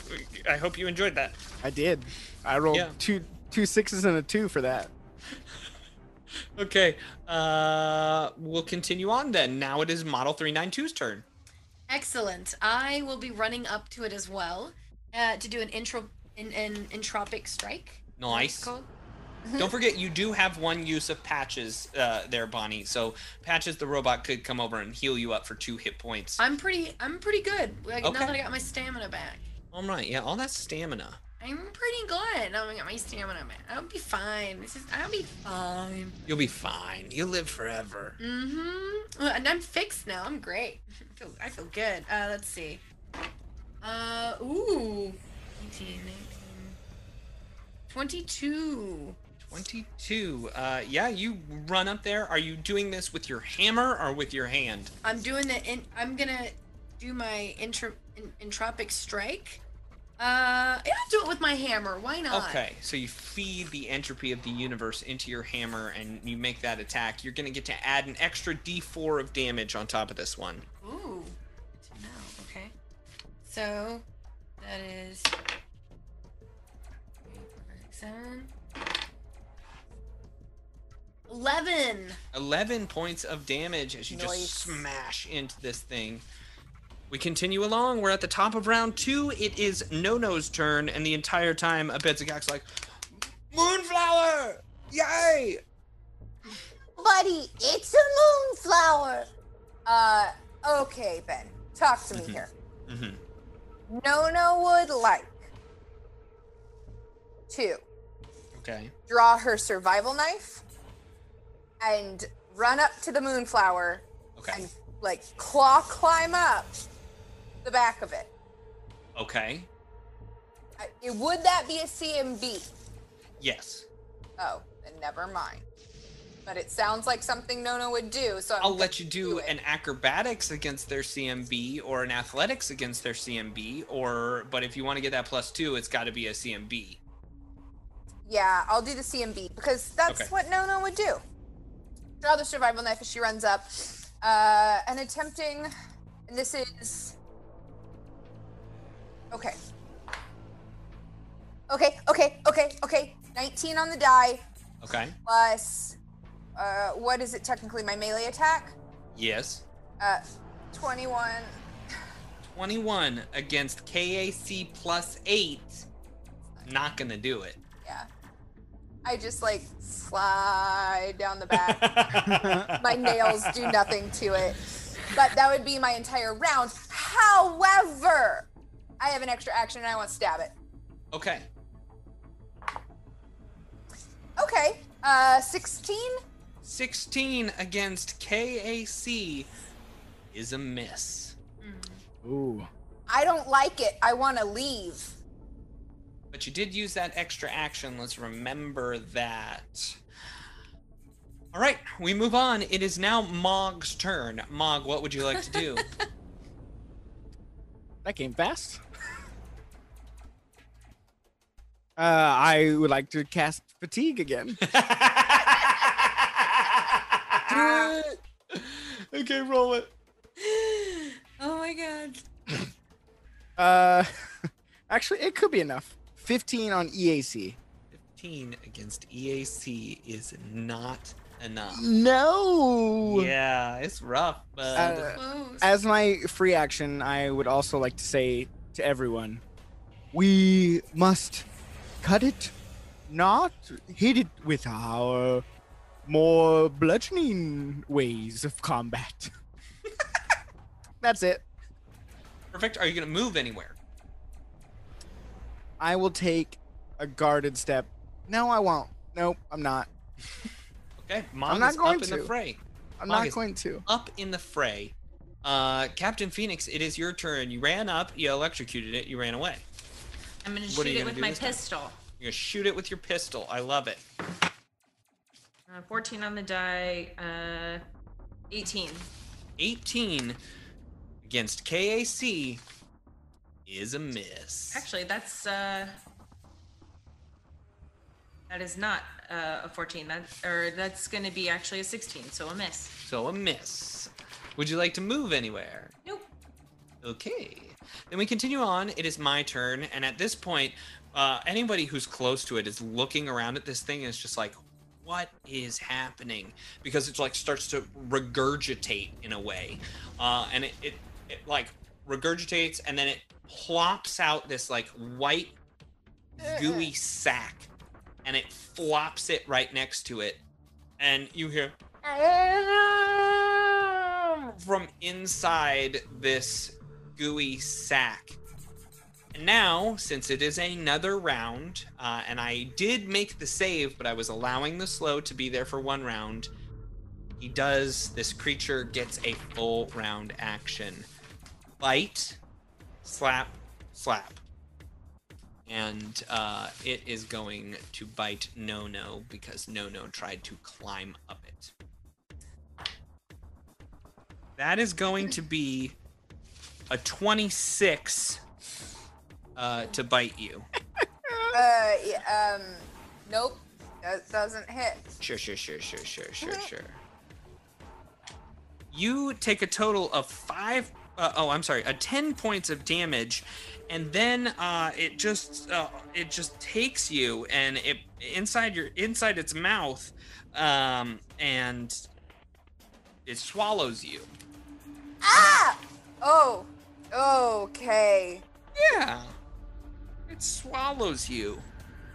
i hope you enjoyed that I did. I rolled Yeah. two two sixes and a two for that. okay uh we'll continue on then now it is model 392's turn Excellent. I will be running up to it as well uh, to do an intro, an, an entropic strike. Is that what it's Nice. Don't forget, you do have one use of patches uh, there, Bonnie. So patches, the robot could come over and heal you up for two hit points. I'm pretty. I'm pretty good. Like, Now that I got my stamina back, All right, yeah, all that stamina. I'm pretty good. Now I got my stamina back. I'll be fine. This is. I'll be fine. You'll be fine. You'll live forever. Mm-hmm. Well, and I'm fixed now. I'm great. I feel, I feel good. Uh, let's see. Uh, ooh. 18, 19, 22. 22. Uh, yeah, you run up there. Are you doing this with your hammer or with your hand? I'm doing the. In, I'm gonna do my intro, in, entropic strike. Uh, yeah, I'll do it with my hammer. Why not? Okay, so you feed the entropy of the universe into your hammer and you make that attack. You're going to get to add an extra d4 of damage on top of this one. Ooh. Good to know. Okay. So that is seven. Eleven. 11 points of damage as you Nice. just smash into this thing. We continue along. We're at the top of round two. It is Nono's turn, and the entire time, Abedzagak's like, Moonflower! Yay! buddy, it's a moonflower. Uh, okay, Ben. Talk to me here. Mhm. Nono would like to Okay. draw her survival knife and run up to the moonflower Okay. and like claw climb up the back of it. Okay. It- Would that be a CMB? Yes. Oh, then never mind. But it sounds like something Nona would do, so I'm I'll let you do it. an acrobatics against their CMB or an athletics against their CMB, or but if you want to get that plus two, it's got to be a CMB. Yeah, I'll do the CMB because that's Okay. what Nona would do. Draw the survival knife as she runs up, uh, and attempting. And this is. Okay. Okay, okay, okay, okay. 19 on the die Okay. plus. Uh, what is it technically? My melee attack? Yes. Uh, 21. 21 against KAC plus eight. Not gonna do it. Yeah. I just like slide down the back. my nails do nothing to it. But that would be my entire round. However, I have an extra action and I want to stab it. Okay. Okay. Uh 16? 16 against KAC is a miss. Ooh. I don't like it. I want to leave. But you did use that extra action. Let's remember that. All right, we move on. It is now Mog's turn. Mog, what would you like to do? That came fast. Uh, I would like to cast fatigue again. okay, roll it. Oh my god. Uh, actually, it could be enough. 15 on EAC. 15 against EAC is not enough. No. Yeah, it's rough, but Uh, as my free action, I would also like to say to everyone, we must cut it, not hit it with our more bludgeoning ways of combat. That's it. perfect. Are you gonna move anywhere? I will take a guarded step. No, I won't. Nope, I'm not. Okay, Mog not is going up in the fray. I'm Mog not going to. Up in the fray. Uh, Captain Phoenix, it is your turn. You ran up, you electrocuted it, you ran away. I'm gonna What are shoot you it gonna with do my this time? pistol. You're gonna shoot it with your pistol. I love it. Uh, 14 on the die. Uh, 18. 18 against KAC is a miss. Actually, that's uh, that is not uh, a 14. That or that's gonna be actually a 16. So a miss. So a miss. Would you like to move anywhere? Nope. Okay. Then we continue on. It is my turn, and at this point, uh, anybody who's close to it is looking around at this thing and is just like, "What is happening?" Because it like starts to regurgitate in a way, uh, and it, it it like regurgitates, and then it plops out this like white gooey sack, and it flops it right next to it, and you hear from inside this gooey sack. And now, since it is another round, uh, and I did make the save, but I was allowing the slow to be there for one round, he does, this creature gets a full round action. Bite, slap, slap. And uh, it is going to bite Nono because Nono tried to climb up it. That is going to be a 26 uh, to bite you. Uh, yeah, um, nope. That doesn't hit. Sure, sure, sure, sure, sure, sure, sure. You take a total of five. Uh, oh, I'm sorry, a ten points of damage, and then uh, it just uh, it just takes you and it inside your inside its mouth, um, and it swallows you. Ah! Oh. Okay. Yeah, it swallows you.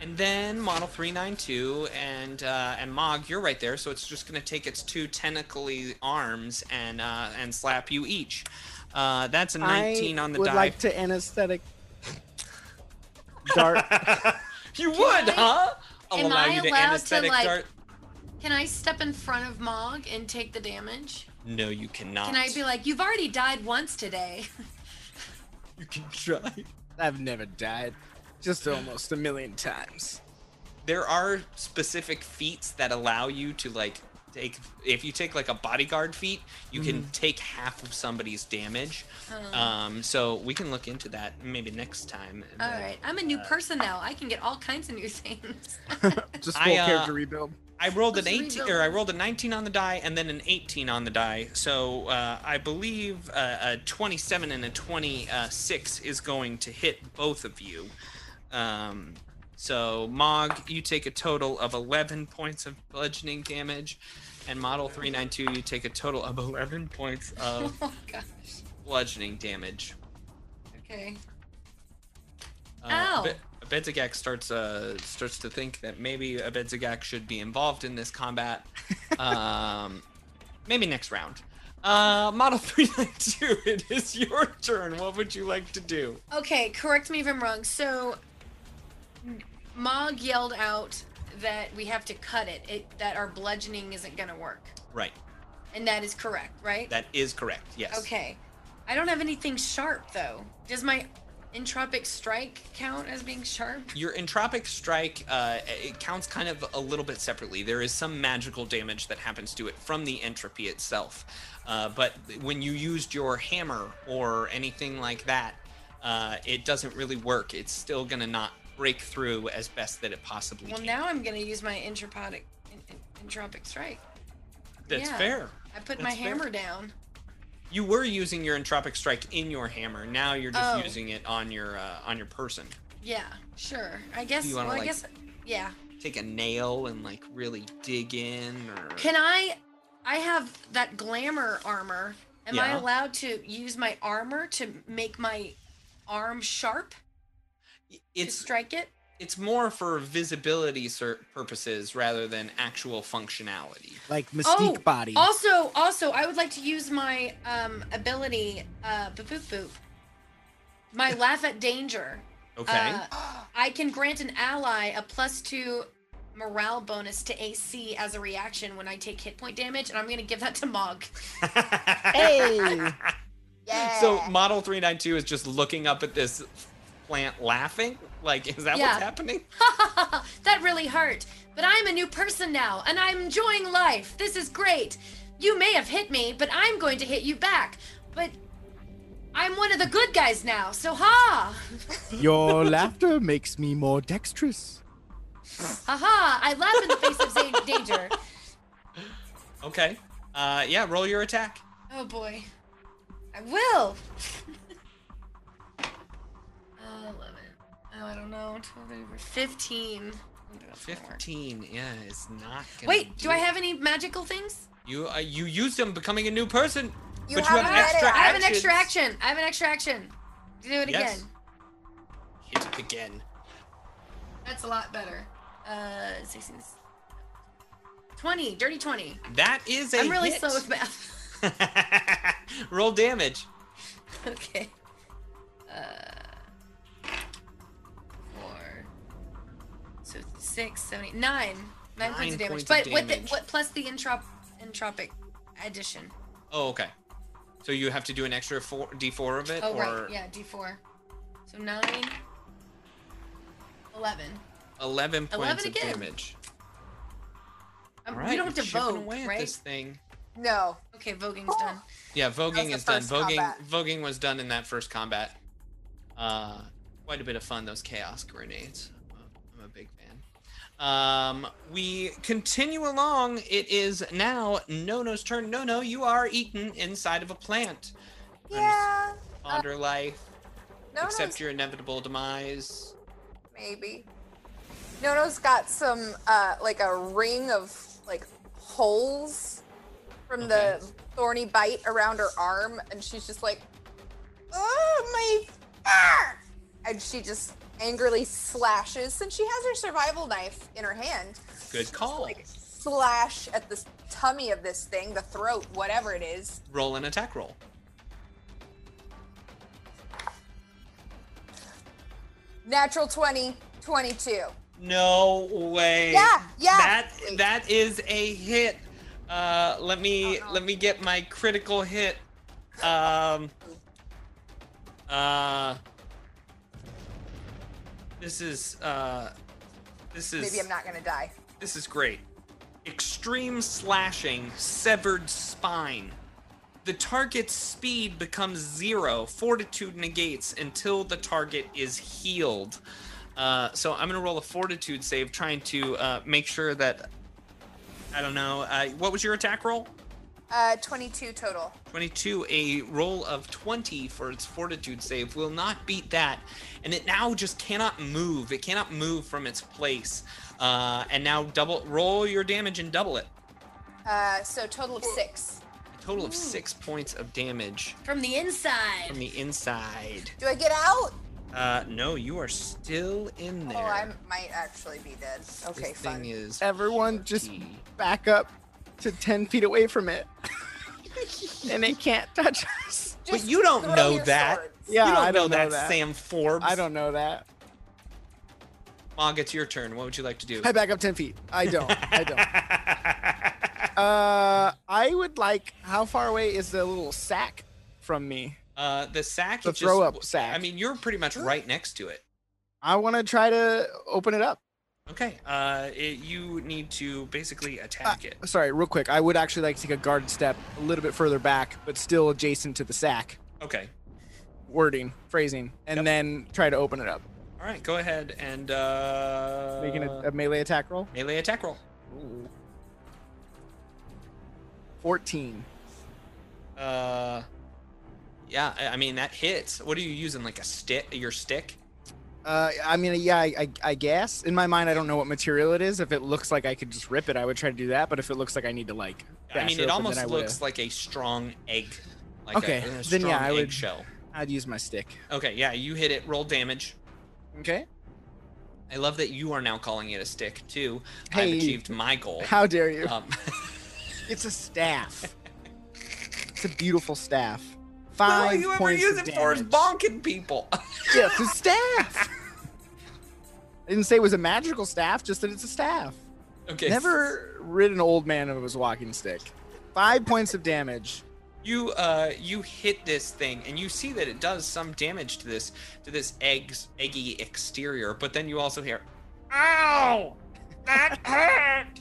And then Model 392 and uh, and Mog, you're right there, so it's just gonna take its two tentacly arms and uh, and slap you each. Uh, that's a 19 I on the would die. like to anesthetic dart. you would, I- huh? I'll am allow I you to allowed to, anesthetic like- dart. Can I step in front of Mog and take the damage? No, you cannot. Can I be like, you've already died once today? You can try. I've never died. Just almost a million times. there are specific feats that allow you to like take if you take like a bodyguard feat you can Mm-hmm. take half of somebody's damage Oh. um so we can look into that maybe next time All right, I'm a new person now. I can get all kinds of new things. Just I, full uh, character rebuild. I rolled an Let's 18 or I rolled a 19 on the die and then an 18 on the die. So uh, I believe uh, a 27 and a 26 is going to hit both of you. Um, so Mog, you take a total of 11 points of bludgeoning damage, and Model 392, you take a total of 11 points of oh gosh. bludgeoning damage. Okay. Uh, Ow. Be- Bedzigak starts uh, starts to think that maybe Abedzagak should be involved in this combat. um, maybe next round. Uh, Model 392, it is your turn. What would you like to do? Okay, correct me if I'm wrong. So, Mog yelled out that we have to cut it, it that our bludgeoning isn't gonna work. Right. And that is correct, right? That is correct. Yes. Okay. I don't have anything sharp though. Does my entropic strike count as being sharp? Your entropic strike uh, it counts kind of a little bit separately. There is some magical damage that happens to it from the entropy itself, uh, but when you used your hammer or anything like that, uh, it doesn't really work. It's still gonna not break through as best that it possibly Well, can. now I'm gonna use my entropic en- en- entropic strike. That's yeah. fair. I put my That's fair. hammer down. You were using your entropic strike in your hammer. Now you're just Oh. using it on your uh, on your person. Yeah, sure. I guess. Do you wanna, I like- guess. Yeah. Take a nail and like really dig in, or Can I? I have that glamour armor. Am I allowed to use my armor to make my arm sharp to strike it? It's more for visibility cer- purposes rather than actual functionality. Like Mystique oh, body. Also, also, I would like to use my um ability, uh, boop boop boop. My laugh at danger. Okay. Uh, I can grant an ally a plus two morale bonus to AC as a reaction when I take hit point damage, and I'm gonna give that to Mog. hey. Yeah. So Model 392 is just looking up at this plant laughing? Like is that Yeah. what's happening? that really hurt. But I'm a new person now, and I'm enjoying life. This is great. You may have hit me, but I'm going to hit you back. But I'm one of the good guys now, so ha! Your laughter makes me more dexterous. Haha, I laugh in the face of danger. Okay. Uh yeah, roll your attack. Oh boy. I will! Oh, I don't know. 15. That's gonna work. 15. Yeah, it's not gonna Wait, do I have any magical things? You uh, you used them becoming a new person, You but you have extra. I have an extra action. I have an extra action. Do it Yes. again. Hit it again. That's a lot better. Uh, 16. 20. Dirty 20. That is a I'm really hit. slow with math. roll damage. okay. Uh, six, seven, eight, nine. Nine, Nine points of damage. points of but with the what plus the entrop entropic addition. Oh, okay. So you have to do an extra four, d4 of it, Oh or right, yeah, D four. So nine. Eleven. 11 points 11 of again. damage. Um, All right, we don't have to chipping vote, away at right? this thing. no. Okay, voguing's done. Yeah, voguing is done. first Voguing, combat. voguing was done in that first combat. Uh, quite a bit of fun. Those chaos grenades. I'm a big fan. Um, we continue along. It is now Nono's turn. Nono, you are eaten inside of a plant. Yeah. Ponder life. No, accept your inevitable demise. maybe. Nono's got some uh like a ring of like holes from the thorny bite around her arm, and she's just like, "Oh my fur!" And she just angrily slashes since she has her survival knife in her hand. Good call. Like slash at the tummy of this thing, the throat, whatever it is. Roll an attack roll. Natural 20, 22. No way. Yeah, yeah. That that is a hit. Uh, let me let me get my critical hit. Um. Uh. This is uh. This is Maybe I'm not gonna die. This is great. Extreme slashing, severed spine. The target's speed becomes zero. Fortitude negates until the target is healed. Uh, so I'm gonna roll a fortitude save, trying to uh, make sure that I don't know. Uh, what was your attack roll? Uh, 22 total. 22. A roll of 20 for its fortitude save will not beat that, and it now just cannot move. It cannot move from its place. Uh, and now double roll your damage and double it. Uh, so total of six. A total of six points of damage From the inside. from the inside. Do I get out? Uh, no, you are still in there. Oh, I might actually be dead. Okay, this fun. thing is Everyone just 40. back up to 10 feet away from it. and it can't touch us. But you don't know that. swords. Yeah, you don't I know don't know that, that. Sam Forbes. I don't know that. Mog, it's your turn. What would you like to do? I back up 10 feet. I don't. I don't. Uh, I would like. How far away is the little sack from me? Uh, the sack. The it just- throw-up sack. I mean, you're pretty much right next to it. I want to try to open it up. Okay. Uh, it, you need to basically attack it. Sorry, real quick. I would actually like to take a guard step a little bit further back, but still adjacent to the sack. Okay. Wording, phrasing, and Yep. then try to open it up. All right. Go ahead and uh, Making a, a melee attack roll. melee attack roll. 14. Uh, yeah. I- I mean that hits. What are you using? Like a stick? Your stick? Uh, I mean, yeah, I, I, I guess. In my mind, I don't know what material it is. If it looks like I could just rip it, I would try to do that. But if it looks like I need to like, I mean, it, open, almost looks like a strong egg. Like Okay, A, a then yeah, I would- eggshell. I'd use my stick. Okay. Yeah. You hit it. Roll damage. Okay. I love that you are now calling it a stick too. I've achieved my goal. How dare you? Um, It's a staff. it's a beautiful staff. Five do you ever use it for? Is bonking people. Yeah, it's a staff. I didn't say it was a magical staff, just that it's a staff. okay. Never rid an old man of his walking stick. Five points of damage. You uh you hit this thing and you see that it does some damage to this to this eggs eggy exterior, but then you also hear Ow! That hurt!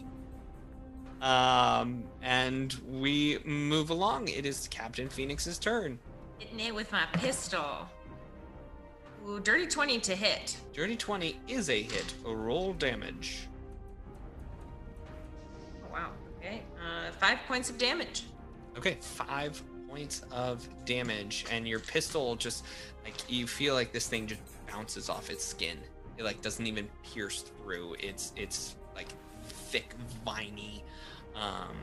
Um and we move along. It is Captain Phoenix's turn. Hitting it with my pistol. Ooh, dirty 20 to hit. Dirty 20 is a hit. Roll damage. Oh, wow. Okay. Uh, five points of damage. Okay, five points of damage, and your pistol just like you feel like this thing just bounces off its skin. It like doesn't even pierce through. It's it's like thick, viney um,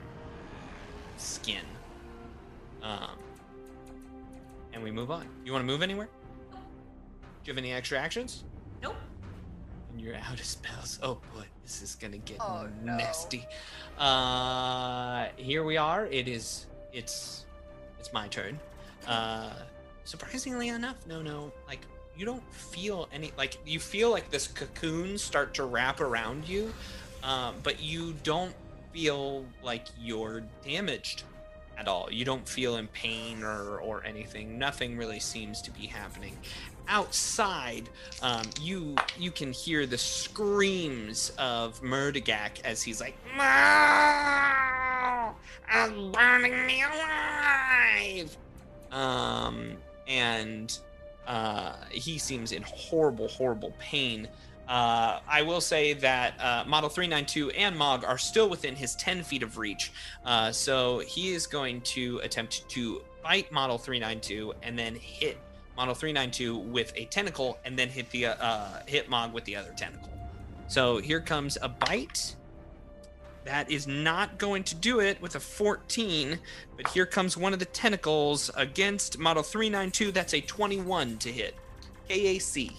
skin. Um, and we move on. You want to move anywhere? Do you have any extra actions? Nope. And you're out of spells. Oh boy, this is gonna get Oh, no. nasty. Uh, here we are. It is. It's. It's my turn. Uh, surprisingly enough, no, no. Like you don't feel any. Like you feel like this cocoon start to wrap around you, um, but you don't feel like you're damaged at all. You don't feel in pain or or anything. Nothing really seems to be happening outside, um, you you can hear the screams of Murdigak as he's like, "No! I'm burning me alive!" Um, and uh, he seems in horrible, horrible pain. Uh, I will say that uh, Model 392 and Mog are still within his 10 feet of reach. Uh, so he is going to attempt to bite Model 392 and then hit Model 392 with a tentacle and then hit the uh, hit Mog with the other tentacle. So here comes a bite. That is not going to do it with a 14, but here comes one of the tentacles against Model 392. That's a 21 to hit. KAC.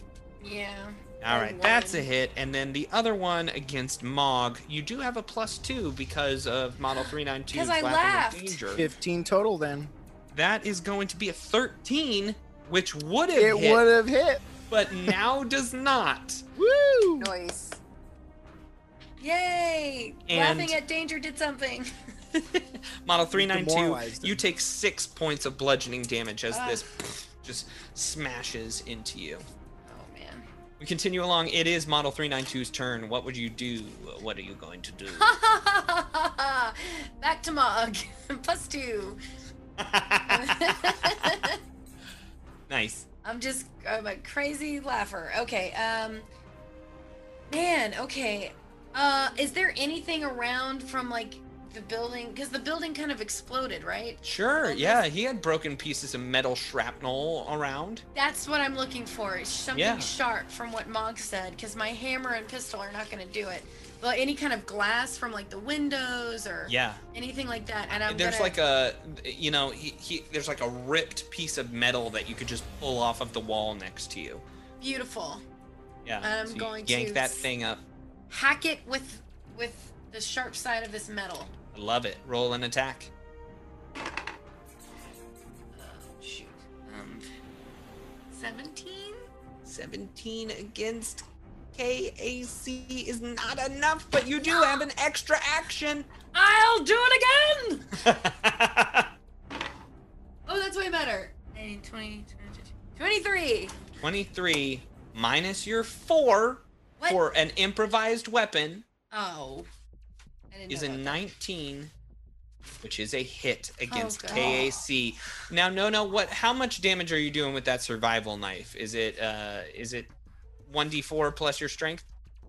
Yeah. All I right, that's a hit. And then the other one against Mog, you do have a plus two because of Model 392 'Cause I Flapping laughed. Danger. 15 total then. That is going to be a 13, which would have It hit, would have hit. but now does not. Woo! Noise. Yay! And- Laughing at danger did something. Model 392, you take six points of bludgeoning damage as Ah. this just smashes into you. We continue along. It is Model 392's turn. What would you do? What are you going to do? Back to Mog. Plus two. nice. I'm just I'm a crazy laugher. Okay, um man, okay. Uh is there anything around from like the building cuz the building kind of exploded, right? Sure, Well, yeah, he had broken pieces of metal shrapnel around. That's what I'm looking for. Something Yeah. sharp from what Mog said cuz my hammer and pistol are not going to do it. But any kind of glass from like the windows or Yeah. anything like that and I'm there's gonna, like a, you know, he, he there's like a ripped piece of metal that you could just pull off of the wall next to you. beautiful. Yeah. I'm so going yank to yank that thing up. Hack it with with the sharp side of this metal. I love it. Roll an attack. Shoot. Um 17? 17 against KAC is not enough, but you do have an extra action. I'll do it again! Oh, that's way better. 19, 20, 22, 23. 23 minus your 4 What? for an improvised weapon Oh. I didn't is a about 19 which is a hit against Oh, KAC. Now no no what how much damage are you doing with that survival knife? Is it uh is it 1d4 plus your strength?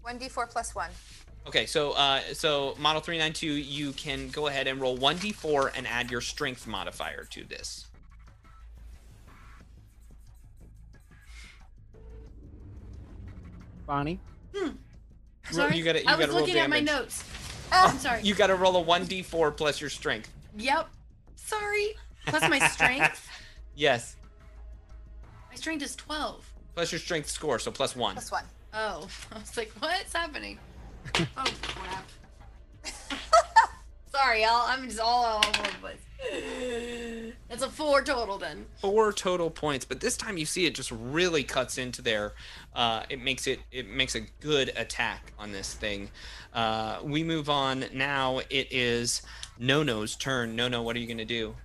1d4 plus 1. Okay, so uh so model 392 you can go ahead and roll 1d4 and add your strength modifier to this. Bonnie. Ro- Sorry. you gotta- you I was gotta looking at my notes. Ah, I'm sorry. You got to roll a 1d4 plus your strength. Yep. Sorry. Plus my strength. Yes, my strength is 12. plus your strength score, so plus 1. plus 1. Oh. I was like, what's happening? oh, crap. Sorry, y'all. I'm just all all over the place. That's a four total then. four total points but this time you see it just really cuts into there uh, it makes it it makes a good attack on this thing uh, we move on now it is Nono's turn Nono what are you gonna do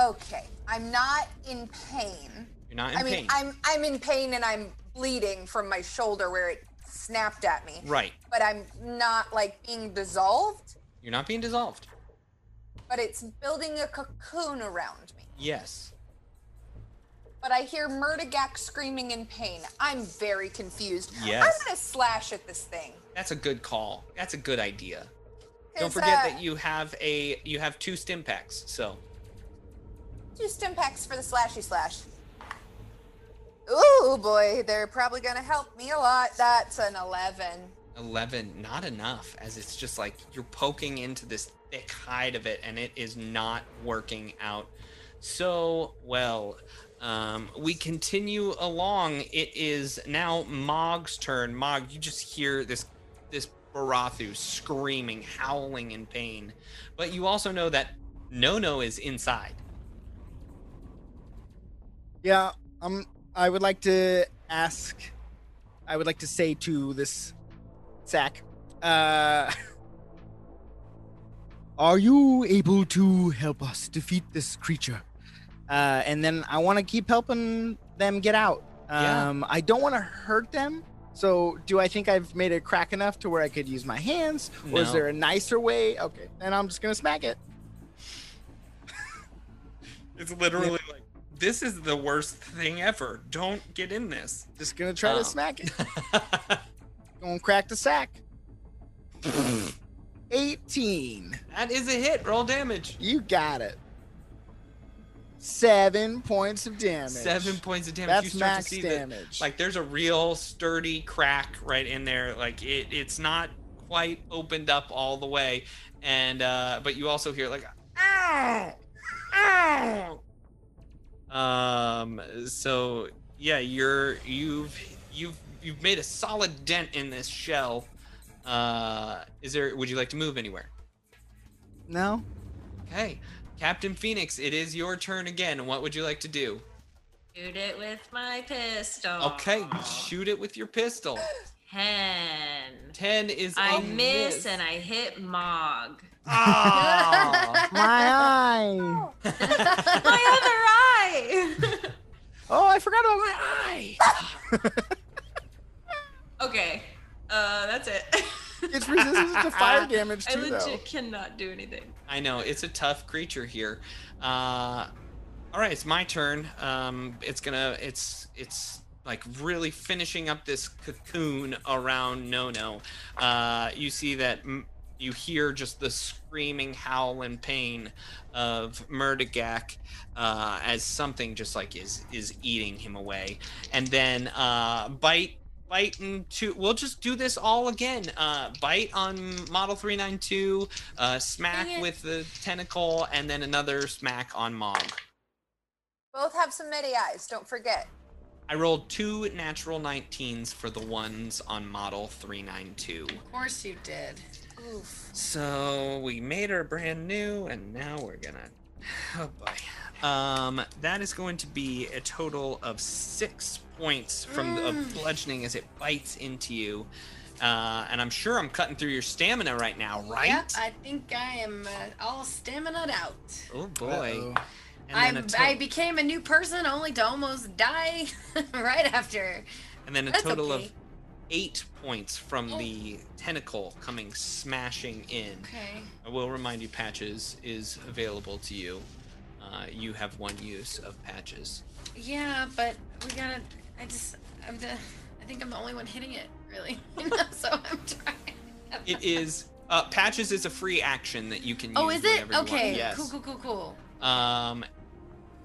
Okay, I'm not in pain. you're not in I mean, pain I'm I'm in pain and I'm bleeding from my shoulder where it snapped at me. right But I'm not like being dissolved, you're not being dissolved but it's building a cocoon around me. yes But I hear Murdigak screaming in pain. I'm very confused. Yes. I'm gonna slash at this thing. that's a good call that's a good idea Don't forget uh, that you have a you have two stim packs so Two stim packs for the slashy slash. Ooh boy, they're probably gonna help me a lot. That's an 11. 11 not enough as it's just like you're poking into this thick hide of it and it is not working out so well. Um, we continue along. It is now mog's turn. Mog you just hear this this barathu screaming howling in pain. But you also know that Nono is inside. Yeah, um, I would like to ask. I would like to say to this sack, uh, Are you able to help us defeat this creature? uh, and then I want to keep helping them get out. Yeah. Um, I don't want to hurt them. So, do I think I've made a crack enough to where I could use my hands, or is there a nicer way? Okay, then I'm just gonna smack it. it's literally like this is the worst thing ever don't get in this Just gonna try Oh. to smack it. Gonna crack the sack. 18. that is a hit roll damage You got it. Seven points of damage. Seven points of damage. That's you start max to see damage. That, like there's a real sturdy crack right in there. Like it, it's not quite opened up all the way, and uh, but you also hear like ow, ow. Um. So yeah, you're you've you've you've made a solid dent in this shell. Uh, is there? Would you like to move anywhere? No. Okay, Captain Phoenix, it is your turn again. What would you like to do? Shoot it with my pistol. Okay, shoot it with your pistol. Ten. Ten is I a miss and I hit Mog. Ah. My eye. my other eye. Oh, I forgot about my eye. okay. Uh, that's it. It's resistant to fire damage I too, legit though. cannot do anything. I know it's a tough creature here. Uh, all right, it's my turn. Um, it's gonna, it's, it's like really finishing up this cocoon around Nono. Uh, you see that m- you hear just the screaming howl and pain of Murdigak uh, as something just like is is eating him away, and then uh, bite. Bite into. We'll just do this all again. Uh, bite on Model 392, uh, smack Dang with the tentacle, and then another smack on Mog. Both have some medi eyes, don't forget. I rolled two natural 19s for the ones on Model 392. Of course you did. Oof. So we made her brand new, and now we're gonna. Oh boy. Um, that is going to be a total of six points from the, of bludgeoning as it bites into you. Uh, and I'm sure I'm cutting through your stamina right now, right? Yep, I think I am uh, all stamina out. Oh boy. And I then, to- I became a new person only to almost die right after. and then a That's total okay. of eight points from the tentacle coming smashing in. Okay. I will remind you, patches is available to you. Uh, you have one use of patches. Yeah, but we gotta. I just. I'm the. I think I'm the only one hitting it, really. so I'm trying. It is uh, patches is a free action that you can use. Oh, is it? whenever you want. Okay. Yes. Cool, cool, cool, cool. Um,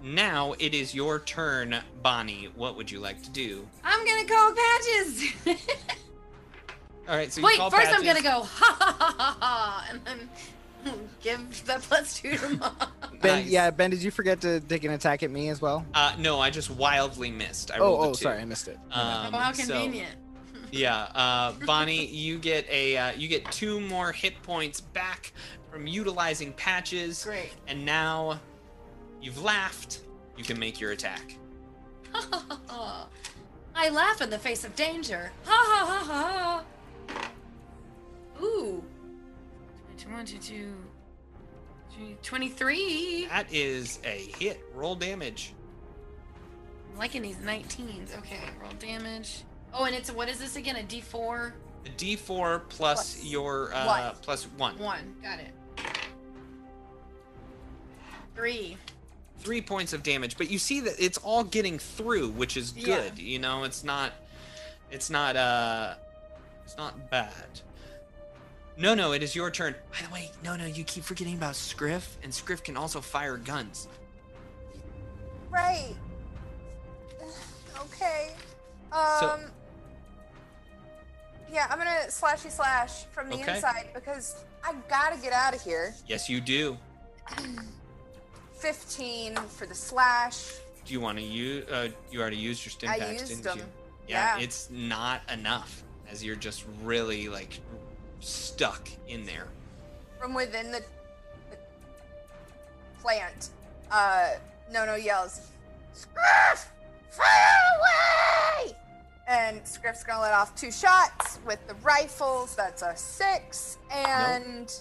now it is your turn, Bonnie. What would you like to do? I'm gonna call patches. All right. So you Wait, call first I'm gonna go ha ha ha ha ha, and then give the plus two to mom. Ben, Nice. yeah, Ben, did you forget to take an attack at me as well? Uh, no, I just wildly missed. I rolled Oh, a oh, two. sorry, I missed it. Um, oh, how so- convenient. Yeah, uh, Bonnie, you get a uh, you get two more hit points back from utilizing patches, Great. and now you've laughed. You can make your attack. I laugh in the face of danger. Ha ha ha ha. Ooh. 21, 22, 23. That is a hit. Roll damage. I'm liking these 19s. Okay, roll damage. Oh, and it's what is this again? A D4? A D4 plus, Plus your uh, one. plus one. One. Got it. Three. Three points of damage, but you see that it's all getting through, which is Yeah. good. You know, it's not, it's not, uh, it's not bad. No, no, it is your turn. By the way, no, no, you keep forgetting about Scriff, and Scriff can also fire guns. Right. Okay. Um. So- yeah, I'm gonna slashy slash from the Okay. inside because I gotta get out of here. Yes, you do. 15 for the slash. Do you want to use? Uh, you already used your stim I packs, used didn't them. you? Yeah, Yeah. it's not enough, as you're just really like stuck in there. From within the, the plant, uh, Nono yells, Scriff! Fire away! And Scriff's gonna let off two shots with the rifles. That's a six and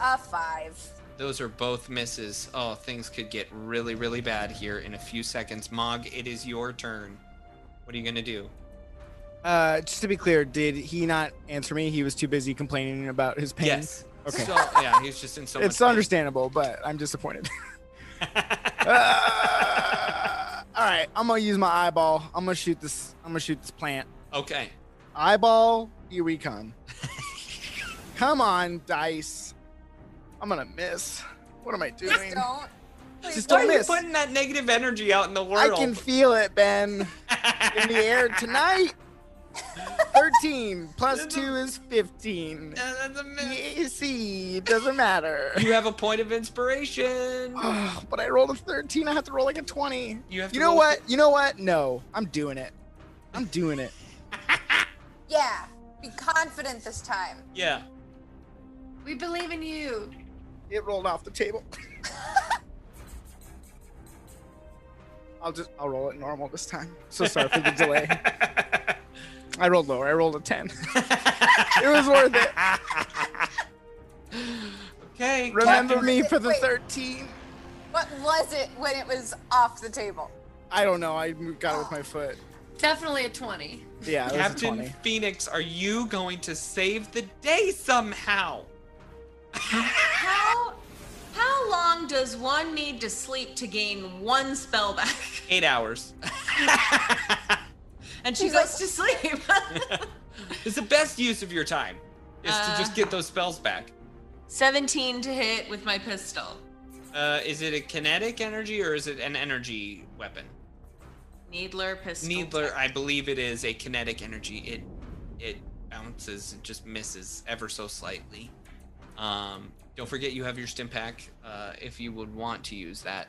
a five. Those are both misses. Oh, things could get really, really bad here in a few seconds. Mog, it is your turn. What are you gonna do? Uh, just to be clear, did he not answer me? He was too busy complaining about his pain. Yes. Okay. So yeah, he's just in so much. it's pain. understandable, but I'm disappointed. Uh, all right, I'm gonna use my eyeball. I'm gonna shoot this. I'm gonna shoot this plant. okay. Eyeball, here we come. come on, dice. I'm gonna miss. What am I doing? Please don't. Please Just don't are you miss. putting that negative energy out in the world. I can feel it, Ben, in the air tonight. 13 plus 2 is 15. Uh, that's a miss. See, it doesn't matter. You have a point of inspiration. Oh, but I rolled a 13. I have to roll like a 20. You have to You know roll- what? You know what? No, I'm doing it. I'm doing it. Yeah, be confident this time. Yeah. We believe in you. It rolled off the table. I'll just I'll roll it normal this time. So sorry for the delay. I rolled lower. I rolled a 10. it was worth it. Okay. Remember Captain- me for the Wait. 13. What was it when it was off the table? I don't know. I got it with my foot. Definitely a 20. Yeah, it was a Captain 20. Phoenix, are you going to save the day somehow? How how long does one need to sleep to gain one spell back? Eight hours. And she She's goes like- to sleep. it's the best use of your time. Is to just Uh. get those spells back. 17 to hit with my pistol. Uh, is it a kinetic energy or is it an energy weapon? Needler pistol. Needler, I believe it is a kinetic energy. It it bounces, it just misses ever so slightly. Um, don't forget you have your stim pack uh, if you would want to use that.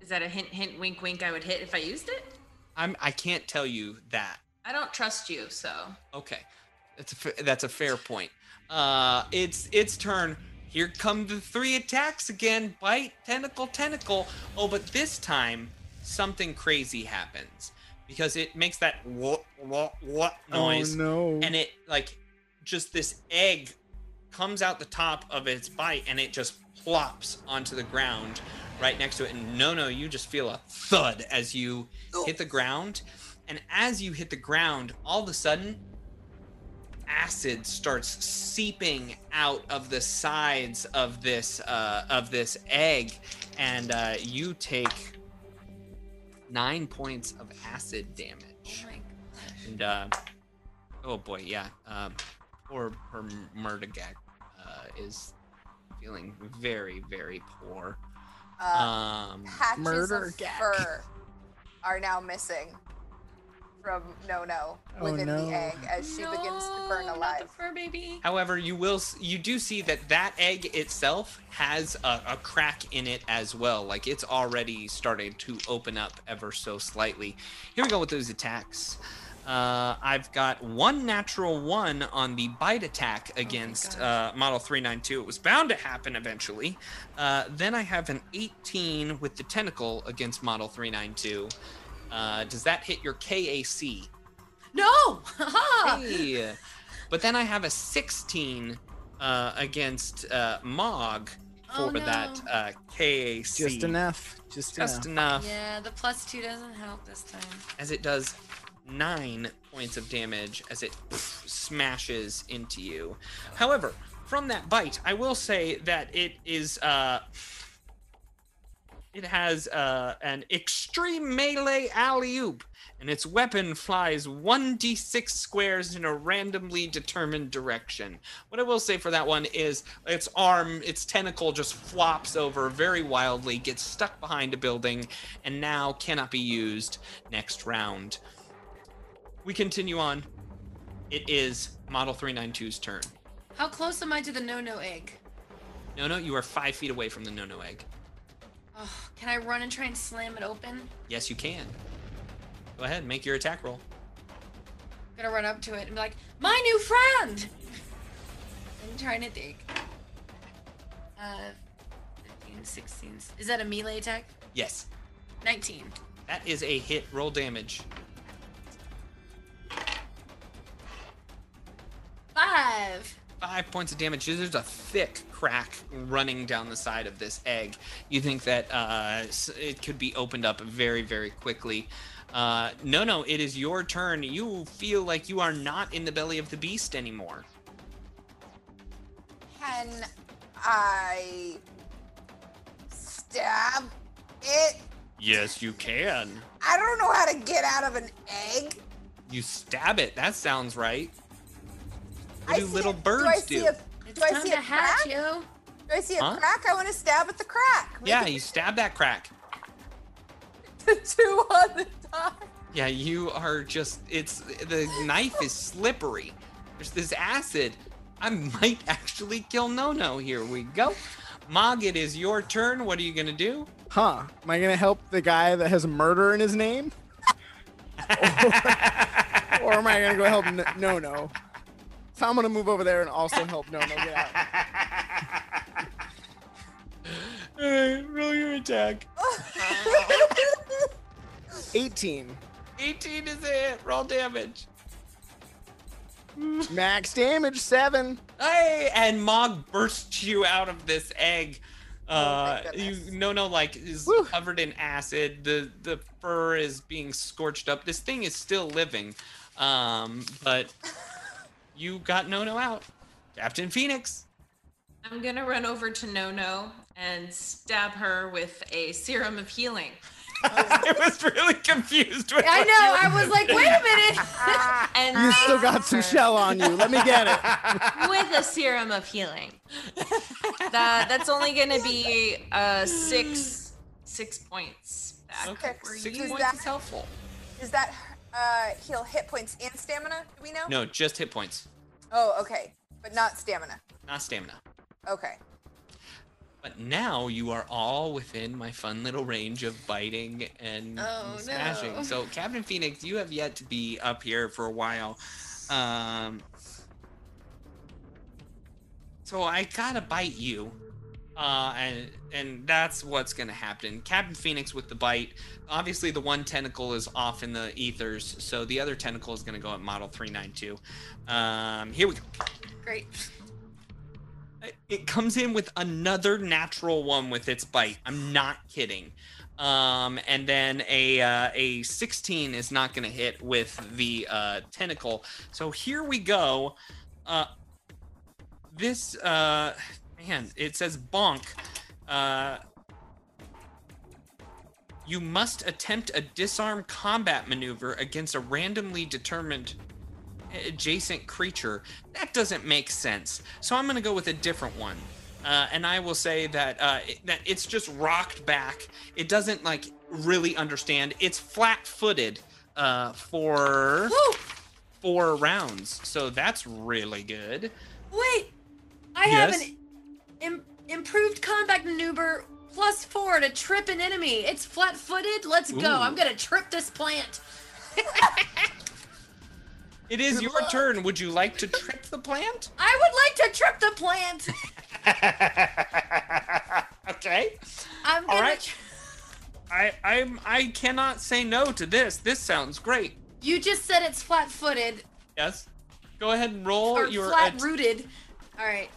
Is that a hint, hint, wink, wink I would hit if I used it? I'm I can't tell you that. I don't trust you, so. Okay, that's a fa- that's a fair point. Uh, it's its turn. Here come the three attacks again. Bite, tentacle, tentacle. Oh, but this time something crazy happens because it makes that what what what noise. Oh no. and it like just this egg comes out the top of its bite and it just plops onto the ground right next to it. And Nono you just feel a thud as you hit the ground. And as you hit the ground all of a sudden acid starts seeping out of the sides of this uh, of this egg. And uh, you take nine points of acid damage. And uh, oh boy, yeah. Um, poor poor Murdergag uh, is feeling very very poor. Uh, Um, patches murder of gag. fur are now missing from No No Oh, within no. the egg as she begins to burn No, Not alive. the fur baby. however, you will you do see that that egg itself has a, a crack in it as well. Like it's already started to open up ever so slightly. Here we go with those attacks. Uh, I've got one natural one on the bite attack against uh, Model 392. It was bound to happen eventually. Uh, then I have an 18 with the tentacle against Model 392. Uh, does that hit your KAC? No! Hey. But then I have a 16 uh, against uh, Mog for Oh, no. that uh, KAC. Just enough. Just, Just enough. enough. Yeah, the plus two doesn't help this time. as it does nine points of damage as it smashes into you. However, from that bite, I will say that it is uh it has uh, an extreme melee alley oop, and its weapon flies 1d6 squares in a randomly determined direction. What I will say for that one is its arm, its tentacle just flops over very wildly, gets stuck behind a building, and now cannot be used next round. We continue on. It is Model 392's turn. How close am I to the no-no egg? No, no, you are five feet away from the no no egg. Oh, can I run and try and slam it open? Yes, you can. Go ahead, make your attack roll. I'm gonna run up to it and be like, my new friend! I'm trying to think. Uh, 15, 16. Is that a melee attack? Yes, 19. that is a hit. Roll damage. Five. Five points of damage. There's a thick crack running down the side of this egg. You think that uh, it could be opened up very, very quickly. Uh, no, no, it is your turn. You feel like you are not in the belly of the beast anymore. Can I stab it? Yes, you can. I don't know how to get out of an egg. You stab it. That sounds right. What I do see little a- birds do? I do? See a, do I see a hatch, crack? yo. Do I see a Huh? crack? I want to stab at the crack. Make Yeah, you stab that crack. two on the die. Yeah, you are just it's the knife is slippery. There's this acid. I might actually kill Nono. Here we go. Mog, it is your turn. What are you gonna do? Huh? Am I gonna help the guy that has murder in his name? or am I gonna go help N- No No? So I'm gonna move over there and also help No No get out. Alright, roll your attack. 18. 18 is a hit. Roll damage. Max damage seven. Hey, and Mog bursts you out of this egg. Uh, Oh you Nono like is Woo. covered in acid. The the fur is being scorched up. This thing is still living, um, but you got Nono out. Captain Phoenix. I'm gonna run over to Nono and stab her with a serum of healing. I was really confused. With I know. I was like, wait a minute. And You still got some shell on you. Let me get it. with a serum of healing. That that's only gonna be uh six six points back. Okay, for six you. Is points that- is helpful. Does that uh, heal hit points and stamina? Do we know? No, just hit points, Oh, okay. But not stamina. not stamina. Okay. But now you are all within my fun little range of biting and Oh, smashing. no. So, Captain Phoenix, you have yet to be up here for a while. Um, so I gotta bite you, uh, and and that's what's gonna happen. Captain Phoenix with the bite. Obviously, the one tentacle is off in the ethers, so the other tentacle is gonna go at model three nine two. Um, here we go. Great. It comes in with another natural one with its bite. I'm not kidding. Um, and then a uh, a 16 is not going to hit with the uh, tentacle. So here we go. Uh, this uh, man, it says bonk. Uh, you must attempt a disarm combat maneuver against a randomly determined adjacent creature. That doesn't make sense. So I'm going to go with a different one. Uh, and I will say that uh, it, that it's just rocked back. It doesn't like really understand. It's flat-footed uh, for Woo! four rounds, so that's really good. Wait. I have Yes? an Im- improved combat maneuver plus four to trip an enemy. It's flat-footed. Let's go. Ooh. I'm gonna trip this plant. It is your turn. Would you like to trip the plant? I would like to trip the plant. okay. I'm gonna. All right. I I'm I cannot say no to this. This sounds great. You just said it's flat-footed Yes. Go ahead and roll or your flat-rooted. All right.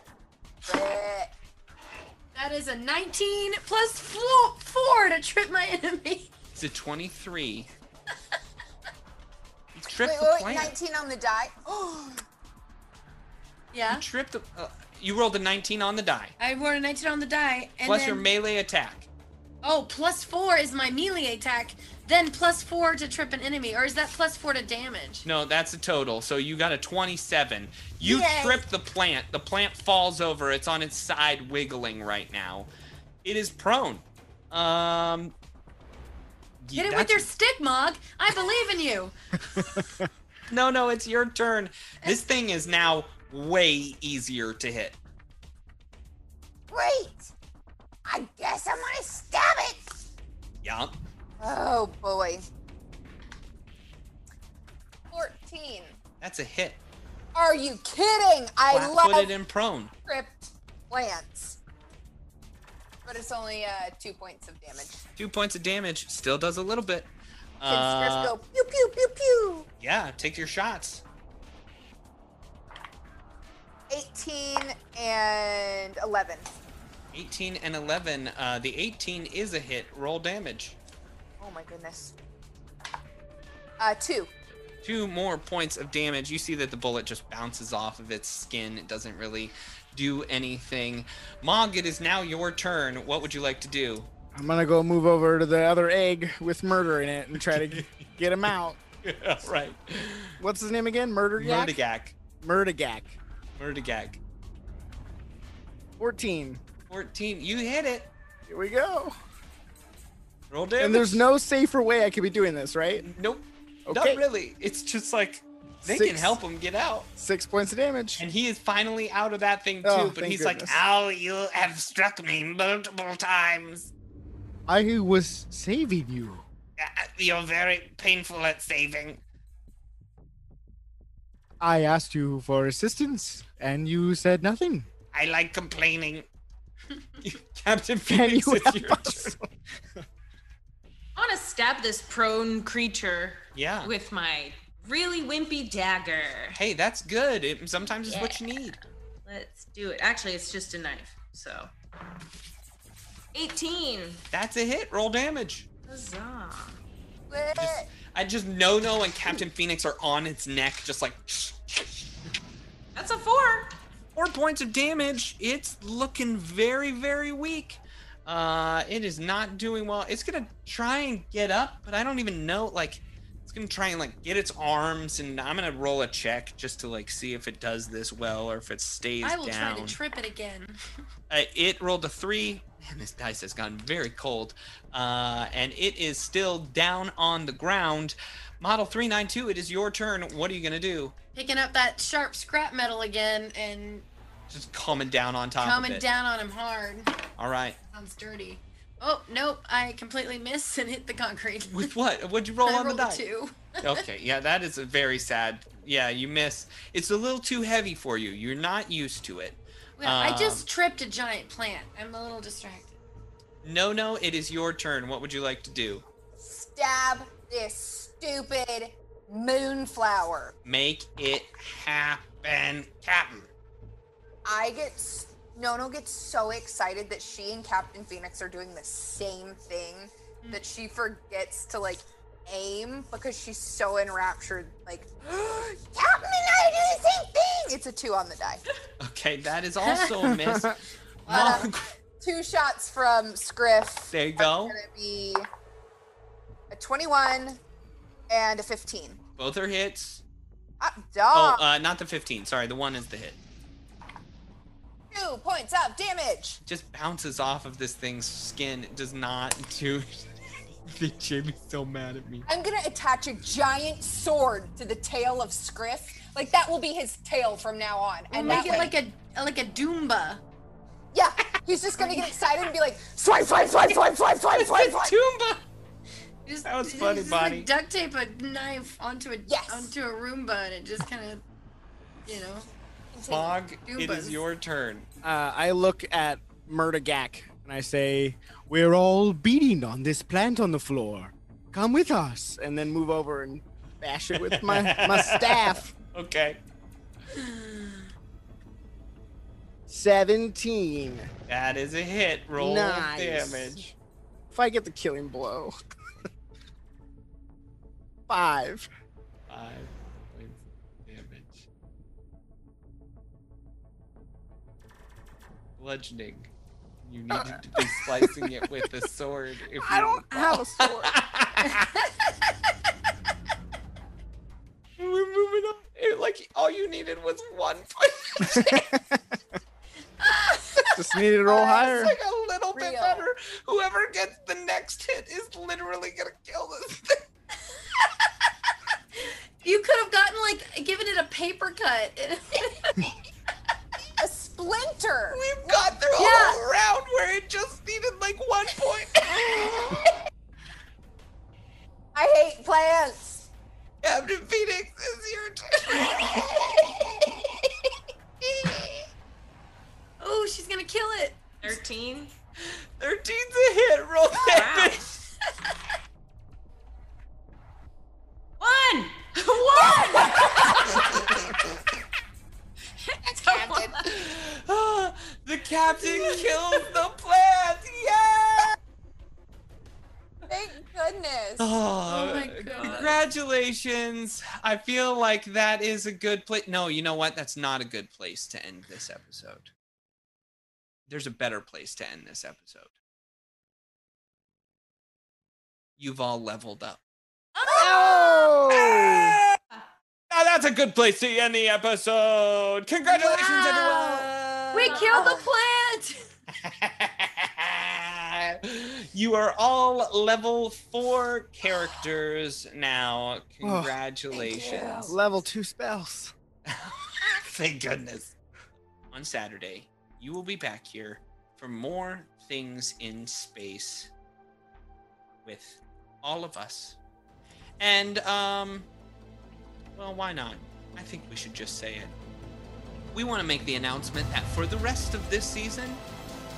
That is a 19 plus four, four to trip my enemy. It's a 23. You trip Wait, the wait, wait, plant. 19 on the die. Oh, Yeah. You trip the. Uh, you rolled a 19 on the die, I rolled a 19 on the die. And plus then, your melee attack. Oh, plus four is my melee attack. Then plus four to trip an enemy. Or is that plus four to damage? No, that's a total. So you got a 27. You Yay. trip the plant. The plant falls over. It's on its side, wiggling right now. It is prone. Um. Hit it with your stick, Mog. I believe in you. No, no, it's your turn. This thing is now way easier to hit. Great! I guess I'm gonna stab it! Yeah. Oh boy. 14. That's a hit. Are you kidding? I love and prone. tripped plants. But it's only uh, two points of damage. Two points of damage. Still does a little bit. Kids Uh, go pew pew pew pew. yeah, take your shots. 18 and 11. 18 and 11. Uh, the 18 is a hit. Roll damage. Oh my goodness. Uh, two. Two more points of damage. You see that the bullet just bounces off of its skin. It doesn't really do anything. Mog, it is now your turn. What would you like to do? I'm gonna go move over to the other egg with murder in it and try to get him out. yeah, right. What's his name again? Murder Yak? Murdigak. Murdigak. Murdigak. 14. 14. You hit it. Here we go. Roll damage. And there's no safer way I could be doing this, right? Nope. Okay. Not really. It's just like they can help him get out. Six points of damage. And he is finally out of that thing oh, too, Oh, but thank he's like, goodness. ow, you have struck me multiple times. I was saving you. You're very painful at saving. I asked you for assistance, and you said nothing. I like complaining. Captain Can Phoenix, you it's help your us? I want to stab this prone creature Yeah. with my really wimpy dagger. Hey, that's good. It, sometimes it's what you need. Let's do it. Actually, it's just a knife. So 18. That's a hit. Roll damage. Huzzah. Wait, I just Nono and Captain Phoenix are on its neck, just like That's a four. four points of damage. It's looking very, very weak. Uh, it is not doing well. It's gonna try and get up, but I don't even know. Like, it's gonna try and like get its arms, and I'm gonna roll a check just to like see if it does this well or if it stays I will down. try to trip it again. Uh, it rolled a three. Man, this dice has gotten very cold. Uh, and it is still down on the ground. Model 392, it is your turn. What are you going to do? Picking up that sharp scrap metal again and Just coming down on top coming of it. down on him hard. All right. Sounds dirty. Oh nope! I completely missed and hit the concrete. With what? What'd you roll I on the rolled a die? two. okay, yeah, that is a very sad. Yeah, you miss. It's a little too heavy for you. You're not used to it. Well, I Um, just tripped a giant plant. I'm a little distracted. No, no, it is your turn. What would you like to do? stab this stupid moonflower. Make it happen, Captain. I get Nono gets so excited that she and Captain Phoenix are doing the same thing that she forgets to like aim because she's so enraptured. Like, Captain and I do the same thing. It's a two on the die. Okay, that is also a miss. Uh, two shots from Scriff. there you go. Gonna be a 21 and a 15. Both are hits. Ah, Oh, uh, not the 15. Sorry, the one is the hit. Two points of damage. Just bounces off of this thing's skin. It does not do. Jamie's so mad at me. I'm gonna attach a giant sword to the tail of Scriff. Like that will be his tail from now on. And Make it way- like a like a Doomba. yeah, he's just gonna get excited and be like, swipe, swipe, swipe, swipe, swipe, swipe, swipe, swipe. Toomba! Just, That was funny, just, Bonnie. Like duct tape a knife onto a Yes. onto a Roomba and it just kind of, you know. Mog, it is your turn. Uh, I look at Murdigak and I say, We're all beating on this plant on the floor. Come with us. and then move over and bash it with my, my staff. Okay. 17. That is a hit. Roll Nice. damage. If I get the killing blow. Five. Five Bludgeoning. You uh, needed to be slicing it with a sword. If I you don't have a sword. We're moving on. It, like all you needed was one point. Just needed to roll higher. It's like a little bit better. Whoever gets the next hit is literally gonna kill this thing. You could have gotten like given it a paper cut. A splinter. We've got through a Yeah. whole round where it just needed like one point. I hate plants. Captain Phoenix is your turn. oh, she's gonna kill it. 13. 13's a hit. Roll damage. One! One! Captain. Ah, the captain kills the plant. Yeah. Thank goodness. Oh, Oh my God. Congratulations. I feel like that is a good place. No, you know what? That's not a good place to end this episode. There's a better place to end this episode. You've all leveled up. Oh! Now that's a good place to end the episode. Congratulations, Wow. everyone. We killed the plant. You are all level four characters now. Congratulations. Level two spells. Thank goodness. On Saturday, you will be back here for more things in space with all of us. And, um, well, why not? I think we should just say it. We want to make the announcement that for the rest of this season,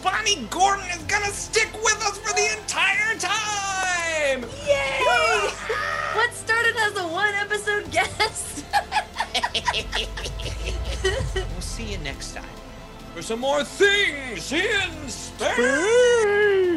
Bonnie Gordon is gonna stick with us for the entire time! Yay! what started as a one episode guest? we'll see you next time for some more things in space.